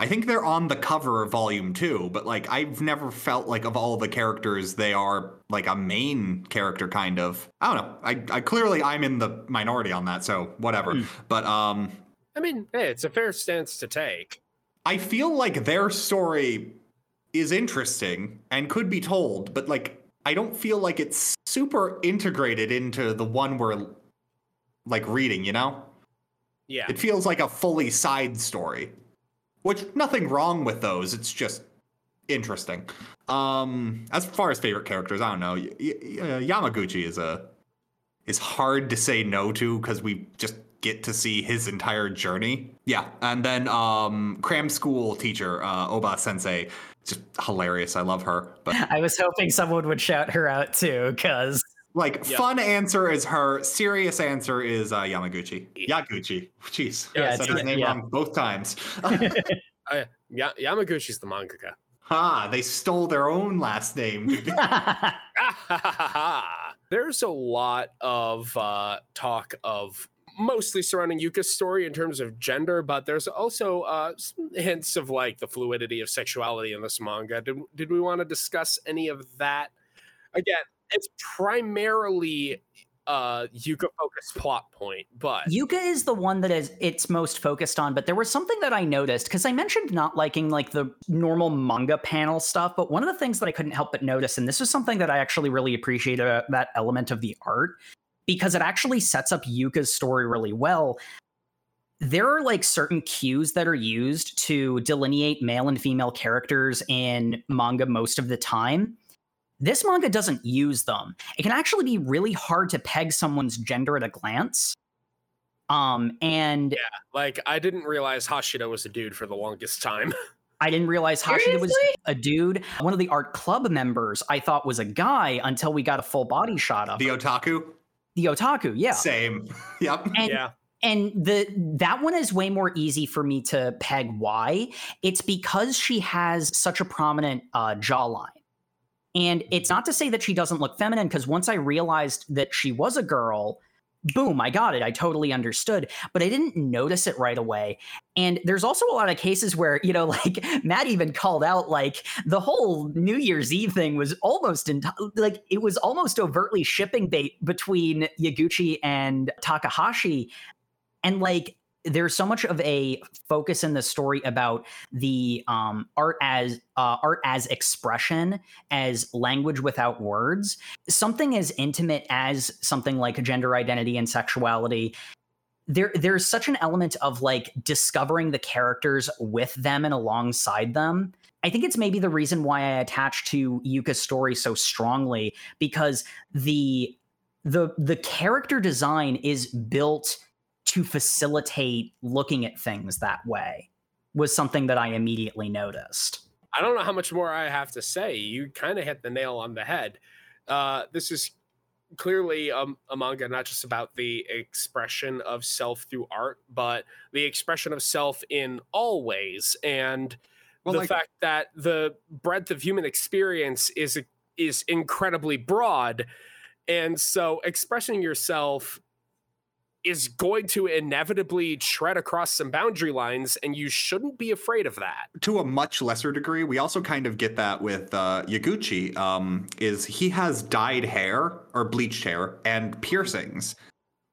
I think they're on the cover of volume 2, but like I've never felt like of all the characters they are like a main character kind of. I don't know. I I clearly I'm in the minority on that, so whatever. Hmm. But um I mean, hey, it's a fair stance to take. I feel like their story is interesting and could be told, but like I don't feel like it's super integrated into the one we're like reading, you know? Yeah. It feels like a fully side story. Which nothing wrong with those, it's just interesting. Um as far as favorite characters, I don't know. Y- y- uh, Yamaguchi is a is hard to say no to cuz we just get to see his entire journey. Yeah, and then um cram school teacher uh Oba sensei just hilarious. I love her. But i was hoping someone would shout her out too because like Yep. fun answer is her, serious answer is uh Yamaguchi. Yaguchi. Jeez. Yeah, I said his name yeah. wrong both times. Uh, yeah, Yamaguchi's the mangaka. Ha, they stole their own last name. There's a lot of uh, talk of mostly surrounding Yuka's story in terms of gender, but there's also uh, hints of like the fluidity of sexuality in this manga. Did, did we want to discuss any of that? Again, it's primarily uh Yuka focused plot point, but Yuka is the one that is it's most focused on, but there was something that I noticed because I mentioned not liking like the normal manga panel stuff, but one of the things that I couldn't help but notice, and this is something that I actually really appreciated that element of the art, because it actually sets up Yuka's story really well. There are like certain cues that are used to delineate male and female characters in manga most of the time. This manga doesn't use them. It can actually be really hard to peg someone's gender at a glance. Um, and yeah, like I didn't realize Hashida was a dude for the longest time. I didn't realize Hashida was a dude. One of the art club members I thought was a guy until we got a full body shot of the her. otaku? The otaku. Yeah. Same. Yep. And yeah. and the that one is way more easy for me to peg why it's because she has such a prominent uh, jawline and it's not to say that she doesn't look feminine because once i realized that she was a girl boom i got it i totally understood but i didn't notice it right away. And there's also a lot of cases where you know like matt even called out like the whole new year's eve thing was almost enti- like it was almost overtly shipping bait between yaguchi and takahashi. And like there's so much of a focus in the story about the um, art as uh, art as expression as language without words. Something as intimate as something like gender identity and sexuality there there's such an element of like discovering the characters with them and alongside them. I think it's maybe the reason why I attach to Yuka's story so strongly because the the the character design is built to facilitate looking at things that way was something that I immediately noticed. I don't know how much more I have to say. You kind of hit the nail on the head. Uh, this is clearly um, a manga not just about the expression of self through art, but the expression of self in all ways, and Well, the like- fact that the breadth of human experience is is incredibly broad, and so expressing yourself is going to inevitably tread across some boundary lines, and you shouldn't be afraid of that. to a much lesser degree, we also kind of get that with uh, Yaguchi. Um, is he has dyed hair or bleached hair and piercings,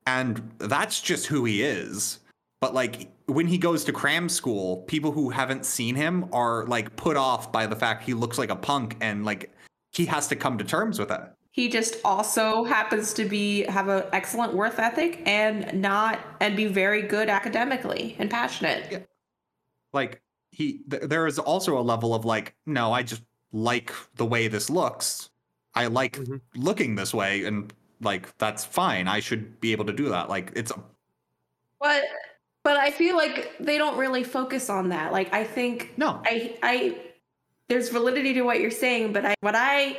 and that's just who he is. But like when he goes to cram school, people who haven't seen him are like put off by the fact he looks like a punk, and like he has to come to terms with that. He just also happens to be have an excellent worth ethic and not and be very good academically and passionate. Yeah. like he th- there is also a level of like no i just like the way this looks i like Mhm. looking this way and like that's fine i should be able to do that like it's a But but I feel like they don't really focus on that. Like I think no I I there's validity to what you're saying, but I what I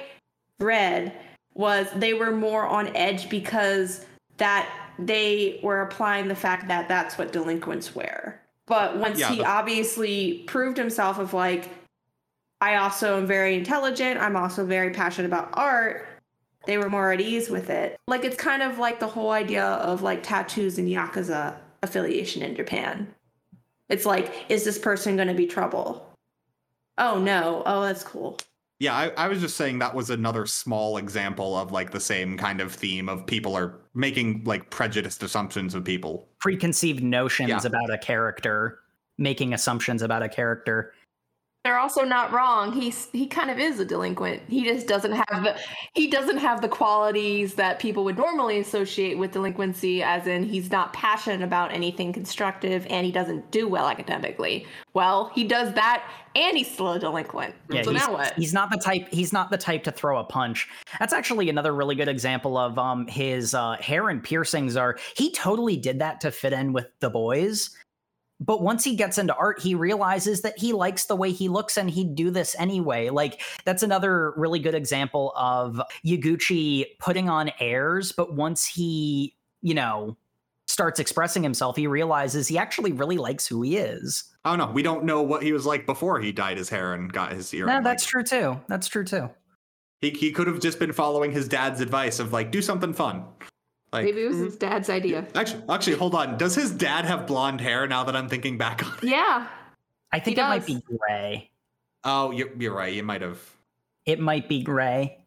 read was they were more on edge because that they were applying the fact that that's what delinquents wear. But once Yeah, he the- obviously proved himself of like I also am very intelligent, I'm also very passionate about art, they were more at ease with it. Like it's kind of like the whole idea of like tattoos and yakuza affiliation in Japan. It's like, is this person going to be trouble? Oh no. Oh, that's cool. Yeah I, I was just saying that was another small example of like the same kind of theme of people are making like prejudiced assumptions of people Preconceived notions Yeah. about a character, making assumptions about a character. They're also not wrong. He's he kind of is a delinquent. He just doesn't have the he doesn't have the qualities that people would normally associate with delinquency, as in he's not passionate about anything constructive and he doesn't do well academically. Well, he does that and he's still a delinquent. Yeah, so now what? he's not the type. He's not the type to throw a punch. That's actually another really good example of um his uh, hair and piercings. Are he totally did that to fit in with the boys? But once he gets into art, he realizes that he likes the way he looks, and he'd do this anyway. Like that's another really good example of Yaguchi putting on airs. But once he, you know, starts expressing himself, he realizes he actually really likes who he is. Oh, don't know we don't know what he was like before he dyed his hair and got his ear No, that's true too. That's true too. he, he could have just been following his dad's advice of like do something fun like Maybe it was his dad's idea. Actually, actually, hold on. Does his dad have blonde hair? Now that I'm thinking back on it. Yeah. I think He it might be gray. Oh, you're, you're right. You might have. It might be gray.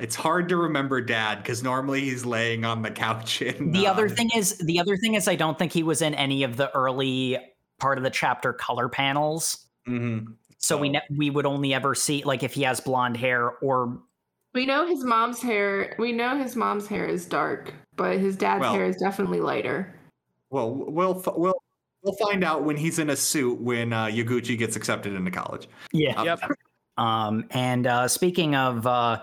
It's hard to remember dad because normally he's laying on the couch. In, The other thing is, the other thing is, I don't think he was in any of the early part of the chapter color panels. mhm. So we Oh. ne- we would only ever see like if he has blonde hair or We know his mom's hair we know his mom's hair is dark, but his dad's Well- hair is definitely lighter. Well, we'll we'll we'll find out when he's in a suit when uh, Yaguchi gets accepted into college. yeah. Yep. Um, and uh, speaking of uh,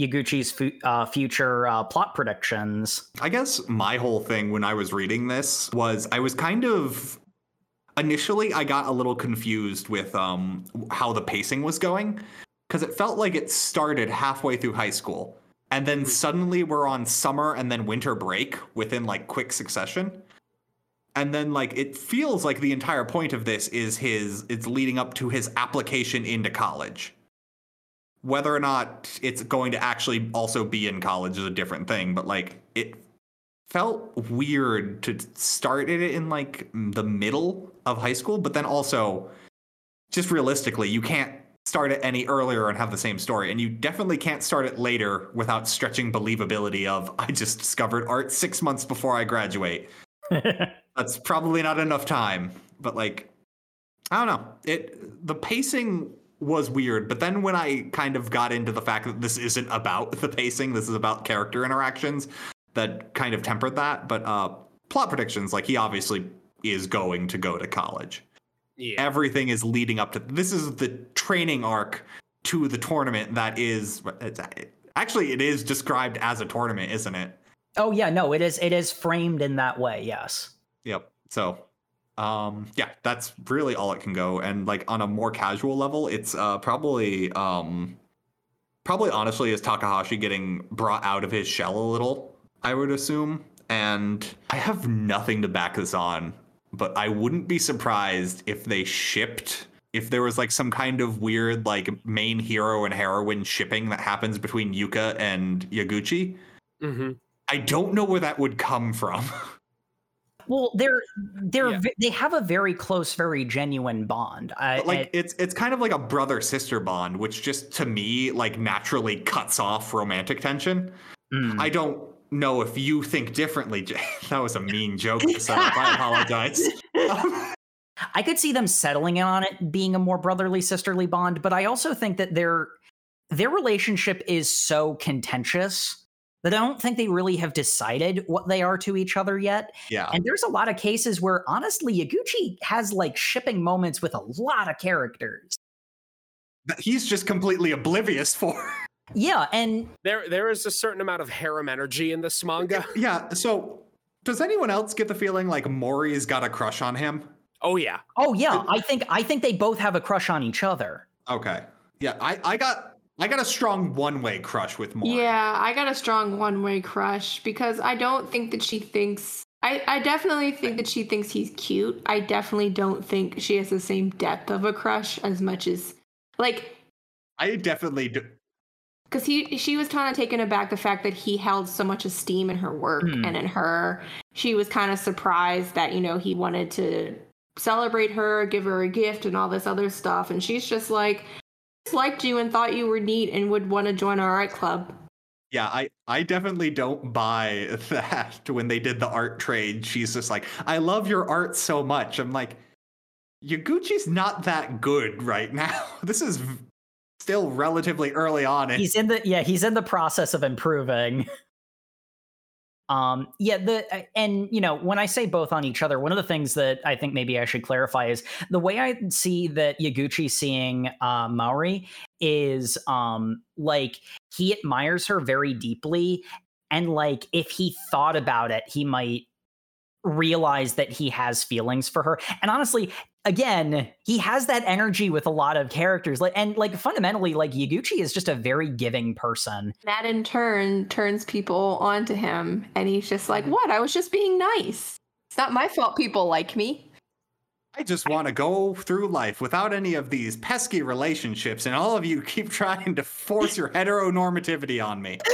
Yaguchi's fu- uh, future uh, plot predictions, I guess my whole thing when I was reading this was I was kind of initially I got a little confused with um how the pacing was going because it felt like it started halfway through high school and then mm-hmm. suddenly we're on summer and then winter break within like quick succession. And then like it feels like the entire point of this is his it's leading up to his application into college. Whether or not it's going to actually also be in college is a different thing, but like it felt weird to start it in like the middle of high school, but then also just realistically, you can't start it any earlier and have the same story. And you definitely can't start it later without stretching believability of I just discovered art 6 months before I graduate. That's probably not enough time, but like I don't know. It the pacing was weird, but then when I kind of got into the fact that this isn't about the pacing, this is about character interactions, that kind of tempered that. But uh plot predictions, like he obviously is going to go to college. Yeah. Everything is leading up to this is the training arc to the tournament that is it's, actually it is described as a tournament, isn't it? oh yeah, no, it is it is framed in that way. Yes. Yep. So, um, yeah, that's really all it can go. And like on a more casual level, it's uh probably um probably honestly is Takahashi getting brought out of his shell a little, I would assume. And I have nothing to back this on, but I wouldn't be surprised if they shipped if there was like some kind of weird like main hero and heroine shipping that happens between Yuka and Yaguchi. Mm-hmm. I don't know where that would come from. Well, they're they're Yeah. they have a very close, very genuine bond. I, like I- it's it's kind of like a brother sister bond, which just to me like naturally cuts off romantic tension. mm. I don't know if you think differently, That was a mean joke up. I apologize. I could see them settling on it being a more brotherly sisterly bond, but I also think that their their relationship is so contentious that I don't think they really have decided what they are to each other yet. yeah. And there's a lot of cases where honestly Yaguchi has like shipping moments with a lot of characters. that he's just completely oblivious for. Yeah, and There, there is a certain amount of harem energy in this manga. yeah. So, does anyone else get the feeling like Mori's got a crush on him? Oh yeah, oh yeah, I think I think they both have a crush on each other. Okay. Yeah. I I got I got a strong one way crush with Mori. Yeah, I got a strong one way crush because I don't think that she thinks. I, I definitely think that she thinks he's cute. I definitely don't think she has the same depth of a crush as much as. Like, I definitely do. Because he she was kind of taken aback the fact that he held so much esteem in her work Hmm. and in her she was kind of surprised that you know he wanted to celebrate her give her a gift and all this other stuff and she's just like "Just liked you and thought you were neat and would want to join our art club Yeah, I, I definitely don't buy that when they did the art trade. She's just like, I love your art so much. I'm like, Yaguchi's not that good right now. This is v- still relatively early on. And he's in the yeah he's in the process of improving um yeah the uh, and you know when i say both on each other one of the things that i think maybe i should clarify is the way i see that yaguchi seeing uh Mori is um like he admires her very deeply and like if he thought about it he might realize that he has feelings for her and honestly again he has that energy with a lot of characters like and like fundamentally like yaguchi is just a very giving person that in turn turns people onto him and he's just like what i was just being nice it's not my fault people like me I just want to go through life without any of these pesky relationships, and all of you keep trying to force your heteronormativity on me.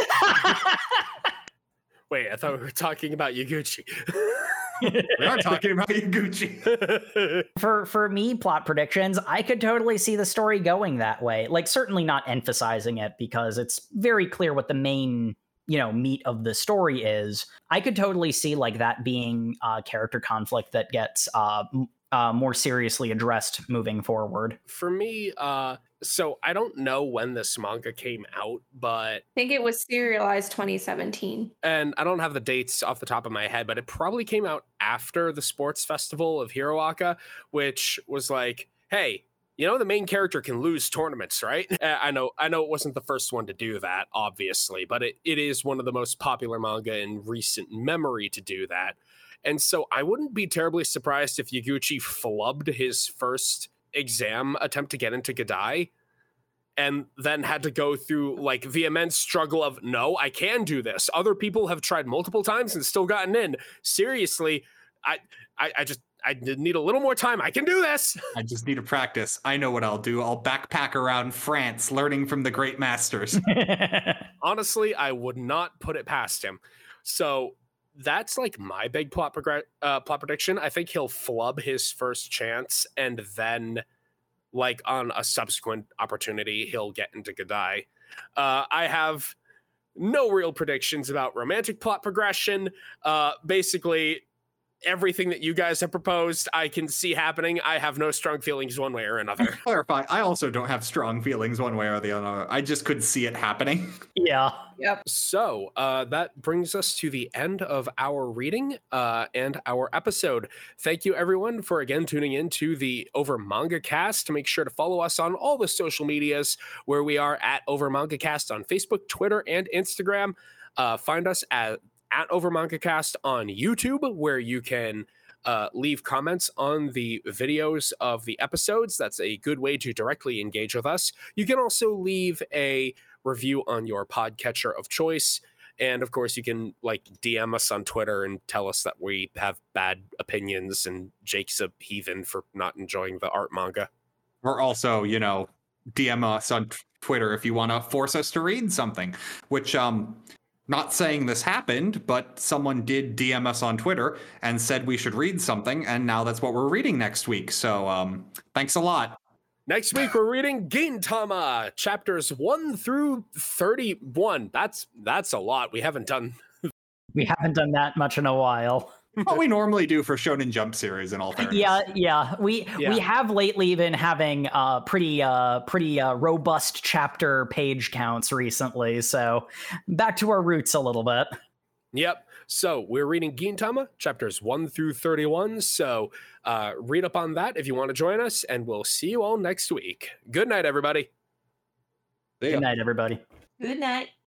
wait, I thought we were talking about Yaguchi. We are talking about Yaguchi. for for me plot predictions i could totally see the story going that way. Like certainly not emphasizing it because it's very clear what the main you know meat of the story is. I could totally see like that being a character conflict that gets uh, m- uh more seriously addressed moving forward. For me, uh, so I don't know when this manga came out, but i think it was serialized 2017 and I don't have the dates off the top of my head, but it probably came out after the sports festival of Hero Aca, which was like, hey, you know the main character can lose tournaments, right? I know I know it wasn't the first one to do that, obviously, but it, it is one of the most popular manga in recent memory to do that. And so I wouldn't be terribly surprised if Yaguchi flubbed his first exam attempt to get into Geidai and then had to go through like the immense struggle of no, I can do this. Other people have tried multiple times and still gotten in. Seriously, I I, I just I need a little more time. I can do this. I just need to practice. I know what I'll do. I'll backpack around France, learning from the great masters. Honestly, I would not put it past him. So that's like my big plot progr- uh, plot prediction. I think he'll flub his first chance, and then, like on a subsequent opportunity, he'll get into Geidai. Uh, I have no real predictions about romantic plot progression. Uh, basically, everything that you guys have proposed, I can see happening. I have no strong feelings one way or another. Clarify, I also don't have strong feelings one way or the other. I just could see it happening. yeah yep So uh, that brings us to the end of our reading uh, and our episode. Thank you, everyone, for again tuning in to the Over Manga Cast. Make sure to follow us on all the social medias where we are at Over Manga Cast on Facebook, Twitter, and Instagram. Uh, find us at at Over Manga on YouTube, where you can uh, leave comments on the videos of the episodes. That's a good way to directly engage with us. You can also leave a review on your podcatcher of choice. And of course, you can like DM us on Twitter and tell us that we have bad opinions and Jake's a heathen for not enjoying the art manga. Or also, you know, DM us on Twitter if you want to force us to read something, which um not saying this happened, but someone did DM us on Twitter and said we should read something, and now that's what we're reading next week. So um thanks a lot. Next week we're reading Gintama chapters 1 through 31. That's that's a lot. We haven't done We haven't done that much in a while. what we normally do for Shonen Jump series in all fairness. Yeah, yeah. We Yeah. we have lately been having uh pretty uh pretty uh robust chapter page counts recently. So back to our roots a little bit. Yep. So we're reading Gintama chapters 1 through 31. So uh, read up on that if you want to join us, and we'll see you all next week. Good night, everybody. Good night, everybody. Good night.